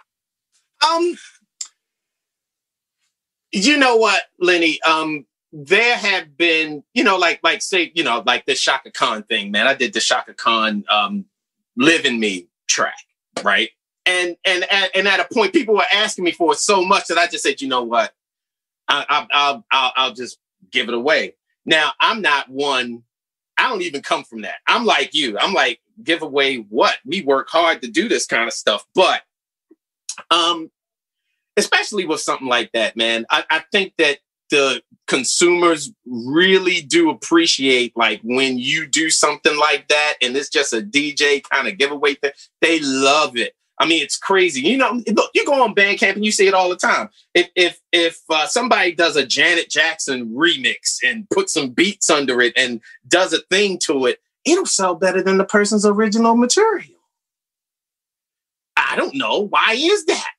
Um, you know what, Lenny? Um, there have been, you know, like like say, you know, like the Chaka Khan thing, man. I did the Chaka Khan um Live in Me track, right? And and and at a point, people were asking me for it so much that I just said, you know what, I, I, I'll I'll I'll just give it away. Now I'm not one. I don't even come from that. I'm like you. I'm like give away what we work hard to do this kind of stuff but um especially with something like that man I, I think that the consumers really do appreciate like when you do something like that and it's just a dj kind of giveaway thing they love it I mean, it's crazy. You know, look, you go on Bandcamp and you see it all the time. If if if uh, somebody does a Janet Jackson remix and puts some beats under it and does a thing to it, it'll sell better than the person's original material. I don't know. Why is that?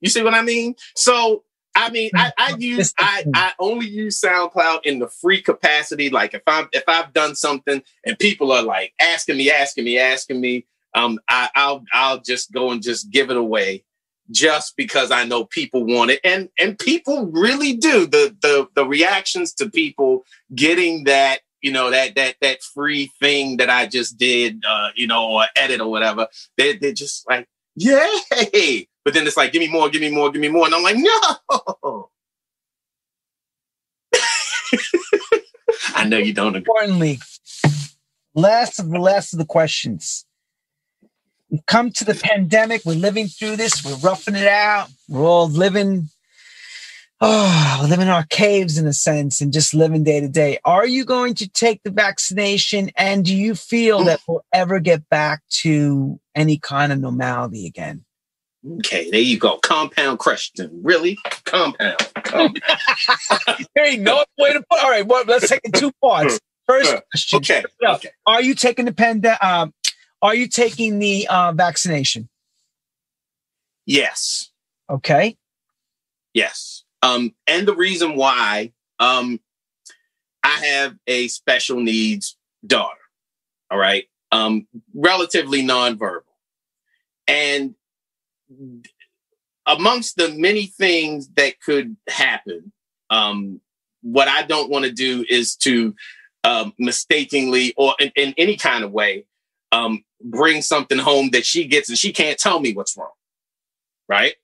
You see what I mean? So I mean, I, I use I, I only use SoundCloud in the free capacity. Like if I'm if I've done something and people are like asking me, asking me, asking me, um, I, I'll I'll just go and just give it away just because I know people want it. And and people really do. The the the reactions to people getting that you know, that that that free thing that I just did, uh, you know, or edit or whatever. They they're just like, yay! But then it's like, give me more, give me more, give me more, and I'm like, no. I know you don't agree. Importantly, last of the last of the questions. We've come to the pandemic. We're living through this. We're roughing it out. We're all living, oh, we're living in our caves in a sense and just living day to day. Are you going to take the vaccination? And do you feel that we'll ever get back to any kind of normality again? Okay, there you go. Compound question. Really? Compound. Compound. there ain't no way to put. All right, well, let's take it two parts. First question. Okay. okay. Are you taking the pandemic? Um, are you taking the uh, vaccination? Yes. Okay. Yes. Um, and the reason why, um, I have a special needs daughter. All right. Um, relatively nonverbal. And amongst the many things that could happen, um, what I don't want to do is to um, mistakenly or in, in, any kind of way um, bring something home that she gets and she can't tell me what's wrong. Right.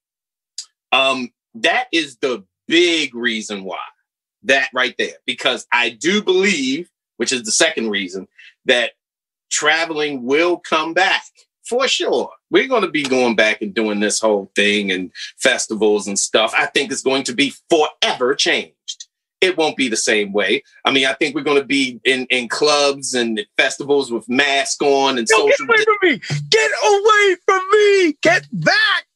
Um, that is the big reason why that right there, because I do believe, which is the second reason, that traveling will come back for sure. We're going to be going back and doing this whole thing and festivals and stuff. I think it's going to be forever changed. It won't be the same way. I mean, I think we're going to be in, in clubs and festivals with masks on and Yo, social. Get away from me! Get away from me! Get back!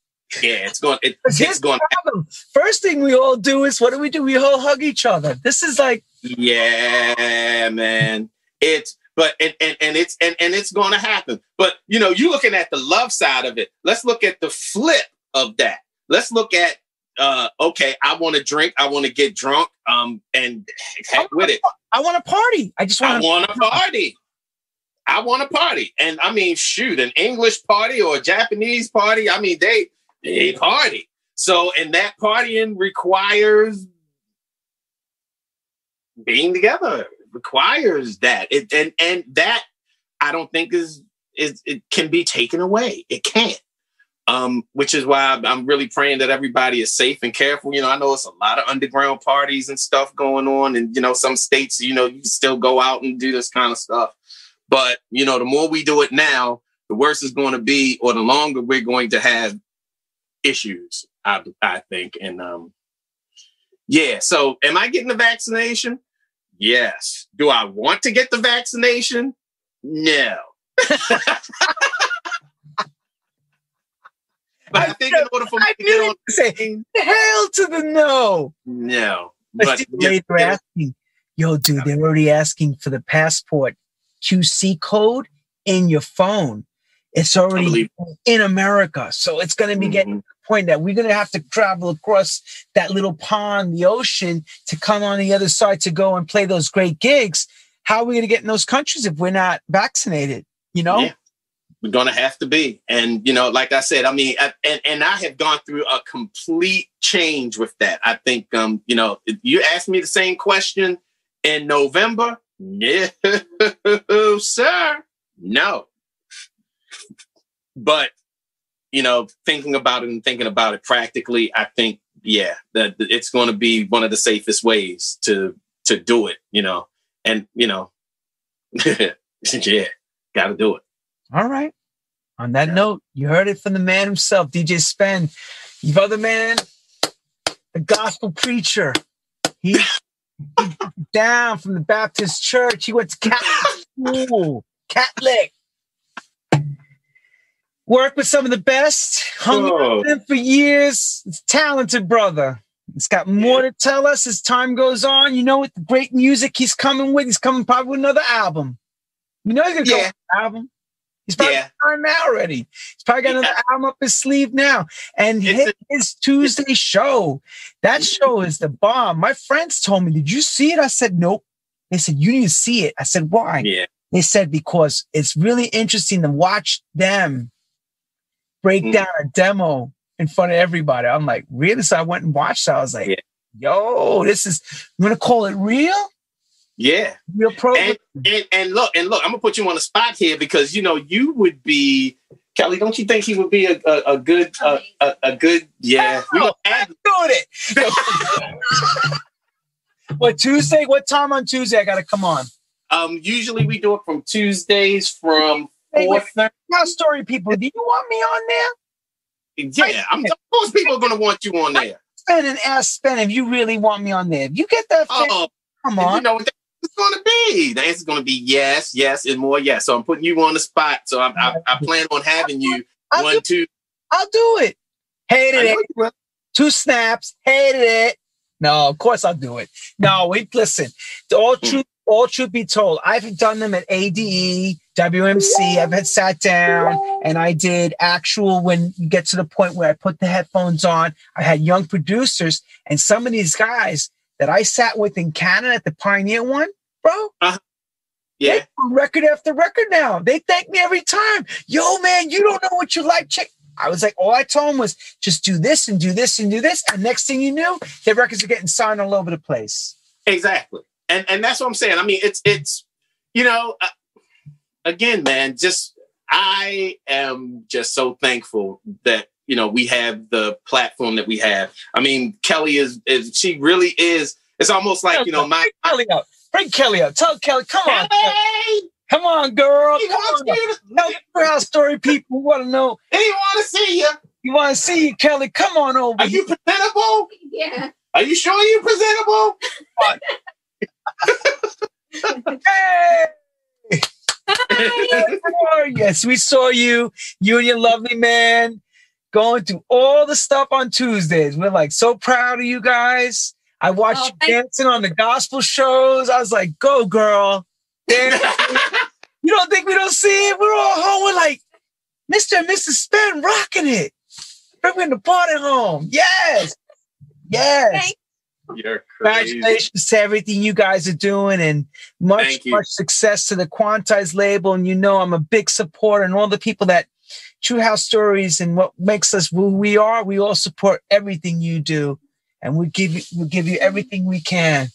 Yeah, it's going. It, it's going. to happen. First thing we all do is what do we do? We all hug each other. This is like. Yeah, man. It's but and, and and it's and, and it's going to happen but you know you looking at the love side of it let's look at the flip of that let's look at uh okay i want to drink i want to get drunk um and heck with it. i want to party. I just want i want to party. I want to party. And i mean shoot an english party or a japanese party i mean they they party. So and that partying requires being together. Requires that. It, and and that I don't think is is it can be taken away. It can't. Um, which is why I'm really praying that everybody is safe and careful. You know, I know it's a lot of underground parties and stuff going on, and you know, some states, you know, you still go out and do this kind of stuff. But you know, the more we do it now, the worse it's going to be, or the longer we're going to have issues. I I think, and um, yeah. So, am I getting the vaccination? Yes. Do I want to get the vaccination? No. but I, I think in order for me I to get on say hell to the no. No. But they're asking, yo, dude, they're already asking for the passport QC code in your phone. It's already in America. So it's going to be mm-hmm. getting point that we're going to have to travel across that little pond, the ocean, to come on the other side to go and play those great gigs. How are we going to get in those countries if we're not vaccinated? You know? Yeah. We're to have to be. And, you know, like I said, I mean, I, and, and I have gone through a complete change with that. I think, um, you know, you asked me the same question in November. No, sir. No. But you know, thinking about it and thinking about it practically, I think, yeah, that it's going to be one of the safest ways to to do it. You know, and you know, yeah, got to do it. All right. On that yeah. note, you heard it from the man himself, DJ Spen. You've other man, the gospel preacher. He, down from the Baptist church. He went to Catholic school, Catholic worked with some of the best, hung oh. with them for years. It's talented brother. He's got more to tell us as time goes on. You know, with the great music he's coming with, he's coming probably with another album. You know he's gonna yeah. go album. He's probably yeah. time now already. He's probably got another yeah. album up his sleeve now. And his, his Tuesday show, that show is the bomb. My friends told me, Did you see it? I said, Nope. They said, You need to see it. I said, Why? Yeah. They said, Because it's really interesting to watch them break mm. down a demo in front of everybody. I'm like, really? So I went and watched. I was like, yeah. yo, this is, I'm going to call it real. Yeah. Real pro. And, and and look, and look, I'm gonna put you on the spot here because you know you would be Kelly. Don't you think he would be a a, a good a, a, a good yeah? We gonna add, doing it. what Tuesday? What time on Tuesday? I gotta come on. um, usually we do it from Tuesdays from Hey, four Now, story people, do you want me on there? Yeah, I'm, of course people are gonna want you on there. Ben and ask Ben if you really want me on there. If you get that, Oh, come and you on. know the answer's gonna be? The answer's gonna be yes, yes, and more yes. So I'm putting you on the spot. So I'm, I, I plan on having you I'll one, do, two. I'll do it. Hated it. Two snaps. Hated it. No, of course I'll do it. No, wait, listen. All Hmm. truth, all truth be told, I've done them at ADE, WMC. I've had sat down and I did actual when you get to the point where I put the headphones on. I had young producers and some of these guys that I sat with in Canada at the Pioneer one, bro. Yeah, They do record after record now. They thank me every time. Yo, man, you don't know what you like. Check. I was like, all I told them was just do this and do this and do this. And next thing you knew, their records are getting signed all over the place. exactly. And and that's what I'm saying. I mean, it's it's you know, uh, again, man, just I am just so thankful that you know we have the platform that we have. I mean, Kelly is is she really is. It's almost like you know my. Out. Bring Kelly up. Tell Kelly, come on. Kelly, Come on, girl. he Come wants on. you to, Tell the house story people want to know. he want to see you. You want to see you, Kelly? Come on over. Are you presentable? Yeah. Are you sure you're presentable? Hey! Yes, we saw you, you and your lovely man going through all the stuff on Tuesdays. We're like so proud of you guys. I watched Oh, you dancing on the gospel shows. I was like, go girl. Dance. you don't think we don't see it? We're all home. We're like, Mr. and Mrs. Spen rocking it. Bringing the party home. Yes. Yes. Thank- You're crazy. Congratulations to everything you guys are doing and much, much success to the Quantize label. And you know, I'm a big supporter and all the people that True House Stories and what makes us who we are. We all support everything you do. And we give you, we give you everything we can.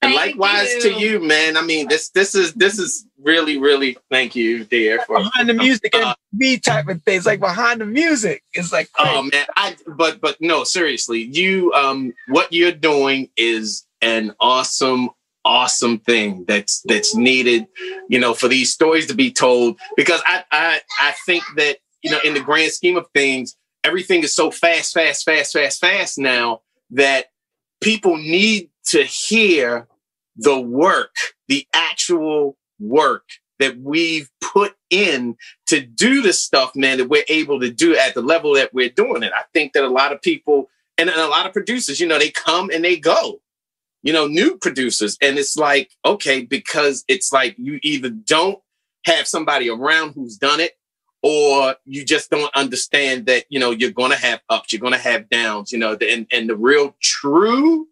And Thank likewise to you, man. I mean, this this is this is really, really thank you, dear, for Behind the music and Uh, me type of things, like behind the music. It's like, Oh man, I but but no, seriously, you um what you're doing is an awesome awesome thing that's that's needed, you know, for these stories to be told because I I I think that, you know, in the grand scheme of things, everything is so fast fast fast fast fast now that people need to hear the work, the actual work that we've put in to do the stuff, man, that we're able to do at the level that we're doing it. I think that a lot of people and a lot of producers, you know, they come and they go, you know, new producers. And it's like, okay, because it's like you either don't have somebody around who's done it or you just don't understand that, you know, you're going to have ups, you're going to have downs, you know, and, and the real true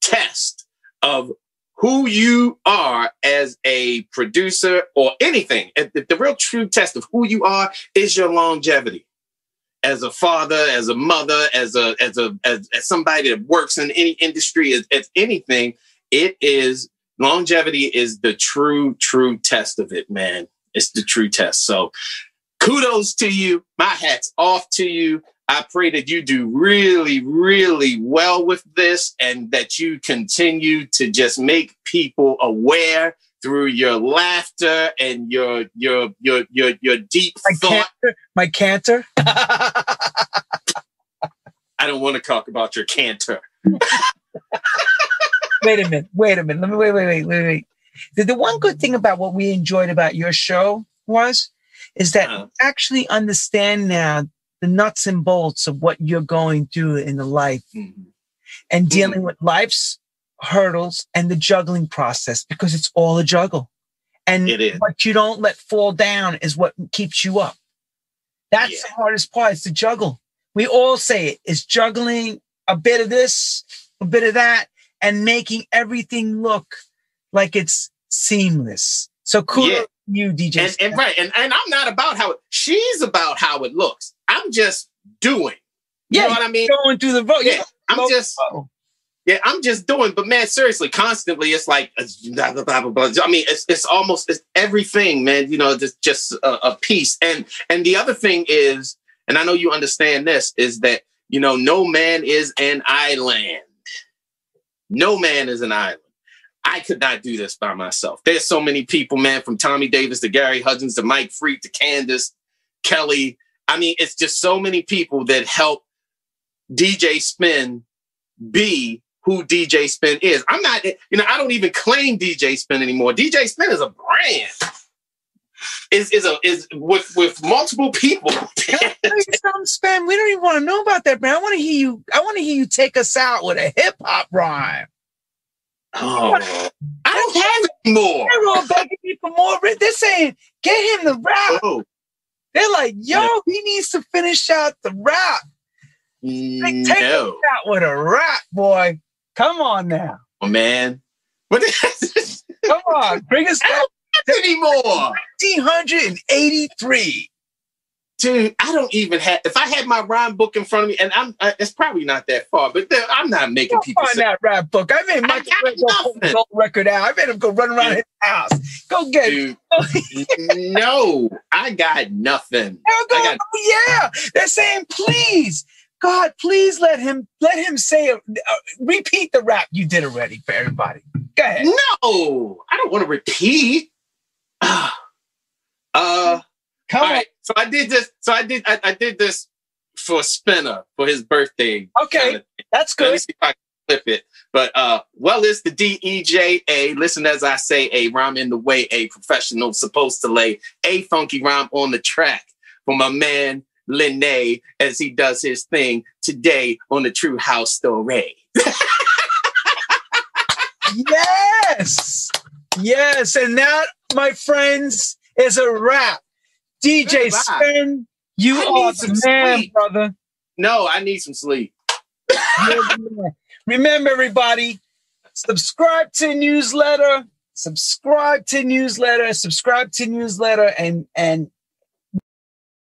test of who you are as a producer or anything. The, the real true test of who you are is your longevity. As a father, as a mother, as a as a as, as somebody that works in any industry, as, as anything, it is longevity is the true true test of it, man. It's the true test. So, kudos to you. My hat's off to you. I pray that you do really, really well with this and that you continue to just make people aware through your laughter and your your your your your deep my thought. canter, my canter. I don't want to talk about your canter. wait a minute. Wait a minute. Let me wait, wait, wait, wait, wait. The, the one good thing about what we enjoyed about your show was is that actually understand now the nuts and bolts of what you're going through in the life mm-hmm. and dealing mm-hmm. with life's hurdles and the juggling process because it's all a juggle. And what you don't let fall down is what keeps you up. That's Yeah. the hardest part. It's the juggle. We all say it. It's juggling a bit of this, a bit of that, and making everything look like it's seamless. So cool Yeah. You, DJ. And, and right, and, and I'm not about how it, she's about how it looks. I'm just doing. You yeah, know what I mean? going through the vote. Yeah, I'm just Oh, Yeah, I'm just doing, but man, seriously, constantly, it's like uh, blah blah blah blah. blah. I mean, it's it's almost it's everything, man. You know, just just a, a piece. And and the other thing is, and I know you understand this, is that you know, no man is an island. No man is an island. I could not do this by myself. There's so many people, man, from Tommy Davis to Gary Hudgens to Mike Freak to Candace Kelly. I mean, it's just so many people that help DJ Spen be who DJ Spen is. I'm not, you know, I don't even claim DJ Spen anymore. DJ Spen is a brand. Is is a is with with multiple people. Some. We don't even want to know about that, man. I want to hear you. I want to hear you take us out with a hip hop rhyme. Oh, I don't have it anymore. They're all begging me for more. They're saying, get him the rap. Oh. They're like, yo, he needs to finish out the rap. Like, mm, take no. out with a rap, boy. Come on now. Oh, man. What Come on, bring us back anymore. 1983 dude, I don't even have. If I had my rhyme book in front of me, and I'm, uh, it's probably not that far, but I'm not making Go people find say, that rap book. I made my record out. I made him go run around his house. Go get dude, it. no, I got nothing. I got, oh, yeah, they're saying please. God, please let him let him say uh, repeat the rap you did already for everybody. Go ahead. No, I don't want to repeat. uh, Come on. Right, so I did this. So I did. I, I did this for Spinner for his birthday. Okay, kind of that's good. Let me see if I can flip it. But uh, well, it's the D E J A. Listen as I say, a rhyme in the way a professional supposed to lay a funky rhyme on the track for my man Lene as he does his thing today on the True House Story. yes, yes, and that, my friends, is a wrap. DJ Spen, you are the man, sleep. brother. No, I need some sleep. Remember, everybody, subscribe to newsletter, subscribe to newsletter, subscribe to newsletter, and and